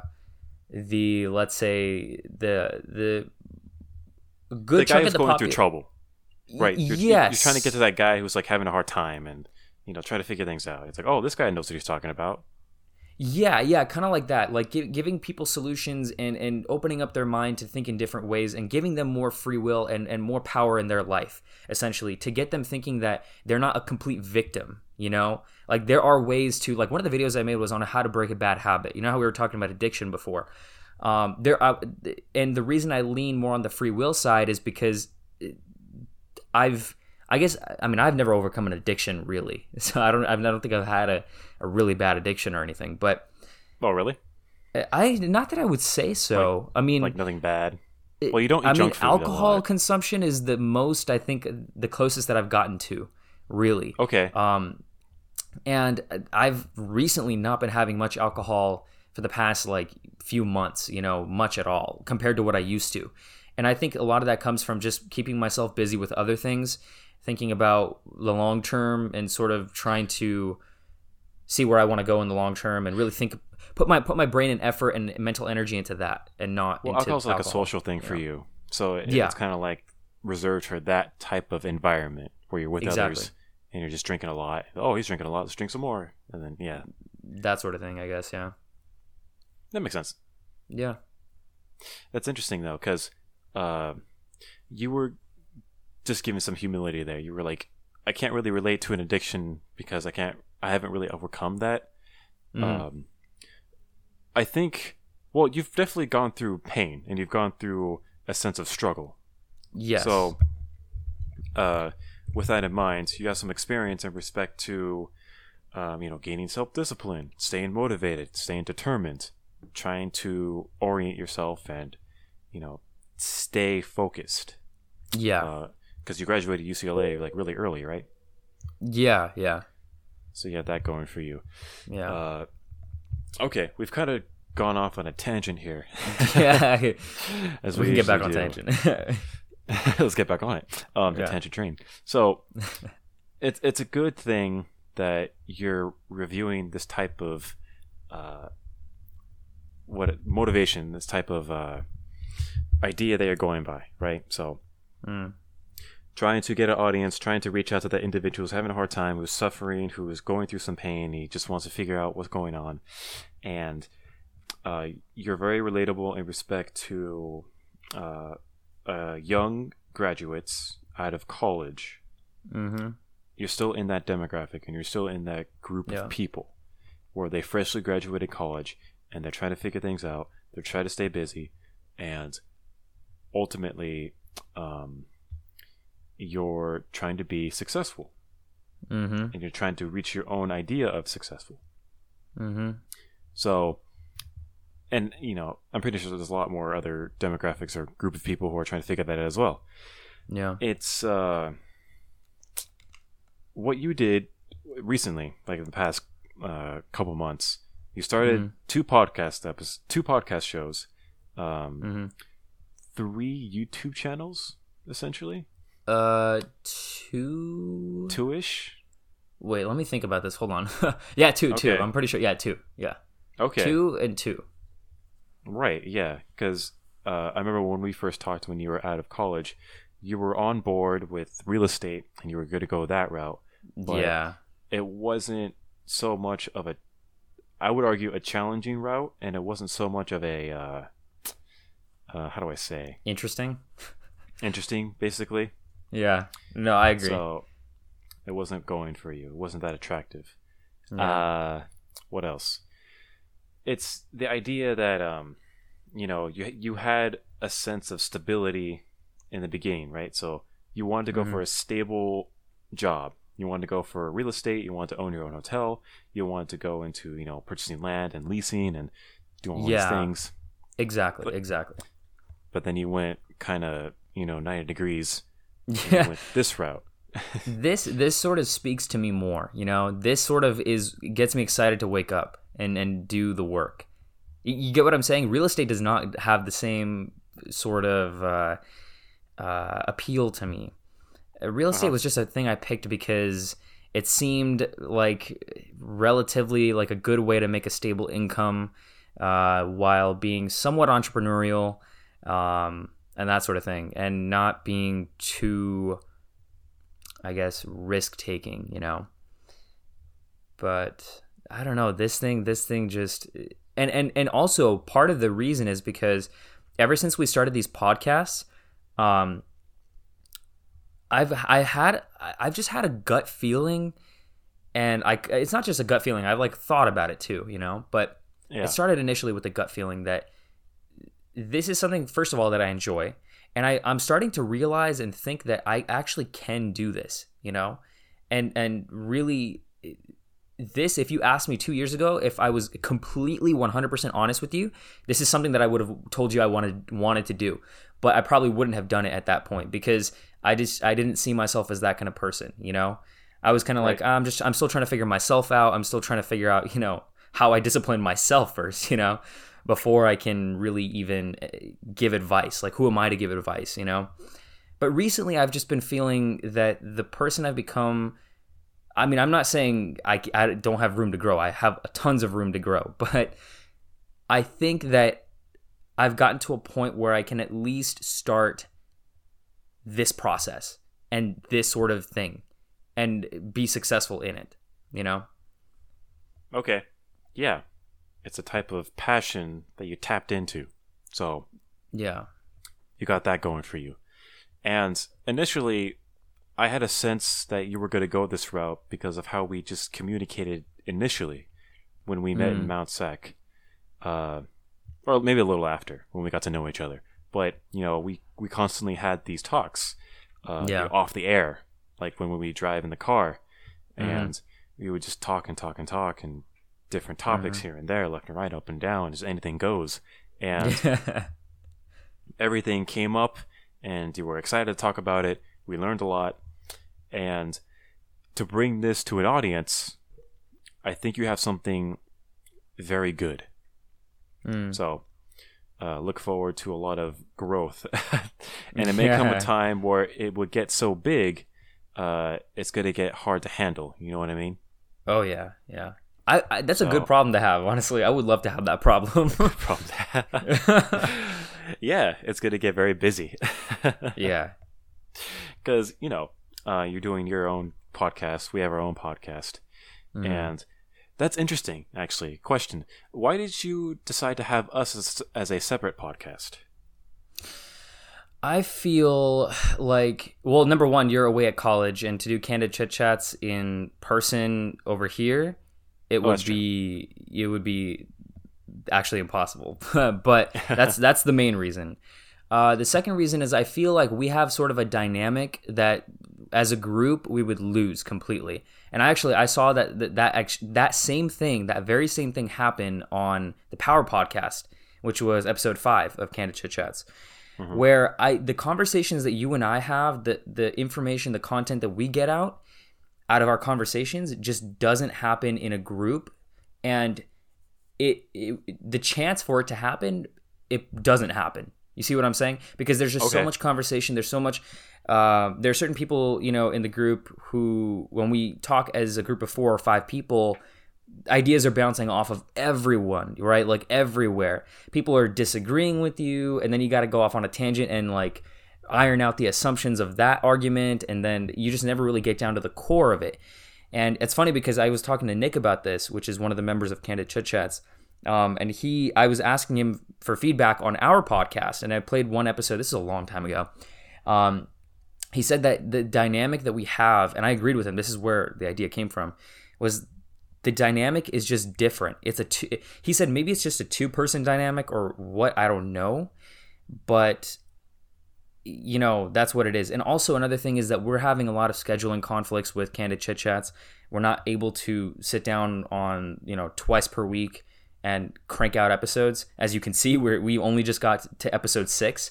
the let's say the the good the guy chunk who's of the going popu- through trouble, right? You're, yes. you're trying to get to that guy who's like having a hard time and you know trying to figure things out. It's like, oh, this guy knows what he's talking about. Yeah, yeah, kind of like that. Like gi- giving people solutions and and opening up their mind to think in different ways and giving them more free will and and more power in their life, essentially, to get them thinking that they're not a complete victim. You know, like there are ways to like one of the videos I made was on how to break a bad habit. You know how we were talking about addiction before. Um, there, uh, and the reason I lean more on the free will side is because I've I guess I mean I've never overcome an addiction really, [LAUGHS] so I don't I don't think I've had a, a really bad addiction or anything. But Oh, really? I not that I would say so. I mean, Like nothing bad. Well, you don't eat I mean, food alcohol consumption is the most I think the closest that I've gotten to, really. Okay. Um, and I've recently not been having much alcohol for the past like few months, you know, much at all compared to what I used to. And I think a lot of that comes from just keeping myself busy with other things, thinking about the long term and sort of trying to see where I want to go in the long term and really think put my put my brain and effort and mental energy into that and not well, into alcohol's like a social thing for you, so it, Yeah. it's kind of like reserved for that type of environment where you're with Exactly. others and you're just drinking a lot. Oh, he's drinking a lot. Let's drink some more. And then yeah, that sort of thing, I guess, yeah. that makes sense. Yeah. That's interesting though, because uh, you were just giving some humility there. You were like, I can't really relate to an addiction because I can't. I haven't really overcome that. Mm. Um, I think. Well, you've definitely gone through pain and you've gone through a sense of struggle. yes. So, uh, with that in mind, you have some experience in respect to, um, you know, gaining self discipline, staying motivated, staying determined, trying to orient yourself and, you know, stay focused. yeah. Because you graduated UCLA like really early, right? yeah, yeah. So you had that going for you. Yeah. Uh, okay, we've kind of gone off on a tangent here. yeah. [LAUGHS] [LAUGHS] As we can get back on do. tangent. [LAUGHS] Let's get back on it. Um, the Yeah. tangent train. So it's it's a good thing that you're reviewing this type of uh, what motivation, this type of uh, idea that you're going by, right? So Mm. Trying to get an audience, trying to reach out to that individual who's having a hard time, who's suffering, who is going through some pain. He just wants to figure out what's going on, and uh, you're very relatable in respect to uh, uh, young graduates out of college. Mm-hmm. You're still in that demographic, and you're still in that group Yeah. of people where they freshly graduated college and they're trying to figure things out. They're trying to stay busy, and ultimately, um, you're trying to be successful, Mm-hmm. and you're trying to reach your own idea of successful. Mm-hmm. So, and you know, I'm pretty sure there's a lot more other demographics or group of people who are trying to figure that out as well. Yeah. It's uh, what you did recently, like in the past uh, couple months. You started Mhm. two podcast episodes, two podcast shows, um, Mm-hmm. three YouTube channels, essentially, Uh, two. two ish. Wait, let me think about this. Hold on. [LAUGHS] yeah, two, two. I'm pretty sure. Yeah, two. Yeah, Okay, two and two. right, yeah, because uh, I remember when we first talked when you were out of college, you were on board with real estate and you were going to go that route. But- yeah. it wasn't so much of a I would argue a challenging route and it wasn't so much of a uh, uh, how do I say Interesting. [LAUGHS] interesting basically Yeah. No, I agree. so it wasn't going for you it wasn't that attractive uh what else it's the idea that um you know you you had a sense of stability in the beginning right so you wanted to go Mhm. for a stable job you wanted to go for real estate you wanted to own your own hotel you wanted to go into you know purchasing land and leasing and doing all Yeah. these things exactly. but- exactly. but then you went kind of you know 90 degrees Yeah. this route. [LAUGHS] This this sort of speaks to me more you know? This sort of is gets me excited to wake up and and do the work. You, you get what i'm saying? Real estate does not have the same sort of uh, uh, appeal to me. Uh, real estate Uh-huh. was just a thing i picked because it seemed like relatively like a good way to make a stable income uh, while being somewhat entrepreneurial um, and that sort of thing and not being too I guess risk taking, you know. But I don't know, this thing this thing just and and and also part of the reason is because ever since we started these podcasts, um I've I had I've just had a gut feeling and I it's not just a gut feeling. I've like thought about it too, you know, but yeah it started initially with the gut feeling that this is something first of all that I enjoy and I, I'm starting to realize and think that I actually can do this, you know? And and really this if you asked me 2 years ago if I was completely 100% honest with you, this is something that I would have told you I wanted wanted to do, but I probably wouldn't have done it at that point because I just I didn't see myself as that kind of person, you know? I was kind of like I'm just I'm still trying to figure myself out. I'm still trying to figure out, you know, how I discipline myself first, [LAUGHS] you know, before I can really even uh, give advice. Like, who am I to give advice, you know? But recently, I've just been feeling that the person I've become. I mean, I'm not saying I, I don't have room to grow. I have tons of room to grow. [LAUGHS] But I think that I've gotten to a point where I can at least start this process and this sort of thing and be successful in it, you know? okay yeah it's a type of passion that you tapped into so Yeah. you got that going for you. And initially, I had a sense that you were going to go this route because of how we just communicated initially when we met Mm. in Mount Sac, uh, or maybe a little after when we got to know each other. But you know, we we constantly had these talks, uh, you Yeah. know, off the air, like when we drive in the car, Mhm. and we would just talk and talk and talk and different topics here and there, left and right, up and down, just anything goes. And [LAUGHS] everything came up and you were excited to talk about it. We learned a lot. And to bring this to an audience, I think you have something very good. Mm. So uh, look forward to a lot of growth. [LAUGHS] and it may come a time where it would get so big, uh, it's going to get hard to handle. You know what I mean? Oh yeah, yeah. I, I that's a good problem to have. Honestly, I would love to have that problem. [LAUGHS] Problem. [LAUGHS] yeah, it's going to get very busy. [LAUGHS] yeah. because you know uh, you're doing your own podcast we have our own podcast Mhm. and That's interesting, actually. Question: Why did you decide to have us as, as a separate podcast? I feel like, well, number one, you're away at college, and to do candid chit chats in person over here, it Oh, would that's true. be it would be actually impossible. [LAUGHS] but that's [LAUGHS] that's the main reason. Uh, the second reason is I feel like we have sort of a dynamic that, as a group, we would lose completely. And I actually I saw that that that, that same thing, that very same thing, happen on the Power Podcast, which was episode five of Candid Chit Chats where I the conversations that you and I have, the the information, the content that we get out out of our conversations just doesn't happen in a group and it, it the chance for it to happen it doesn't happen. You see what I'm saying? Because there's just so much conversation, there's so much uh, there are certain people, you know, in the group who when we talk as a group of 4 or 5 people, ideas are bouncing off of everyone, right? Like everywhere. People are disagreeing with you, and then you got to go off on a tangent and like iron out the assumptions of that argument, and then you just never really get down to the core of it. And it's funny because I was talking to Nick about this, which is one of the members of Candid Chit Chats. Um, and he, I was asking him for feedback on our podcast, and I played one episode. This is a long time ago. Um, he said that the dynamic that we have, and I agreed with him. This is where the idea came from, was the dynamic is just different. It's a two, he said maybe it's just a two person dynamic or what I don't know, but you know that's what it is. And also another thing is that we're having a lot of scheduling conflicts with candid chit chats. We're not able to sit down on you know twice per week and crank out episodes. As you can see, we we only just got to episode six,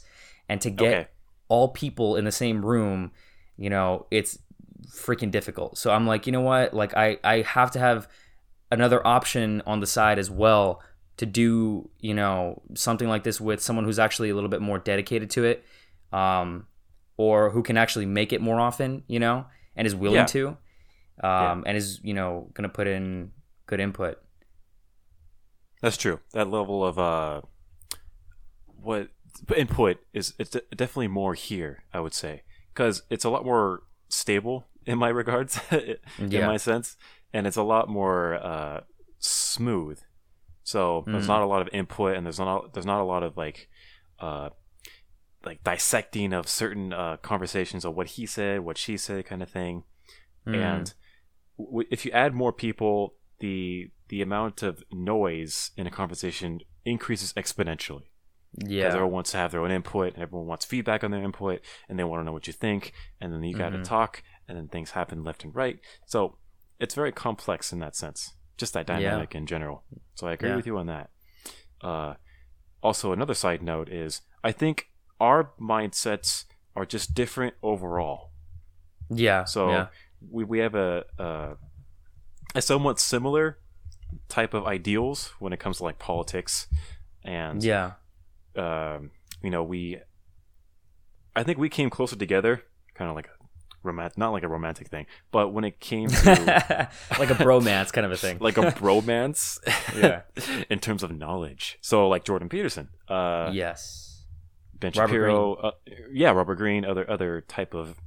and to get Okay. all people in the same room, you know, it's freaking difficult. So I'm like, you know what? Like I I have to have another option on the side as well to do, you know, something like this with someone who's actually a little bit more dedicated to it um or who can actually make it more often, you know, and is willing Yeah. to um and is, you know, going to put in good input. That's true. That level of uh, what input is it's definitely more here. I would say because it's a lot more stable in my regards, [LAUGHS] in Yeah. my sense, and it's a lot more uh, smooth. So there's Mhm. not a lot of input, and there's not there's not a lot of like uh, like dissecting of certain uh, conversations of what he said, what she said, kind of thing Mm. and w- if you add more people the the amount of noise in a conversation increases exponentially because yeah. everyone wants to have their own input and everyone wants feedback on their input and they want to know what you think and then you got to Mhm. talk and then things happen left and right so it's very complex in that sense just that Yeah. dynamic in general so i agree Yeah. with you on that uh, also another side note is i think our mindsets are just different overall Yeah. so yeah. we, we have a, a a somewhat similar type of ideals when it comes to like politics and Yeah. um, you know we I think we came closer together kind of like a romantic not like a romantic thing but when it came to [LAUGHS] like a bromance kind of a thing. like a bromance [LAUGHS] Yeah. in terms of knowledge so like Jordan Peterson uh yes. Ben Robert Shapiro, uh, yeah, Robert Greene, other other type of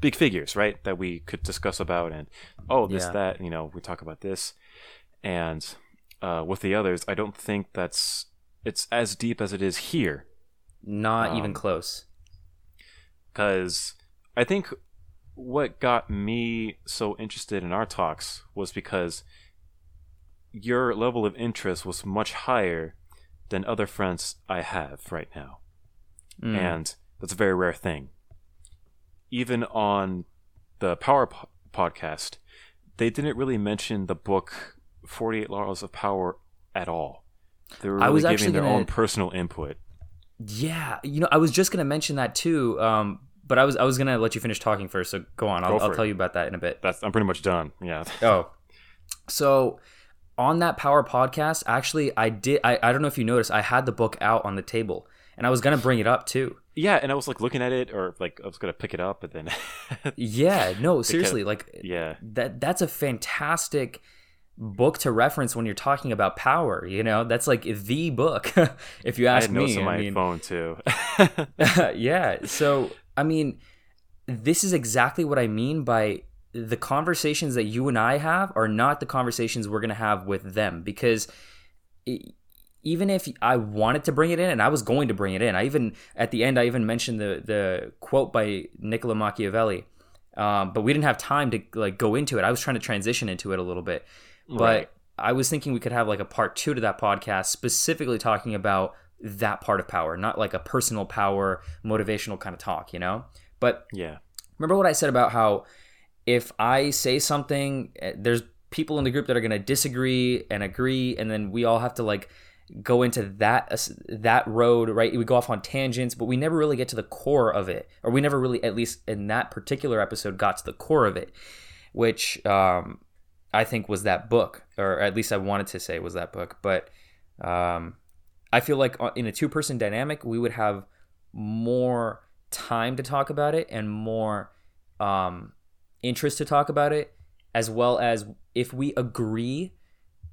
big figures, right? That we could discuss about, and oh, this, Yeah. that, you know, we talk about this, and uh, with the others, I don't think that's it's as deep as it is here, Not even Um, close. because I think what got me so interested in our talks was because your level of interest was much higher than other friends I have right now. Mm. and that's a very rare thing. Even on the Power po- podcast, they didn't really mention the book Forty Eight Laws of Power at all. They were I was giving their gonna- own personal input. Yeah, you know, I was just gonna mention that too. Um, but I was I was gonna let you finish talking first. So go on. I'll, Go I'll tell you about that in a bit. That's I'm pretty much done. Yeah. [LAUGHS] Oh, so on that Power podcast, actually, I did. I, I don't know if you noticed, I had the book out on the table, and I was gonna bring it up too. Yeah, and I was like looking at it, or like I was gonna pick it up, but then, [LAUGHS] Yeah, no, seriously, like yeah, that. That's a fantastic book to reference when you're talking about power. You know, that's like the book. [LAUGHS] if you I ask notes me, on my I mean, phone too. [LAUGHS] yeah. So, I mean, this is exactly what I mean by the conversations that you and I have are not the conversations we're going to have with them because even if I wanted to bring it in and I was going to bring it in, I even at the end I even mentioned the the quote by Niccolo Machiavelli, um, but we didn't have time to like go into it. I was trying to transition into it a little bit, but Right. I was thinking we could have like a part two to that podcast, specifically talking about that part of power, not like a personal power, motivational kind of talk, you know. But Yeah. remember what I said about how if I say something, eh, there's people in the group that are going to disagree and agree, and then we all have to like go into that that road, right? We go off on tangents, but we never really get to the core of it, or we never really, at least in that particular episode, got to the core of it, which um, I think was that book, or at least I wanted to say was that book, but. Um, I feel like uh, in a two person dynamic, we would have more time to talk about it and more um, interest to talk about it, as well as if we agree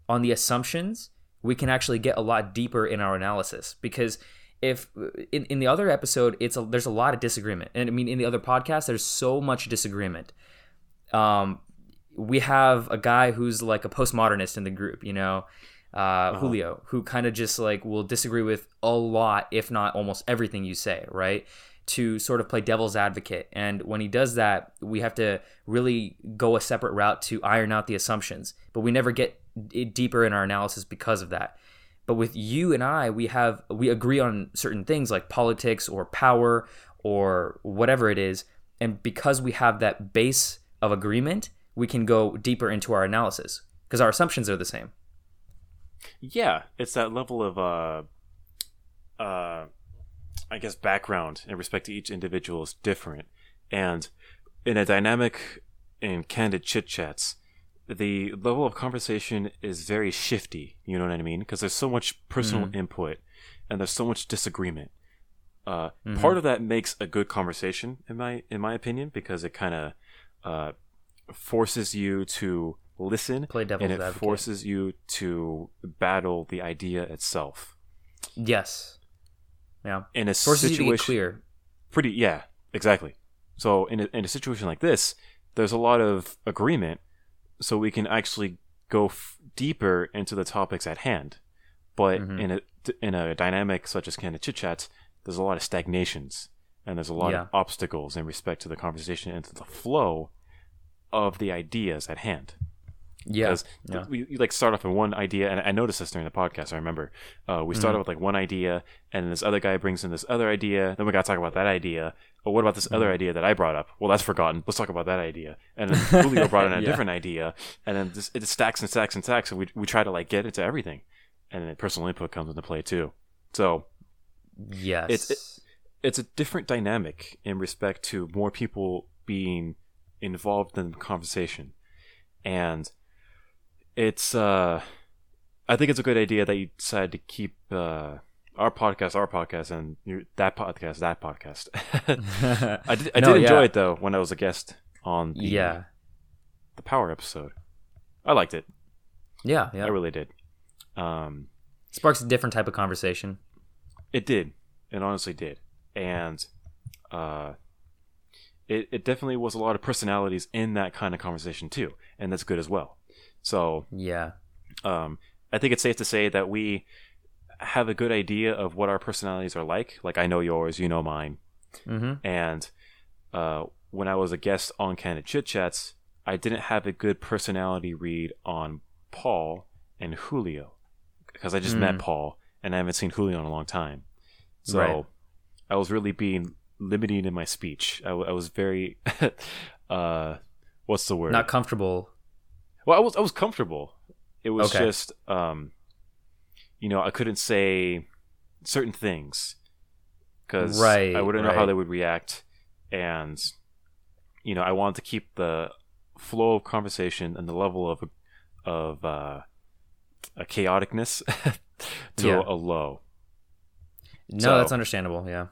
on the assumptions, we can actually get a lot deeper in our analysis. Because if in, in the other episode, it's a, there's a lot of disagreement, and I mean in the other podcast, there's so much disagreement. Um, we have a guy who's like a postmodernist in the group, you know, uh, Julio, who kind of just like will disagree with a lot, if not almost everything you say, right? To sort of play devil's advocate. And when he does that, we have to really go a separate route to iron out the assumptions. But we never get deeper in our analysis because of that. But with you and I, we have we agree on certain things like politics or power or whatever it is. And because we have that base of agreement, we can go deeper into our analysis because our assumptions are the same. Yeah, it's that level of uh uh I guess background in respect to each individual is different. And in a dynamic and candid chit chats, the level of conversation is very shifty, you know what I mean? Because there's so much personal input and there's so much disagreement. Uh, Part of that makes a good conversation, in my in my opinion, because it kind of uh, forces you to listen Play devil's and it advocate. forces you to battle the idea itself Yes. Yeah. in a Forces you to situation clear. pretty yeah exactly so in a, in a situation like this there's a lot of agreement so we can actually go f- deeper into the topics at hand. But Mm-hmm. in a in a dynamic such as candid chit chats there's a lot of stagnations and there's a lot of obstacles in respect to the conversation and to the flow of the ideas at hand Yeah. because yeah. we, we like start off with one idea and i noticed this during the podcast i remember. Uh, we started with like one idea and then this other guy brings in this other idea then we got to talk about that idea. But what about this other idea that i brought up? Well that's forgotten. Let's talk about that idea. And then [LAUGHS] julio brought in a Yeah. different idea and then this, it just stacks and stacks and stacks and we, we try to like get into everything. And then personal input comes into play too. So Yes. it's- it- it's a different dynamic in respect to more people being involved in the conversation. And it's uh i think it's a good idea that you decided to keep uh our podcast our podcast and your, that podcast that podcast [LAUGHS] i did i [LAUGHS] No, did enjoy yeah. it though when i was a guest on the, yeah. the power episode i liked it Yeah. Yeah. i really did um Sparks a different type of conversation. It did. It honestly did. And uh it, it definitely was a lot of personalities in that kind of conversation too. And that's good as well. So Yeah. um I think it's safe to say that we have a good idea of what our personalities are like. Like I know yours, you know mine. Mm-hmm. And uh when I was a guest on Candid Chit Chats, I didn't have a good personality read on Paul and Julio because I just met Mm. Paul and I haven't seen Julio in a long time. So Right. I was really being limiting in my speech. I, I was very, [LAUGHS] uh, what's the word? Not comfortable. Well, I was I was comfortable. It was Okay. just, um, you know, I couldn't say certain things because Right, I wouldn't know how they would react, and you know, I wanted to keep the flow of conversation and the level of of uh, a chaoticness [LAUGHS] to Yeah. a low. No, So- that's understandable. Yeah.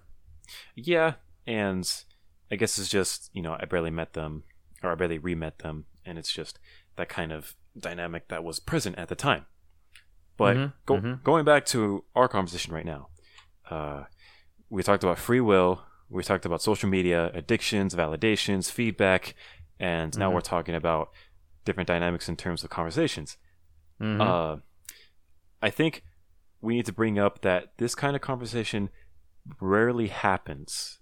Yeah, and I guess it's just you know I barely met them or I barely re-met them, and it's just that kind of dynamic that was present at the time. But Mhm, go, mhm. going back to our conversation right now, uh, we talked about free will, we talked about social media, addictions, validations, feedback, and now Mhm. we're talking about different dynamics in terms of conversations. Mhm. Uh, I think we need to bring up that this kind of conversation rarely happens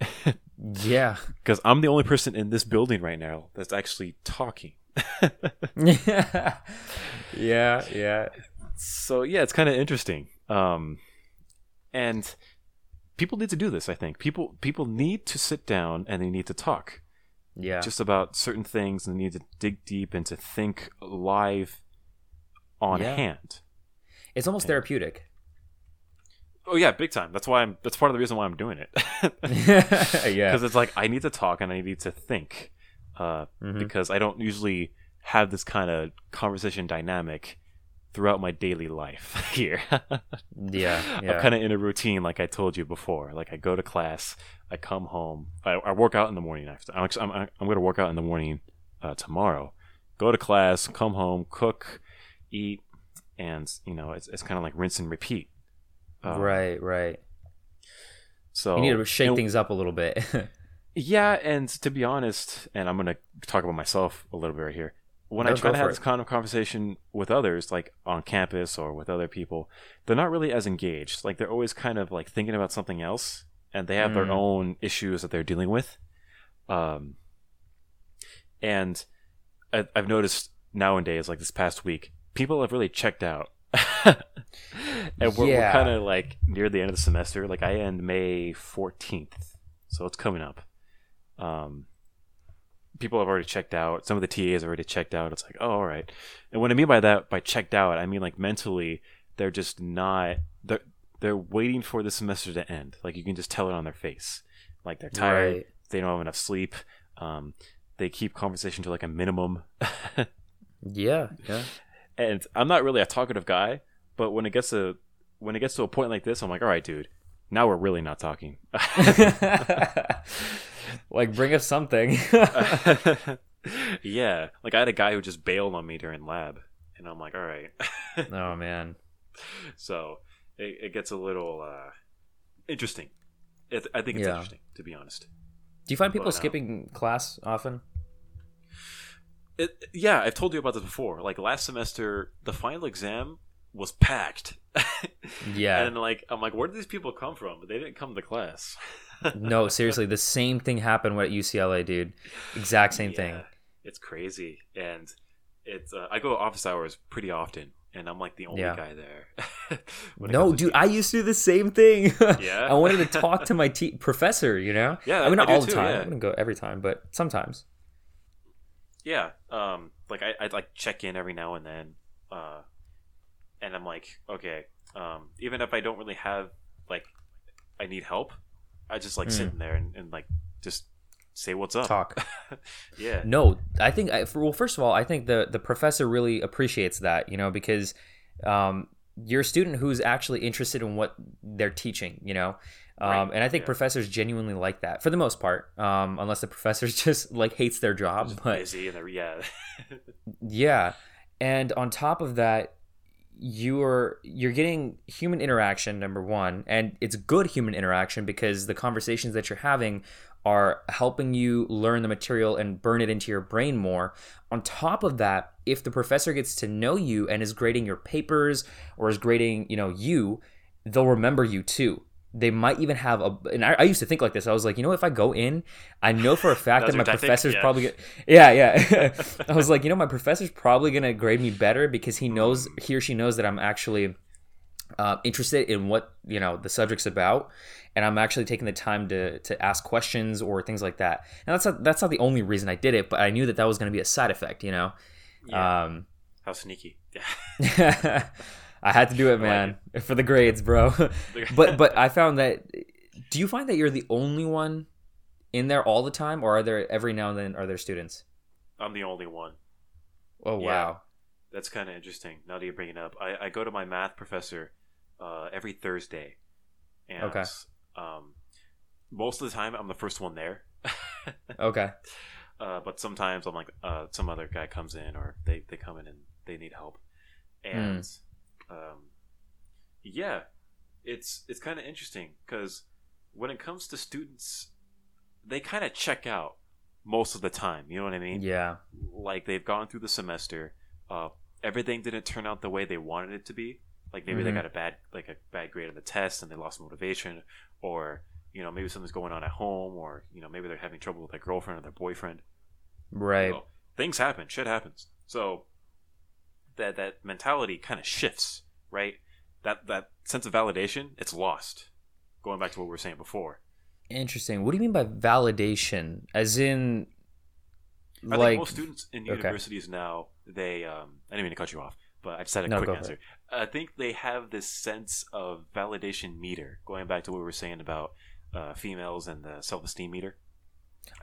[LAUGHS] yeah. [LAUGHS] because I'm the only person in this building right now that's actually talking. [LAUGHS] yeah. Yeah. so yeah, it's kind of interesting. Um, and people need to do this. I think people people need to sit down and they need to talk Yeah. just about certain things and they need to dig deep and to think live on Yeah. hand. it's almost therapeutic. Oh yeah, big time. That's why I'm. That's part of the reason why I'm doing it. [LAUGHS] yeah. [LAUGHS] because it's like I need to talk and I need to think uh, Mhm. because I don't usually have this kind of conversation dynamic throughout my daily life [LAUGHS] here. Yeah. Yeah. I'm kind of in a routine, like I told you before. Like I go to class, I come home, I, I work out in the morning. After I'm I'm, I'm going to work out in the morning uh, tomorrow. Go to class, come home, cook, eat, and you know it's it's kind of like rinse and repeat. Um, right. Right. So You need to shake and- things up a little bit. [LAUGHS] Yeah, and to be honest, and I'm gonna talk about myself a little bit right here. When I try to have for this kind of conversation with others, like on campus or with other people, they're not really as engaged. Like they're always kind of like thinking about something else, and they have their Mm. own issues that they're dealing with. Um, and I, I've noticed nowadays, like this past week, people have really checked out. [LAUGHS] and we're, we're kind of like near the end of the semester. Like I end May 14th, so it's coming up. Um, people have already checked out. Some of the TAs already checked out. It's like, oh, all right. And what I mean by that, by checked out, I mean like mentally, they're just not. They're they're waiting for the semester to end. Like you can just tell it on their face. Like they're tired. Right. They don't have enough sleep. Um, they keep conversation to like a minimum. Yeah. Yeah. [LAUGHS] and I'm not really a talkative guy, but when it gets to when it gets to a point like this, I'm like, all right, dude. Now we're really not talking. [LAUGHS] [LAUGHS] like bring us something. [LAUGHS] yeah, like I had a guy who just bailed on me during lab, and I'm like, all right. oh man. so it, it gets a little uh, interesting. It, I think it's Yeah. interesting, to be honest. Do you find people But, um, skipping class often? It, yeah, I've told you about this before. Like last semester, the final exam was packed. [LAUGHS] Yeah. and like I'm like, where did these people come from? They didn't come to class. [LAUGHS] no, seriously, the same thing happened at UCLA, dude. Exact same thing. It's crazy, and it's uh, I go to office hours pretty often, and I'm like the only Yeah. guy there. [LAUGHS] No, dude, I used to do the same thing. Yeah? I wanted to talk to my te- professor, you know? Yeah, I mean, not I all the time. yeah. I wouldn't go every time, but sometimes. yeah, um, like I I like check in every now and then, uh, and I'm like, okay, um, even if I don't really have like I need help, I just like Mm. sitting there and, and like just say what's up. Talk. [LAUGHS] yeah, No, I think I, well, first of all, I think the the professor really appreciates that, you know, because um, you're a student who's actually interested in what they're teaching, you know. Um, Right, and I think yeah. professors genuinely like that for the most part, um, unless the [LAUGHS] professor just like hates their job. just But busy and they're yeah. [LAUGHS] yeah, and on top of that, you're you're getting human interaction number one, and it's good human interaction because the conversations that you're having are helping you learn the material and burn it into your brain more. On top of that, if the professor gets to know you and is grading your papers or is grading, you know, you, they'll remember you too. They might even have a, and I, I used to think like this. I was like, you know, if I go in, I know for a [LAUGHS] fact That my professor's Yeah. probably gonna, yeah, yeah. [LAUGHS] [LAUGHS] I was like, you know, my professor's probably gonna grade me better because he knows, he or she knows that I'm actually uh, interested in what you know the subject's about, and I'm actually taking the time to to ask questions or things like that. And that's not that's not the only reason I did it, but I knew that that was going to be a side effect, you know. yeah. Um, How sneaky. Yeah. I had to do it, like man, [LAUGHS] for the grades, bro. [LAUGHS] [LAUGHS] but but I found that. Do you find that you're the only one in there all the time, or are there every now and then are there students? I'm the only one. Oh Yeah. wow. That's kind of interesting. Now that you bring it up, I, I go to my math professor uh, every Thursday, and Okay. um, most of the time I'm the first one there. Okay. uh, but sometimes I'm like uh, some other guy comes in or they, they come in and they need help, and um, yeah, it's it's kind of interesting because when it comes to students, they kind of check out most of the time. You know what I mean? Yeah. Like they've gone through the semester, uh, everything didn't turn out the way they wanted it to be. Like maybe they Mhm. got a bad like a bad grade on the test and they lost motivation, or you know maybe something's going on at home, or you know maybe they're having trouble with their girlfriend or their boyfriend. Right. You know, things happen, shit happens. So that that mentality kind of shifts, right? That that sense of validation, it's lost. Going back to what we were saying before. Interesting. What do you mean by validation? As in, I like, think most students in okay. universities now, they um I didn't mean to cut you off, but I just had a No, quick answer. I think they have this sense of validation meter, going back to what we were saying about uh, females and the self esteem meter.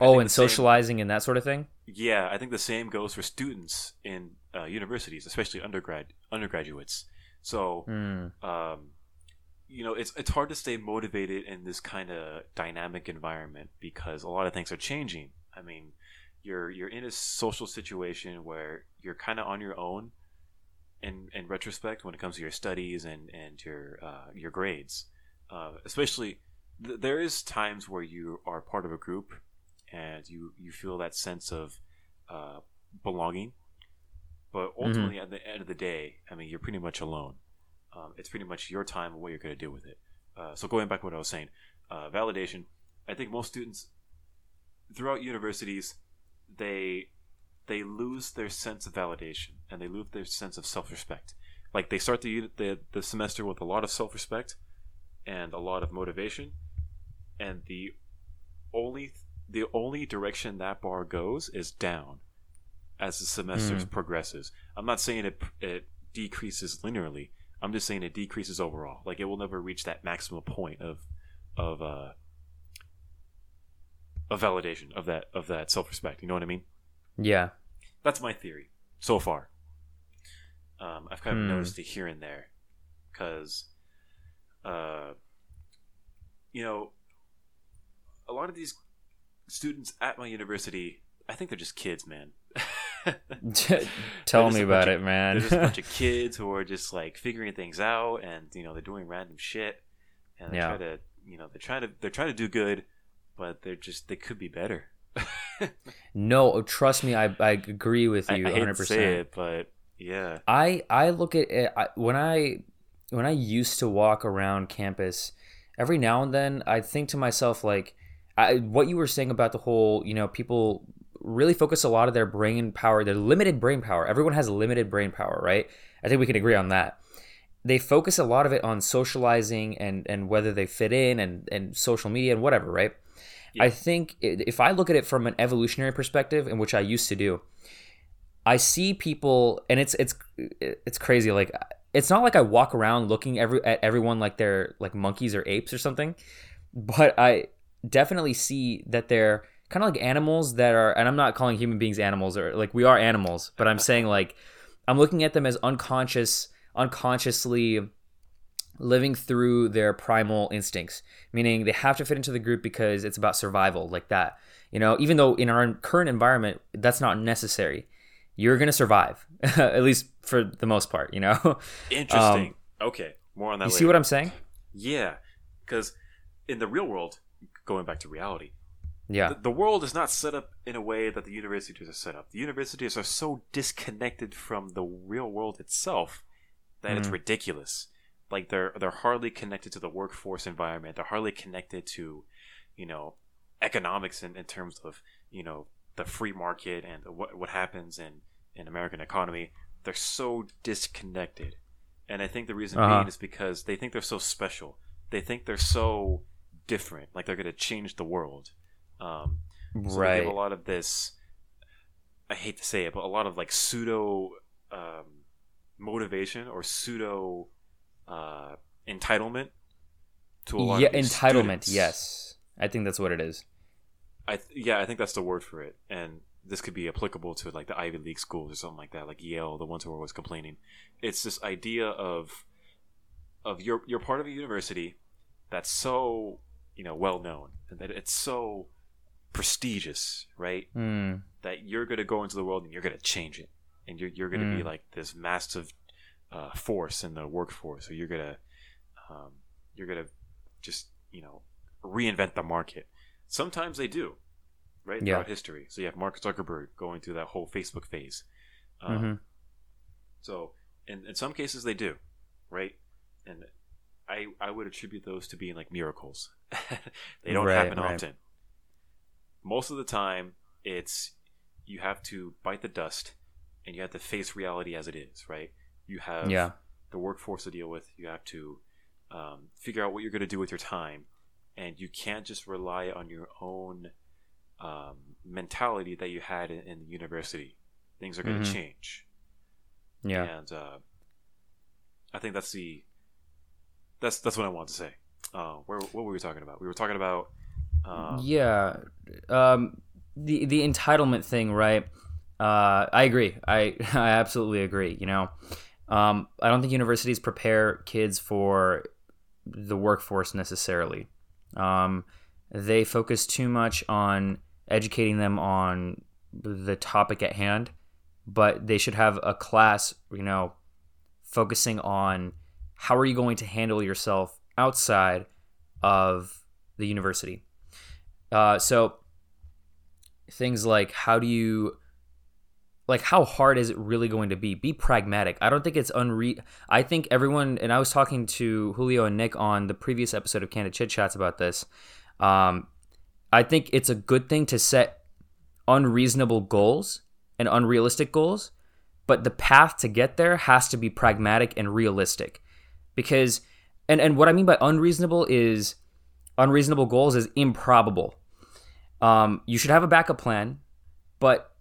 Oh, and the same- socializing and that sort of thing. Yeah, I think the same goes for students in uh, universities, especially undergrad undergraduates. So, Hmm. um, you know, it's it's hard to stay motivated in this kind of dynamic environment because a lot of things are changing. I mean, you're you're in a social situation where you're kind of on your own. In in retrospect, when it comes to your studies and and your uh, your grades, uh, especially th- there is times where you are part of a group and you you feel that sense of uh, belonging. But ultimately, at the end of the day, I mean, you're pretty much alone. Um, it's pretty much your time and what you're going to do with it. Uh, so going back to what I was saying, uh, validation. I think most students throughout universities, they they lose their sense of validation and they lose their sense of self-respect. Like they start the the, the semester with a lot of self-respect and a lot of motivation, and the only the only direction that bar goes is down as the semester Mm. progresses. I'm not saying it it decreases linearly. I'm just saying it decreases overall. Like it will never reach that maximum point of of uh of validation of that of that self respect. You know what I mean? Yeah. That's my theory so far. Um, I've kind of Hmm. noticed it here and there because, uh, you know, a lot of these students at my university, I think they're just kids, man. [LAUGHS] Tell me about bunch it, man. They're just a bunch of [LAUGHS] kids who are just like figuring things out, and you know they're doing random shit, and they Yeah. try to, you know, they're trying to they're trying to do good, but they're just they could be better. [LAUGHS] no, trust me, I, I agree with you I hate 100%. to say it, but yeah, I I look at it I, when I when I used to walk around campus, every now and then I think to myself like, I, what you were saying about the whole you know people really focus a lot of their brain power, their limited brain power. Everyone has limited brain power, right? I think we can agree on that. They focus a lot of it on socializing and and whether they fit in and and social media and whatever, right? Yeah. I think if I look at it from an evolutionary perspective, in which I used to do, I see people, and it's it's it's crazy. Like it's not like I walk around looking every at everyone like they're like monkeys or apes or something, but I definitely see that they're kind of like animals that are. And I'm not calling human beings animals or like we are animals, but I'm saying like I'm looking at them as unconscious, unconsciously living through their primal instincts, meaning they have to fit into the group because it's about survival, like that. You know, even though in our current environment that's not necessary, you're gonna survive, [LAUGHS] at least for the most part. You know, [LAUGHS] interesting. okay, more on that. Um, you later. see what I'm saying? Yeah, because in the real world, going back to reality, Yeah, the, the world is not set up in a way that the universities are set up. The universities are so disconnected from the real world itself that it's Mhm. ridiculous. Like they're they're hardly connected to the workforce environment. They're hardly connected to, you know, economics in, in terms of you know the free market and what what happens in in American economy. They're so disconnected, and I think the reason Uh-huh. being is because they think they're so special. They think they're so different. Like they're gonna change the world. Um, so they right. a lot of this. I hate to say it, but a lot of like pseudo um, motivation or pseudo uh, entitlement to a lot Yeah, of entitlement. students. Yes, I think that's what it is. I th- yeah, I think that's the word for it, and this could be applicable to like the Ivy League schools or something like that, like Yale, the ones who are always complaining. It's this idea of of you're you're part of a university that's so you know well known and that it's so prestigious, right? Hmm. that you're going to go into the world and you're going to change it and you're, you're going to be Mm. like this massive uh, force in the workforce or you're going to um, you're going to just you know reinvent the market sometimes they do right? Yeah. Throughout history. So you have Mark Zuckerberg going through that whole Facebook phase. Um, hmm So in, in some cases they do, right? And I I would attribute those to being like miracles. [LAUGHS] they don't Right, happen right. often. Most of the time, it's you have to bite the dust and you have to face reality as it is, right? You have Yeah. the workforce to deal with. You have to um, figure out what you're going to do with your time, and you can't just rely on your own um, mentality that you had in, in the university. Things are going to Mhm. change, Yeah. and uh, I think that's the that's that's what I want to say. Uh, where what were we talking about? We were talking about um, yeah. Um, the the entitlement thing, right? Uh, I agree. I [LAUGHS] I absolutely agree. You know, um, I don't think universities prepare kids for the workforce necessarily. Um, they focus too much on educating them on the topic at hand, but they should have a class, you know, focusing on how are you going to handle yourself outside of the university. Uh, so things like how do you like how hard is it really going to be? Be pragmatic. I don't think it's unre i think everyone and i was talking to julio and nick on the previous episode of candid chit chats about this um, i think it's a good thing to set unreasonable goals and unrealistic goals but the path to get there has to be pragmatic and realistic because and and what i mean by unreasonable is unreasonable goals is improbable um, you should have a backup plan, but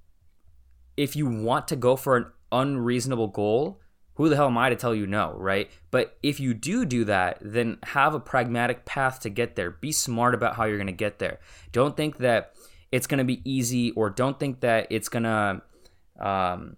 if you want to go for an unreasonable goal, who the hell am I to tell you no, right? But if you do do that, then have a pragmatic path to get there. Be smart about how you're going to get there. Don't think that it's going to be easy, or don't think that it's going to, um,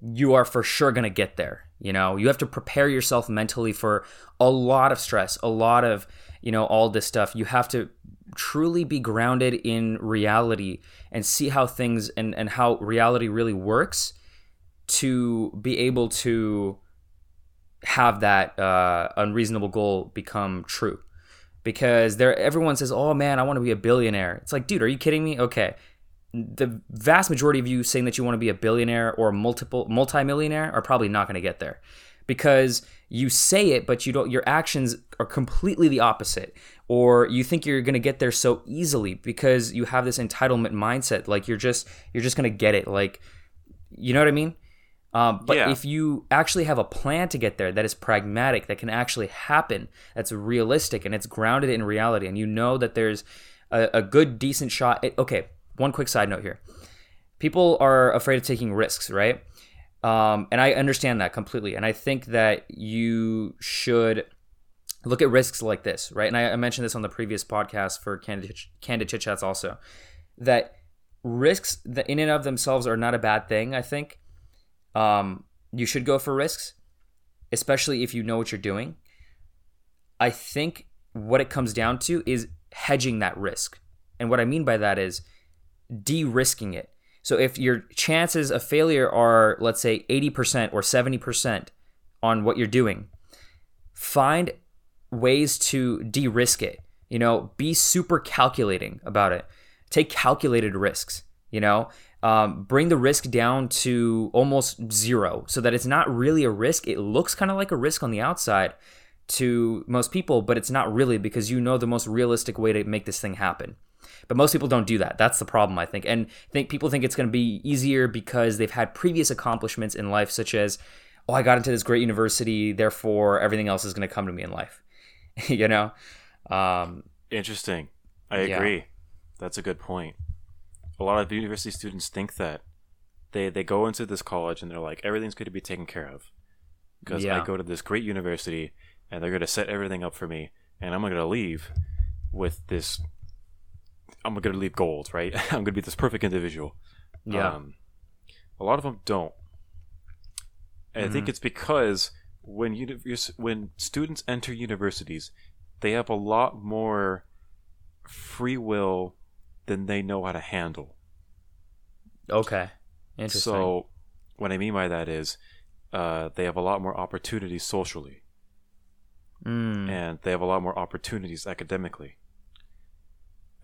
you are for sure going to get there. You know, you have to prepare yourself mentally for a lot of stress, a lot of, you know, all this stuff. You have to truly be grounded in reality and see how things and, and how reality really works to be able to have that uh, unreasonable goal become true. Because there everyone says oh man i want to be a billionaire. It's like dude are you kidding me? Okay the vast majority of you saying that you want to be a billionaire or a multiple multimillionaire are probably not going to get there. Because you say it but you don't your actions are completely the opposite. Or you think you're going to get there so easily because you have this entitlement mindset like you're just you're just going to get it like you know what i mean? Um, but Yeah. if you actually have a plan to get there that is pragmatic that can actually happen that's realistic and it's grounded in reality and you know that there's a, a good decent shot it- okay one quick side note here. People are afraid of taking risks right? Um, and i understand that completely. And i think that you should look at risks like this right? And i, I mentioned this on the previous podcast for candid, candid chit chats also that risks that in and of themselves are not a bad thing i think. Um, you should go for risks especially if you know what you're doing. I think what it comes down to is hedging that risk. And what i mean by that is de-risking it. So if your chances of failure are let's say 80% or 70% on what you're doing find ways to de-risk it you know? Be super calculating about it. Take calculated risks you know? Um, bring the risk down to almost zero so that it's not really a risk. It looks kind of like a risk on the outside to most people but it's not really because you know the most realistic way to make this thing happen but most people don't do that that's the problem i think and I think people think it's going to be easier because they've had previous accomplishments in life such as oh i got into this great university therefore everything else is going to come to me in life [LAUGHS] you know um, Interesting. I Yeah. agree. That's a good point. A lot of university students think that they they go into this college and they're like everything's going to be taken care of because Yeah. I go to this great university and they're going to set everything up for me and I'm going to leave with this. I'm going to leave gold, right? [LAUGHS] I'm going to be this perfect individual. yeah Um, a lot of them don't. And I think Mhm. it's because when univers- when students enter universities, they have a lot more free will than they know how to handle. okay interesting So, what I mean by that is, uh, they have a lot more opportunities socially, Mm, and they have a lot more opportunities academically.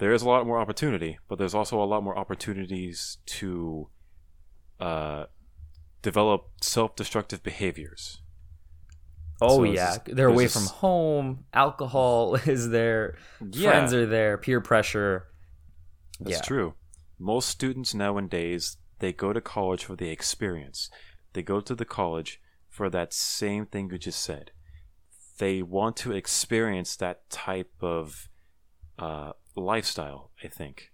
There is a lot more opportunity, but there's also a lot more opportunities to uh, develop self-destructive behaviors. Oh So yeah, they're away this- from home. Alcohol [LAUGHS] is there. Yeah. Friends are there. Peer pressure. That's yeah. true. Most students nowadays they go to college for the experience. They go to the college for that same thing you just said. They want to experience that type of uh, lifestyle. I think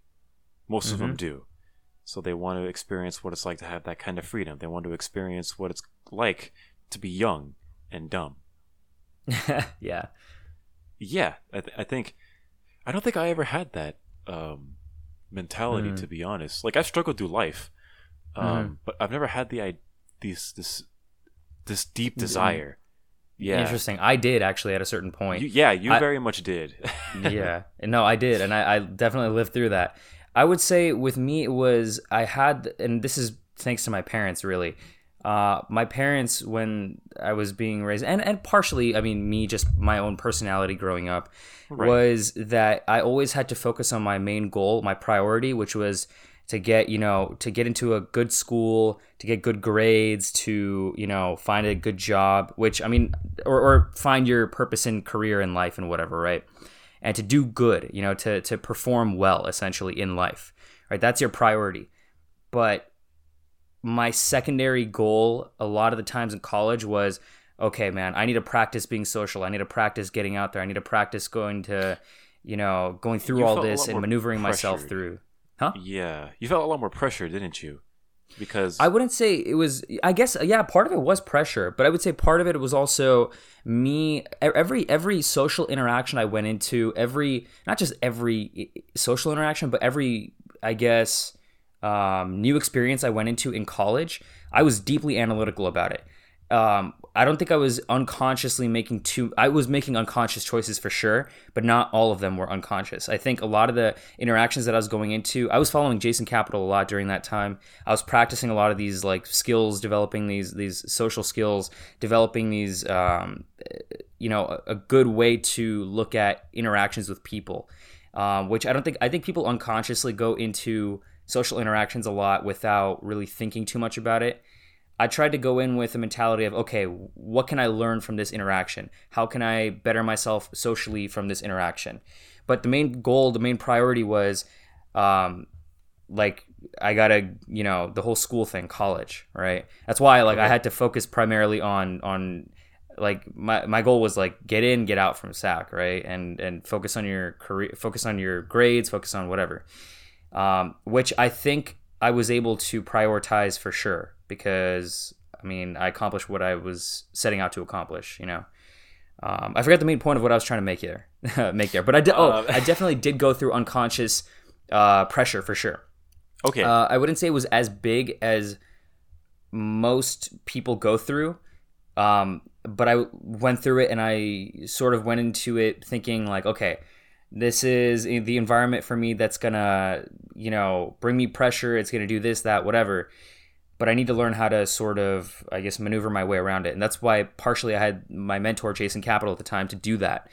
most of them Mhm. do. So they want to experience what it's like to have that kind of freedom. They want to experience what it's like to be young and dumb. [LAUGHS] yeah. Yeah, I, th- I think I don't think I ever had that um, mentality Mm. to be honest. Like I've struggled through life, um, Mhm. but I've never had the I this this this deep Mm-hmm. desire. Yeah, Interesting. I did actually at a certain point. You, yeah, you I- very much did. [LAUGHS] yeah no i did and I, I definitely lived through that i would say with me it was i had and this is thanks to my parents really uh, my parents when i was being raised and, and partially i mean me just my own personality growing up Right. was that i always had to focus on my main goal my priority which was to get you know to get into a good school to get good grades to you know find a good job which i mean or, or find your purpose in career in life and whatever right? And to do good you know to to perform well essentially in life right? That's your priority. But my secondary goal a lot of the times in college was okay man i need to practice being social. I need to practice getting out there. I need to practice going to you know going through You all this and maneuvering myself through huh yeah, you felt a lot more pressure, didn't you? Because I wouldn't say it was. I guess yeah, part of it was pressure, but I would say part of it was also me. Every every social interaction I went into, every not just every social interaction, but every I guess um, new experience I went into in college, I was deeply analytical about it. Um, I don't think I was unconsciously making too. I was making unconscious choices for sure, but not all of them were unconscious. I think a lot of the interactions that I was going into, I was following Jason Capital a lot during that time. I was practicing a lot of these like skills, developing these these social skills, developing these um, you know a, good way to look at interactions with people, um, which I don't think I think people unconsciously go into social interactions a lot without really thinking too much about it. I tried to go in with a mentality of okay, what can I learn from this interaction? How can I better myself socially from this interaction? But the main goal, the main priority was um, like I gotta, you know, the whole school thing, college, right? That's why like I had to focus primarily on on like my, my goal was like get in, get out from SAC, right? And and focus on your career, focus on your grades, focus on whatever. Um, which I think I was able to prioritize for sure because I mean I accomplished what I was setting out to accomplish, you know. Um, I forgot the main point of what I was trying to make here, [LAUGHS] make there, but I did. Oh, Uh, I definitely did go through unconscious uh, pressure for sure. okay, Uh, I wouldn't say it was as big as most people go through, um, but I went through it and I sort of went into it thinking like, okay, this is the environment for me that's gonna, you know, bring me pressure. It's gonna do this, that, whatever. But I need to learn how to sort of, I guess, maneuver my way around it, and that's why partially I had my mentor Jason Capital at the time to do that,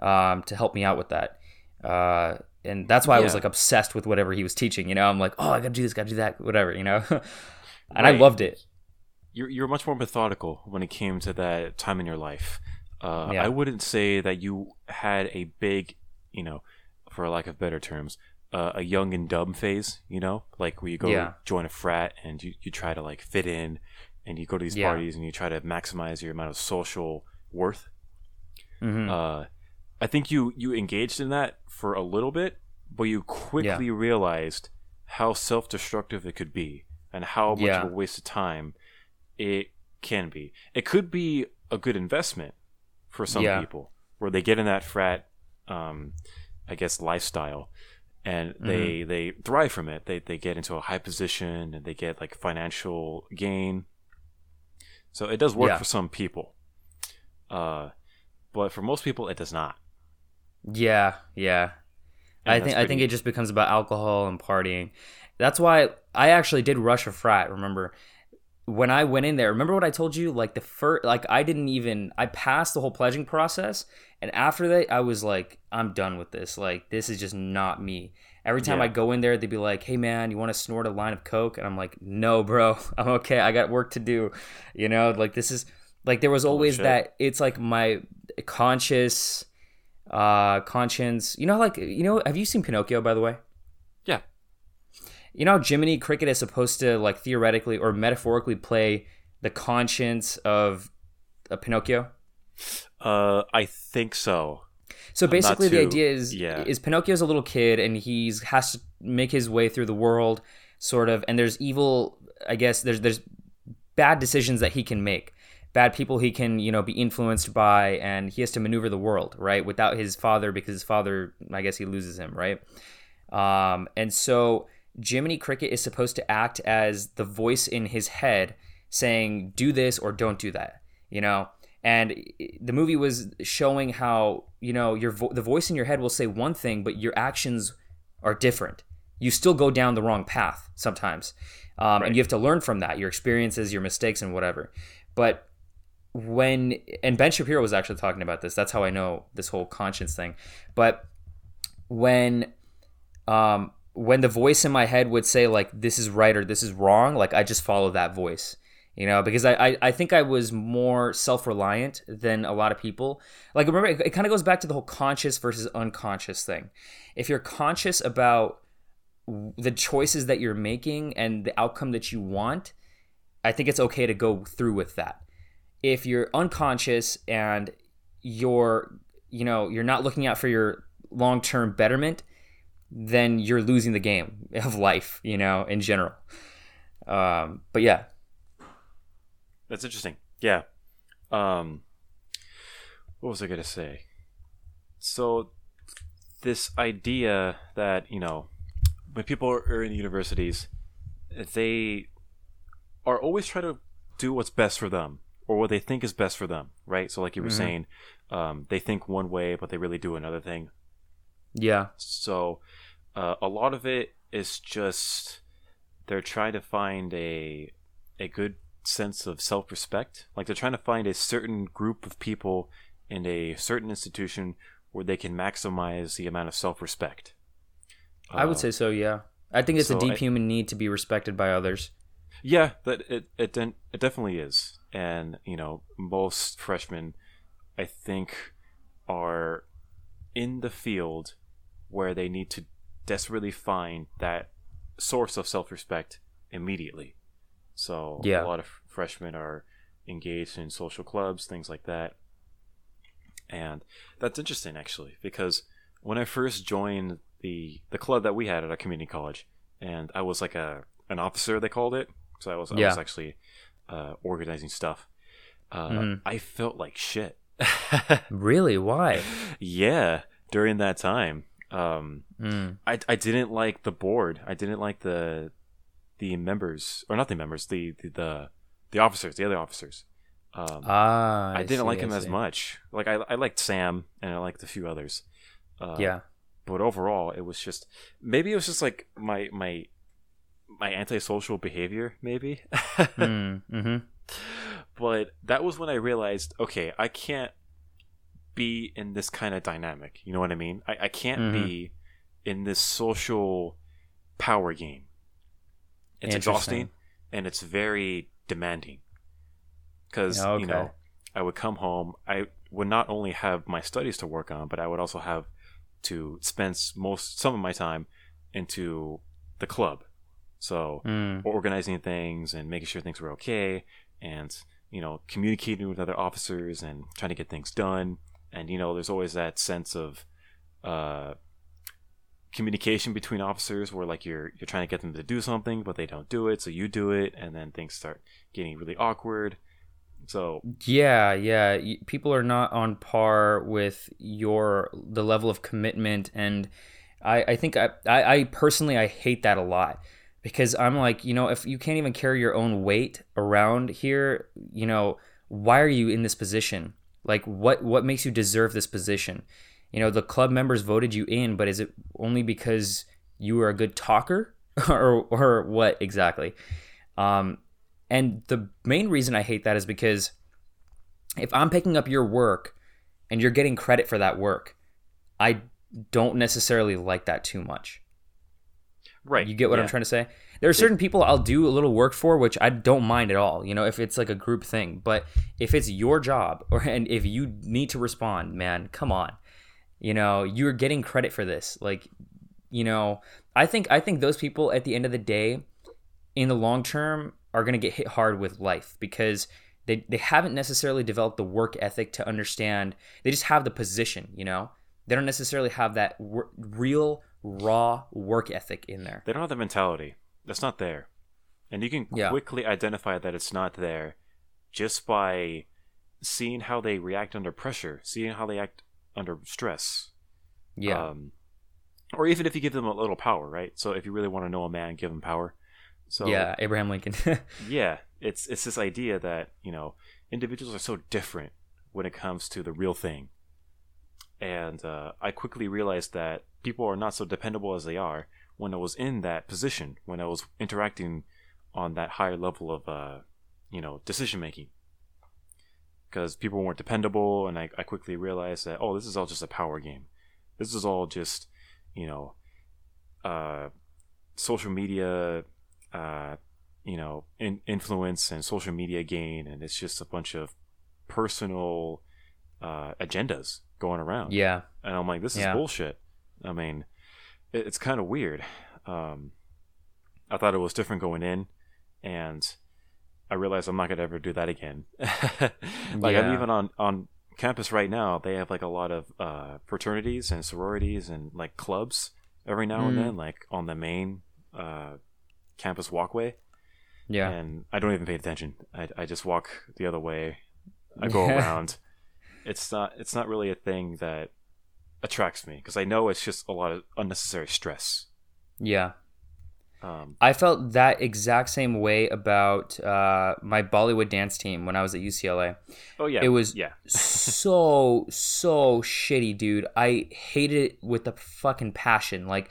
um, to help me out with that. Uh, and that's why I was like obsessed with whatever he was teaching. You know, I'm like, oh, I gotta do this, gotta do that, whatever. You know, [LAUGHS] and I loved it. you're you're much more methodical when it came to that time in your life. Uh, Yeah. I wouldn't say that you had a big, you know, for lack of better terms, uh, a young and dumb phase. You know, like where you go Yeah. join a frat and you, you try to like fit in, and you go to these Yeah. parties and you try to maximize your amount of social worth. hmm Uh, I think you you engaged in that for a little bit, but you quickly realized how self destructive it could be and how much Yeah. of a waste of time it can be. It could be a good investment for some Yeah. people where they get in that frat, um, I guess, lifestyle. And Mm-hmm. they, they thrive from it. They, they get into a high position and they get like financial gain. So it does work Yeah. for some people. Uh, but for most people, it does not. Yeah, yeah. And I think I think it just becomes about alcohol and partying. That's why I actually did rush a frat. Remember, when I went in there, remember what I told you? Like the first, like I didn't even, I passed the whole pledging process, and after that, I was like, I'm done with this. Like this is just not me. Every time Yeah. I go in there, they'd be like, "Hey man, you want to snort a line of coke?" And I'm like, "No, bro, [LAUGHS] I'm okay. I got work to do." You know, like this is like there was always shit. that. It's like my conscious, uh, conscience. You know, like you know, have you seen Pinocchio? By the way. You know, Jiminy Cricket is supposed to like theoretically or metaphorically play the conscience of a Pinocchio. Uh, I think so. So basically, the idea is yeah. is Pinocchio's a little kid and he's has to make his way through the world, sort of. And there's evil. I guess there's there's bad decisions that he can make, bad people he can you know be influenced by, and he has to maneuver the world right without his father because his father I guess he loses him right. Um, and so Jiminy Cricket is supposed to act as the voice in his head saying, do this or don't do that, you know? And the movie was showing how, you know, your vo- the voice in your head will say one thing, but your actions are different. You still go down the wrong path sometimes. Um, And you have to learn from that, your experiences, your mistakes, and whatever. But when, and Ben Shapiro was actually talking about this, that's how I know this whole conscience thing. But when um, when the voice in my head would say like this is right or this is wrong, like I just follow that voice, you know, because I I, I think I was more self reliant than a lot of people. Like remember, it, it kind of goes back to the whole conscious versus unconscious thing. If you're conscious about the choices that you're making and the outcome that you want, I think it's okay to go through with that. If you're unconscious and you're, you know, you're not looking out for your long-term betterment, then you're losing the game [LAUGHS] of life, you know, in general. Um, but yeah, That's interesting. Yeah. Um, what was I gonna say? So, this idea that you know, when people are in universities, they are always trying to do what's best for them or what they think is best for them, right? So, like you were Mhm. saying, um, they think one way, but they really do another thing. yeah, So uh, a lot of it is just they're trying to find a a good sense of self respect. Like they're trying to find a certain group of people in a certain institution where they can maximize the amount of self respect. I would say so. Yeah, I think it's a deep I- human need to be respected by others. Yeah, that it it it definitely is, and you know most freshmen, I think, are in the field where they need to desperately find that source of self respect immediately. So Yeah. a lot of freshmen are engaged in social clubs, things like that, and that's interesting actually because when I first joined the the club that we had at our community college, and I was like a an officer they called it, so I was I was actually uh, organizing stuff. Uh, Mhm. I felt like shit. [LAUGHS] Really? Why? yeah, during that time, um, Mm. I I didn't like the board. I didn't like the the members or not the members, the the the, the officers, the other officers. Um, Ah, I, didn't see, like I him as see. much. Like I I liked Sam and I liked a few others. Uh, Yeah. but overall it was just maybe it was just like my my my antisocial behavior maybe Mm, [LAUGHS] hmm but that was when i realized okay i can't be in this kind of dynamic you know what i mean i, I can't Mhm. be in this social power game it's exhausting and it's very demanding because Yeah, you know okay. i would come home i would not only have my studies to work on but i would also have to spend most some of my time into the club so Mm. organizing things and making sure things were okay and you know communicating with other officers and trying to get things done and you know there's always that sense of uh communication between officers where like you're you're trying to get them to do something but they don't do it so you do it and then things start getting really awkward so Yeah, yeah. People are not on par with your the level of commitment, and I, I think I, I, I personally I hate that a lot because I'm like, you know, if you can't even carry your own weight around here, you know, why are you in this position? Like, what what makes you deserve this position? You know, the club members voted you in, but is it only because you were a good talker, [LAUGHS] or or what exactly? Um, And the main reason I hate that is because if I'm picking up your work and you're getting credit for that work, I don't necessarily like that too much. Right. You get what yeah. I'm trying to say? There are certain people I'll do a little work for, which I don't mind at all. You know, if it's like a group thing. But if it's your job, [LAUGHS] or and if you need to respond, man, come on. You know, you're getting credit for this. Like, you know, I think I think those people at the end of the day, in the long term, are gonna get hit hard with life because they they haven't necessarily developed the work ethic to understand. They just have the position. You know, they don't necessarily have that wor- real raw work ethic in there. They don't have the mentality. That's not there. And you can Yeah. quickly identify that it's not there just by seeing how they react under pressure, seeing how they act under stress. Yeah. Um, or even if you give them a little power, right? So if you really want to know a man, give him power. So yeah, Abraham Lincoln. [LAUGHS] yeah, it's it's this idea that you know individuals are so different when it comes to the real thing, and uh, I quickly realized that people are not so dependable as they are when I was in that position, when I was interacting on that higher level of uh, you know decision making, because people weren't dependable, and I, I quickly realized that oh, this is all just a power game. This is all just you know uh, social media uh, you know, in, influence and social media gain, and it's just a bunch of personal uh, agendas going around. yeah. And I'm like, this is Yeah. bullshit. I mean, it, it's kind of weird. Um, I thought it was different going in, and I realized I'm not gonna ever do that again. [LAUGHS] like I'm even on on campus right now. They have like a lot of uh, fraternities and sororities and like clubs every now and Mm. then, like on the main uh, campus walkway Yeah. and I don't even pay attention. I, I just walk the other way. I go [LAUGHS] around. It's not it's not really a thing that attracts me because I know it's just a lot of unnecessary stress. Yeah. Um, I felt that exact same way about uh, my Bollywood dance team when I was at UCLA. oh yeah, It was- yeah, so so shitty, dude. I hated it with a fucking passion. Like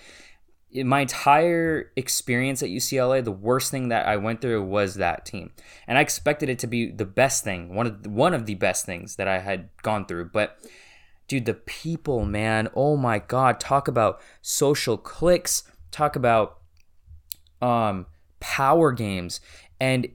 in my entire experience at UCLA, the worst thing that I went through was that team, and I expected it to be the best thing, one of one of the best things that I had gone through. But dude, the people, man, oh my god, talk about social cliques, talk about um power games. And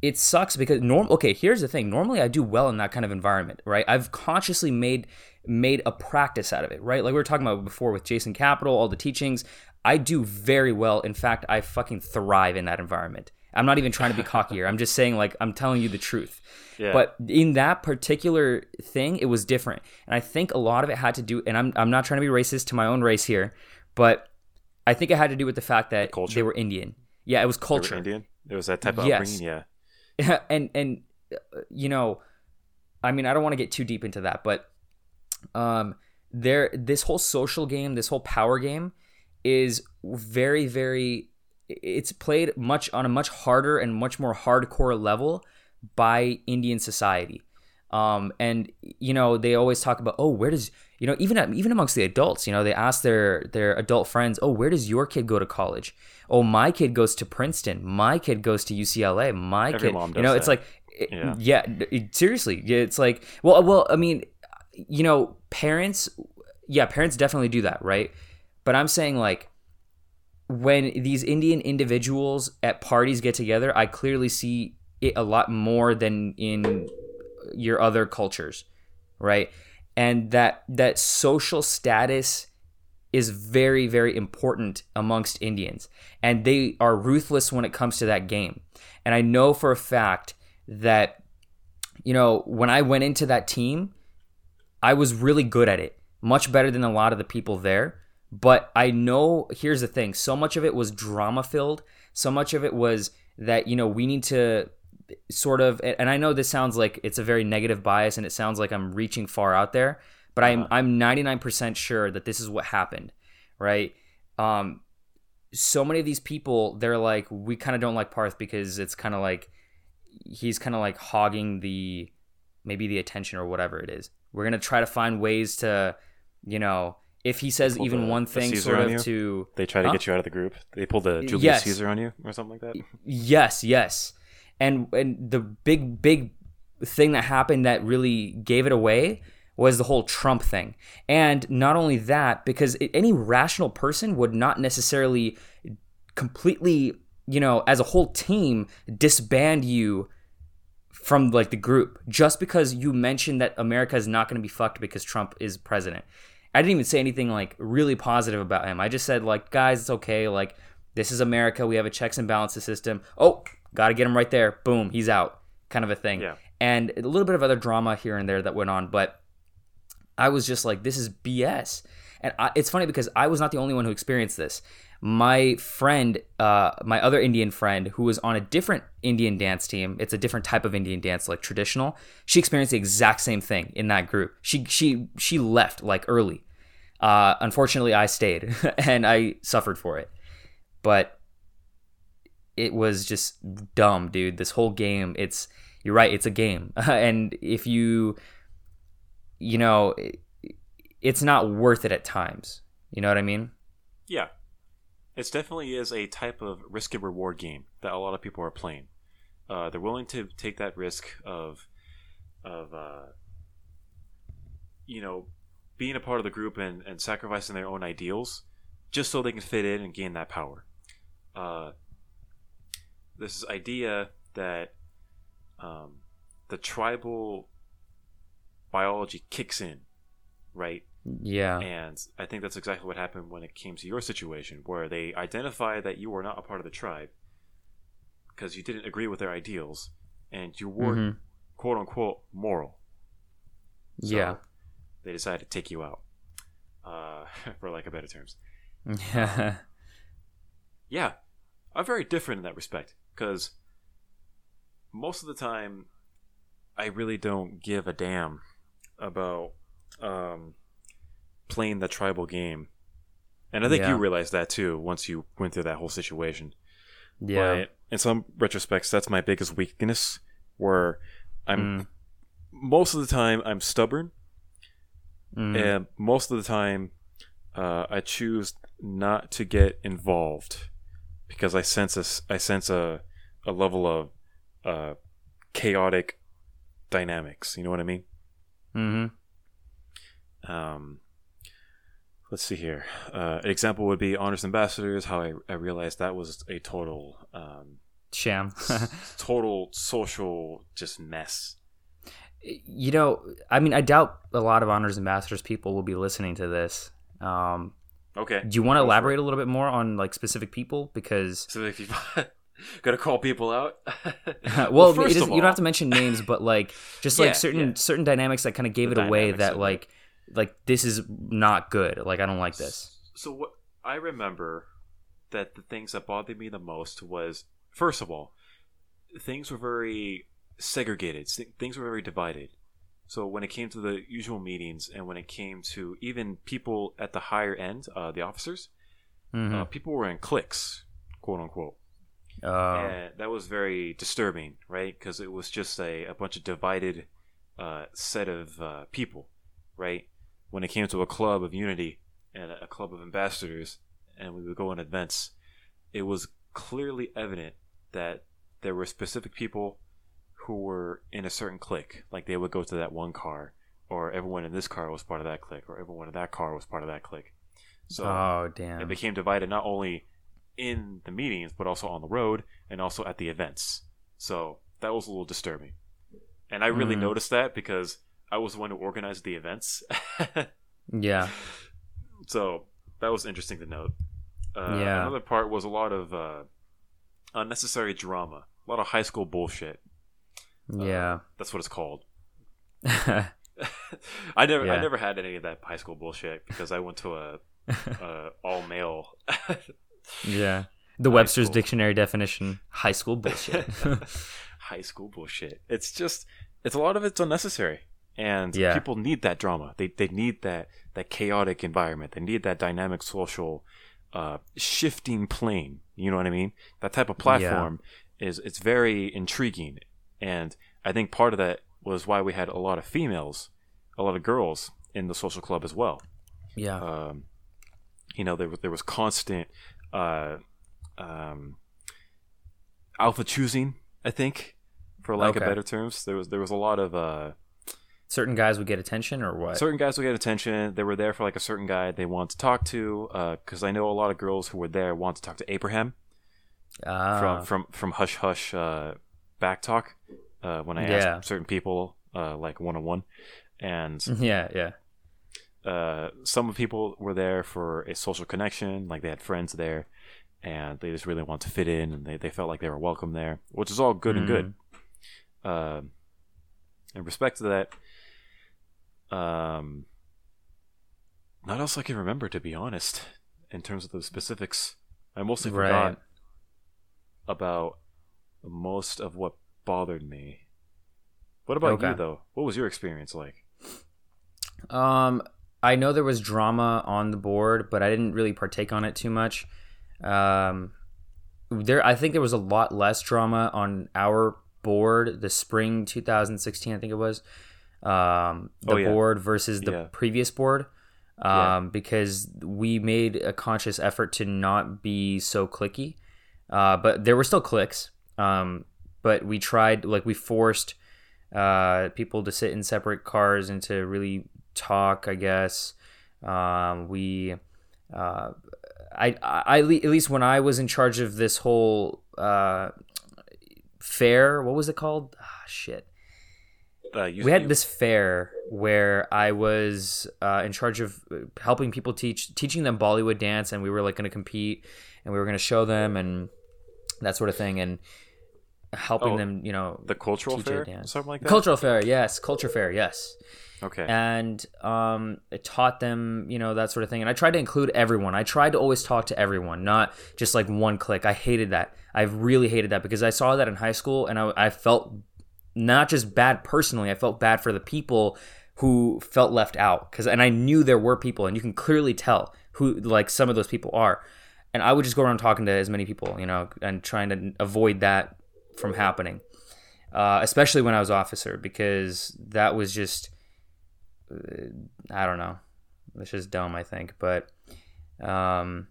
it sucks because norm okay here's the thing. Normally i do well in that kind of environment right? I've consciously made made a practice out of it right? Like we were talking about before with jason capital all the teachings. I do very well. In fact i fucking thrive in that environment i'm not even trying to be [LAUGHS] cocky here i'm just saying like i'm telling you the truth yeah. but in that particular thing, it was different. And I think a lot of it had to do, and I'm, I'm not trying to be racist to my own race here, but I think it had to do with the fact that culture? they were Indian. Yeah, it was They were culture. Indian. It was that type of Yes. upbringing. Yeah, [LAUGHS] and, and, uh, you know, I mean, I don't want to get too deep into that, but um, there, this whole social game, this whole power game is very, very, it's played much on a much harder and much more hardcore level by Indian society. Um, and you know they always talk about oh where does you know even even amongst the adults you know they ask their their adult friends oh where does your kid go to college? Oh my kid goes to Princeton. My kid goes to UCLA my Every kid you know it's like it- Yeah. yeah it- seriously yeah, it's like well well I mean you know parents yeah parents definitely do that right? But I'm saying like when these Indian individuals at parties get together, I clearly see it a lot more than in your other cultures, right? And that that social status is very very important amongst Indians, and they are ruthless when it comes to that game. And I know for a fact that you know when I went into that team, I was really good at it, much better than a lot of the people there. But I know here's the thing: so much of it was drama filled. So much of it was that you know we need to sort of. And I know this sounds like it's a very negative bias, and it sounds like I'm reaching far out there. But I'm I'm 99% sure that this is what happened, right? Um, so many of these people, they're like, we kind of don't like Parth because it's kind of like he's kind of like hogging the maybe the attention or whatever it is. We're gonna try to find ways to, you know, if he says even the- one thing, sort of you? to they try to Huh? get you out of the group. They pulled the Julius Yes. Caesar on you or something like that. yes, yes, And and the big big thing that happened that really gave it away was the whole Trump thing. And not only that, because any rational person would not necessarily completely, you know, as a whole team disband you from like the group just because you mentioned that America is not going to be fucked because Trump is president. I didn't even say anything like really positive about him. I just said like, guys, it's okay. Like this is America. We have a checks and balances system. Oh, got to get him right there. Boom, he's out. Kind of a thing. Yeah. And a little bit of other drama here and there that went on, but I was just like, this is BS. And I, it's funny because I was not the only one who experienced this my friend, uh, my other Indian friend, who was on a different Indian dance team, it's a different type of Indian dance, like traditional. She experienced the exact same thing in that group. She she she left like early. Uh, unfortunately, I stayed [LAUGHS] and I suffered for it, but it was just dumb, dude. This whole game, it's you're right, it's a game, [LAUGHS] and if you, you know, it's not worth it at times. You know what I mean? Yeah, it definitely is a type of risk and reward game that a lot of people are playing. Uh, they're willing to take that risk of, of uh, you know, being a part of the group and, and sacrificing their own ideals just so they can fit in and gain that power. Uh, this idea that um, the tribal biology kicks in, right? Yeah. And I think that's exactly what happened when it came to your situation, where they identified that you were not a part of the tribe because you didn't agree with their ideals and you weren't mm-hmm. quote unquote moral. So yeah. They decided to take you out, uh, [LAUGHS] for lack of better terms. Yeah. [LAUGHS] yeah. I'm very different in that respect because most of the time I really don't give a damn about um, playing the tribal game. And I think yeah. you realized that too once you went through that whole situation. Yeah. But in some retrospects, that's my biggest weakness where I'm mm. most of the time I'm stubborn. Mm. And most of the time uh, I choose not to get involved because I sense a, I sense a, a level of uh, chaotic dynamics. You know what I mean? Mm-hmm. Um, let's see here. Uh, an example would be honors ambassadors. How I, I realized that was a total um, sham, total social just mess. You know, I mean, I doubt a lot of honors ambassadors people will be listening to this. Um, okay. Do you want to elaborate a little bit more on like specific people because specific people? [LAUGHS] Gotta call people out. [LAUGHS] [LAUGHS] well, well first you don't have to mention names, but like just like yeah, certain yeah. certain dynamics that kind of gave the it away. That like like this is not good. Like I don't like this. So what I remember that the things that bothered me the most was first of all, things were very segregated. Things were very divided. So when it came to the usual meetings, and when it came to even people at the higher end, uh, the officers, mm-hmm. uh, people were in cliques, quote unquote. Oh. And that was very disturbing, right? Because it was just a, a bunch of divided uh, set of uh, people, right? When it came to a club of unity and a club of ambassadors, and we would go on events, it was clearly evident that there were specific people who were in a certain clique. Like they would go to that one car, or everyone in this car was part of that clique, or everyone in that car was part of that clique. So oh, damn. it became divided not only in the meetings, but also on the road and also at the events. So that was a little disturbing. And I really mm. noticed that because I was the one who organized the events. [LAUGHS] yeah. So that was interesting to note. Uh, yeah. Another part was a lot of uh, unnecessary drama, a lot of high school bullshit. Yeah, uh, that's what it's called. [LAUGHS] [LAUGHS] I never, yeah. I never had any of that high school bullshit because I went to a, a all male. yeah, the Webster's school. dictionary definition: high school bullshit. high school bullshit. It's just, it's a lot of it's unnecessary and yeah. people need that drama. They they need that that chaotic environment. They need that dynamic social uh, shifting plane. You know what I mean? That type of platform yeah. is it's very intriguing, and I think part of that was why we had a lot of females, a lot of girls in the social club as well. Yeah. Um, you know, there was there was constant uh, um, alpha choosing I think, for lack Okay. of better terms. There was there was a lot of uh, Certain guys would get attention, or what? certain guys would get attention. They were there for like a certain guy they want to talk to. Because I know a lot of girls who were there want to talk to Abraham Ah, from from from Hush Hush uh, back talk. Uh, when I Yeah. asked certain people uh, like one on one, and [LAUGHS] yeah, yeah. uh, some people were there for a social connection, like they had friends there, and they just really want to fit in, and they, they felt like they were welcome there, which is all good and good. Um in respect to that, um, not else I can remember, to be honest, in terms of the specifics. I mostly Right. forgot about most of what bothered me. What about you, though? What was your experience like? Um, I know there was drama on the board, but I didn't really partake on it too much. Um, there, I think there was a lot less drama on our board, the spring 2016, I think it was. Um, the Oh, yeah. board versus the Yeah. previous board. Um, Yeah. because we made a conscious effort to not be so cliquey. Uh, but there were still cliques. Um, but we tried, like, we forced uh, people to sit in separate cars and to really talk. I guess um, we, uh, I, I, at least when I was in charge of this whole uh, fair, what was it called? Ah, shit. Uh, We had this fair where I was uh, in charge of uh, helping people teach, teaching them Bollywood dance, and we were like going to compete, and we were going to show them and that sort of thing, and helping Oh, them, you know, the cultural fair, dance. something like that. cultural fair, yes, culture fair, yes Okay. and um, it taught them, you know, that sort of thing. And I tried to include everyone. I tried to always talk to everyone, not just like one clique. I hated that. I really hated that because I saw that in high school, and I, I felt not just bad personally. I felt bad for the people who felt left out because, and I knew there were people, and you can clearly tell who like some of those people are. And I would just go around talking to as many people, you know, and trying to avoid that from happening. Uh, especially when I was officer, because that was just I don't know. It's just dumb, I think. But um,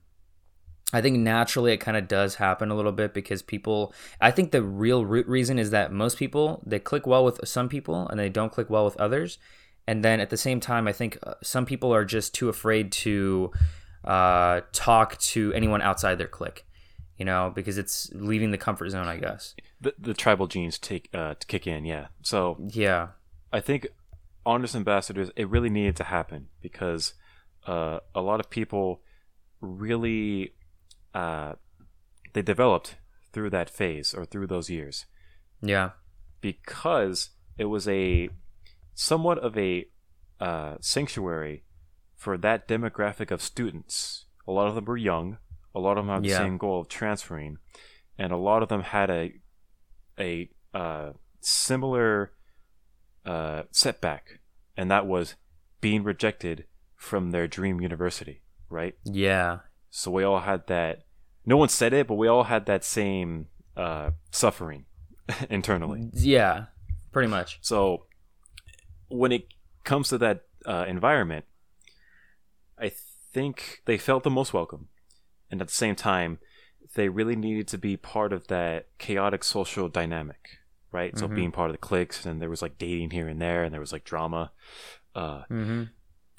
I think naturally it kind of does happen a little bit because people. I think the real root reason is that most people they click well with some people and they don't click well with others. And then at the same time, I think uh, some people are just too afraid to uh, talk to anyone outside their clique. You know, because it's leaving the comfort zone, I guess. the, the tribal genes take uh, to kick in, yeah. So Yeah. I think honest ambassadors, it really needed to happen because uh, a lot of people really uh, they developed through that phase or through those years Yeah. because it was a somewhat of a uh, sanctuary for that demographic of students. A lot of them were young. A lot of them had the same goal of transferring, and a lot of them had a a uh, similar uh, setback, and that was being rejected from their dream university. Right. Yeah. So we all had that. No one said it, but we all had that same uh, suffering [LAUGHS] internally. Yeah. Pretty much. So when it comes to that uh, environment, I think they felt the most welcome, and at the same time, they really needed to be part of that chaotic social dynamic, right? So Mhm. being part of the cliques, and there was like dating here and there, and there was like drama. Uh, Mm-hmm.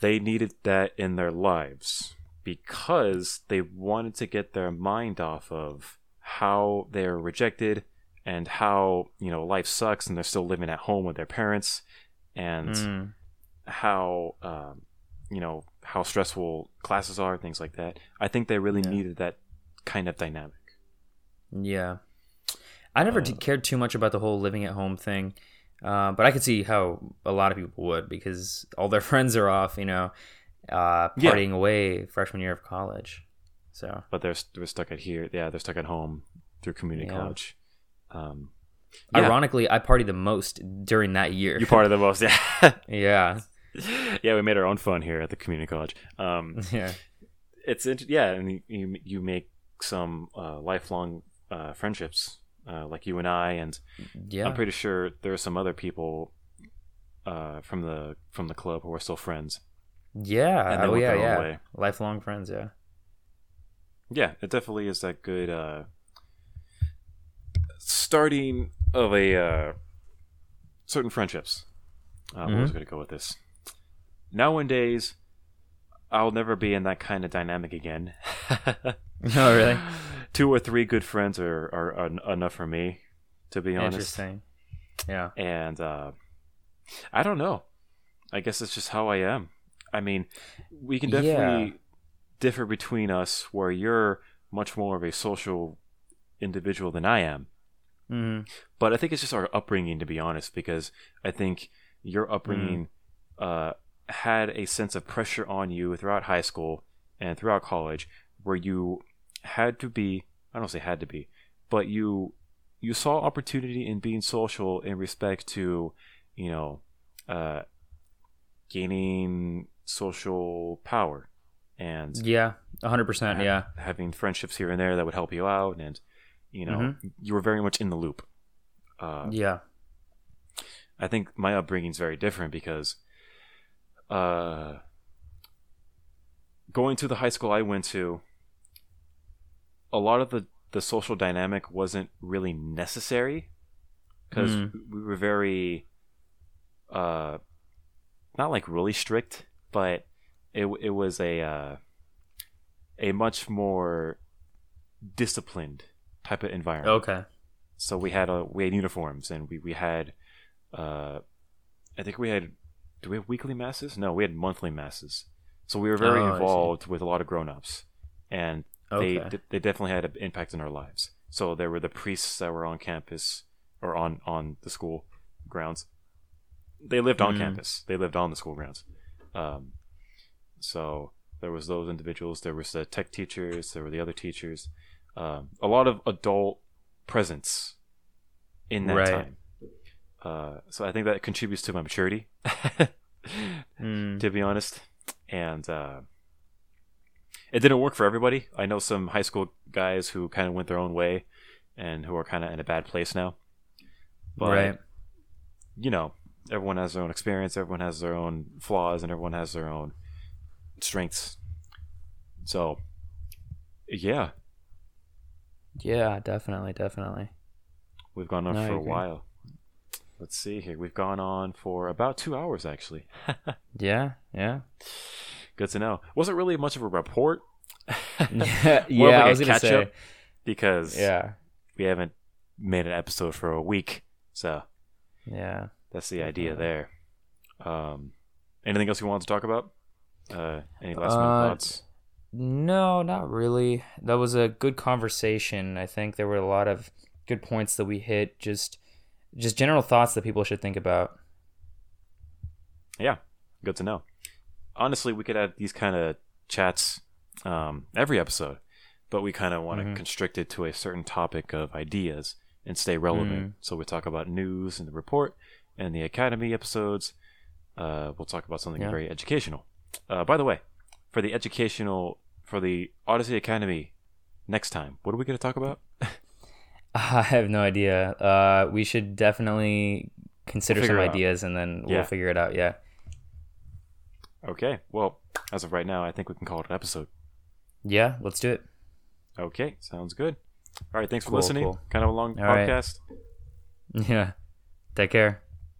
they needed that in their lives because they wanted to get their mind off of how they're rejected and how you know life sucks and they're still living at home with their parents and Mm. how um, you know how stressful classes are things like that i think they really Yeah. needed that kind of dynamic Yeah. I never Uh, cared too much about the whole living at home thing. Uh, but I could see how a lot of people would because all their [LAUGHS] friends are off, you know, uh, Yeah. partying away freshman year of college. So, but they're, they're stuck at here yeah they're stuck at home through community Yeah. college um, yeah, ironically, I partied the most during that year. you part of the most [LAUGHS] yeah yeah. [LAUGHS] yeah we made our own fun here at the community college um, [LAUGHS] Yeah. it's yeah, and you- you you make some uh, lifelong uh, friendships uh, like you and I, and Yeah. I'm pretty sure there are some other people uh, from the from the club who are still friends. Yeah. Oh, yeah. Yeah. way. Lifelong friends. Yeah. Yeah, it definitely is that good uh, starting of a uh, certain friendships. Uh, Where was I going to go with this? Nowadays, I'll never be in that kind of dynamic again. [LAUGHS] [LAUGHS] Oh, really? Two or three good friends are, are, en- enough for me, to be honest. Interesting. Yeah. And uh, I don't know. I guess it's just how I am. I mean, we can definitely Yeah. differ between us where you're much more of a social individual than I am. hmm But I think it's just our upbringing, to be honest, because I think your upbringing uh, had a sense of pressure on you throughout high school and throughout college, where you had to be. I don't say had to be, but you you saw opportunity in being social in respect to, you know, uh, gaining social power and Yeah. hundred percent. ha- Yeah. having friendships here and there that would help you out, and you know, you were very much in the loop. Uh, Yeah. I think my upbringing is very different because uh, going to the high school I went to, a lot of the, the social dynamic wasn't really necessary because Mm. we were very, uh, not like really strict, but it, it was a, uh, a much more disciplined type of environment. Okay. so we had a we had uniforms and we we had uh i think we had do we have weekly masses? No we had monthly masses. So we were very Oh, involved with a lot of grown-ups and Okay. they they definitely had an impact in our lives. So there were the priests that were on campus or on on the school grounds. They lived on Mm. campus. They lived on the school grounds um so there was those individuals there was the tech teachers there were the other teachers um, a lot of adult presence in that Right. time uh, so i think that contributes to my maturity [LAUGHS] Mm. to be honest and uh, it didn't work for everybody i know some high school guys who kind of went their own way and who are kind of in a bad place now but right. you know everyone has their own experience everyone has their own flaws and everyone has their own strengths so yeah Yeah. Definitely. Definitely. we've gone on No, for a while let's see here we've gone on for about two hours actually [LAUGHS] Yeah. Yeah. good to know wasn't really much of a report [LAUGHS] yeah. [LAUGHS] Yeah. like I was gonna say. up. because Yeah. we haven't made an episode for a week so Yeah. That's the idea there um anything else you want to talk about uh any last minute Uh, thoughts No, not really. That was a good conversation. I think there were a lot of good points that we hit. Just, just general thoughts that people should think about. yeah good to know honestly we could have these kind of chats um every episode but we kind of want to Mhm. constrict it to a certain topic of ideas and stay relevant so we talk about news and the report and the academy episodes uh we'll talk about something Yeah. very educational uh by the way for the educational for the odyssey academy next time what are we going to talk about [LAUGHS] I have no idea. Uh, we should definitely consider figure some ideas and then Yeah. we'll figure it out. Yeah. okay well as of right now i think we can call it an episode Yeah. Let's do it. okay sounds good all right thanks for Cool, listening cool. kind of a long All right. podcast [LAUGHS] Yeah. Take care.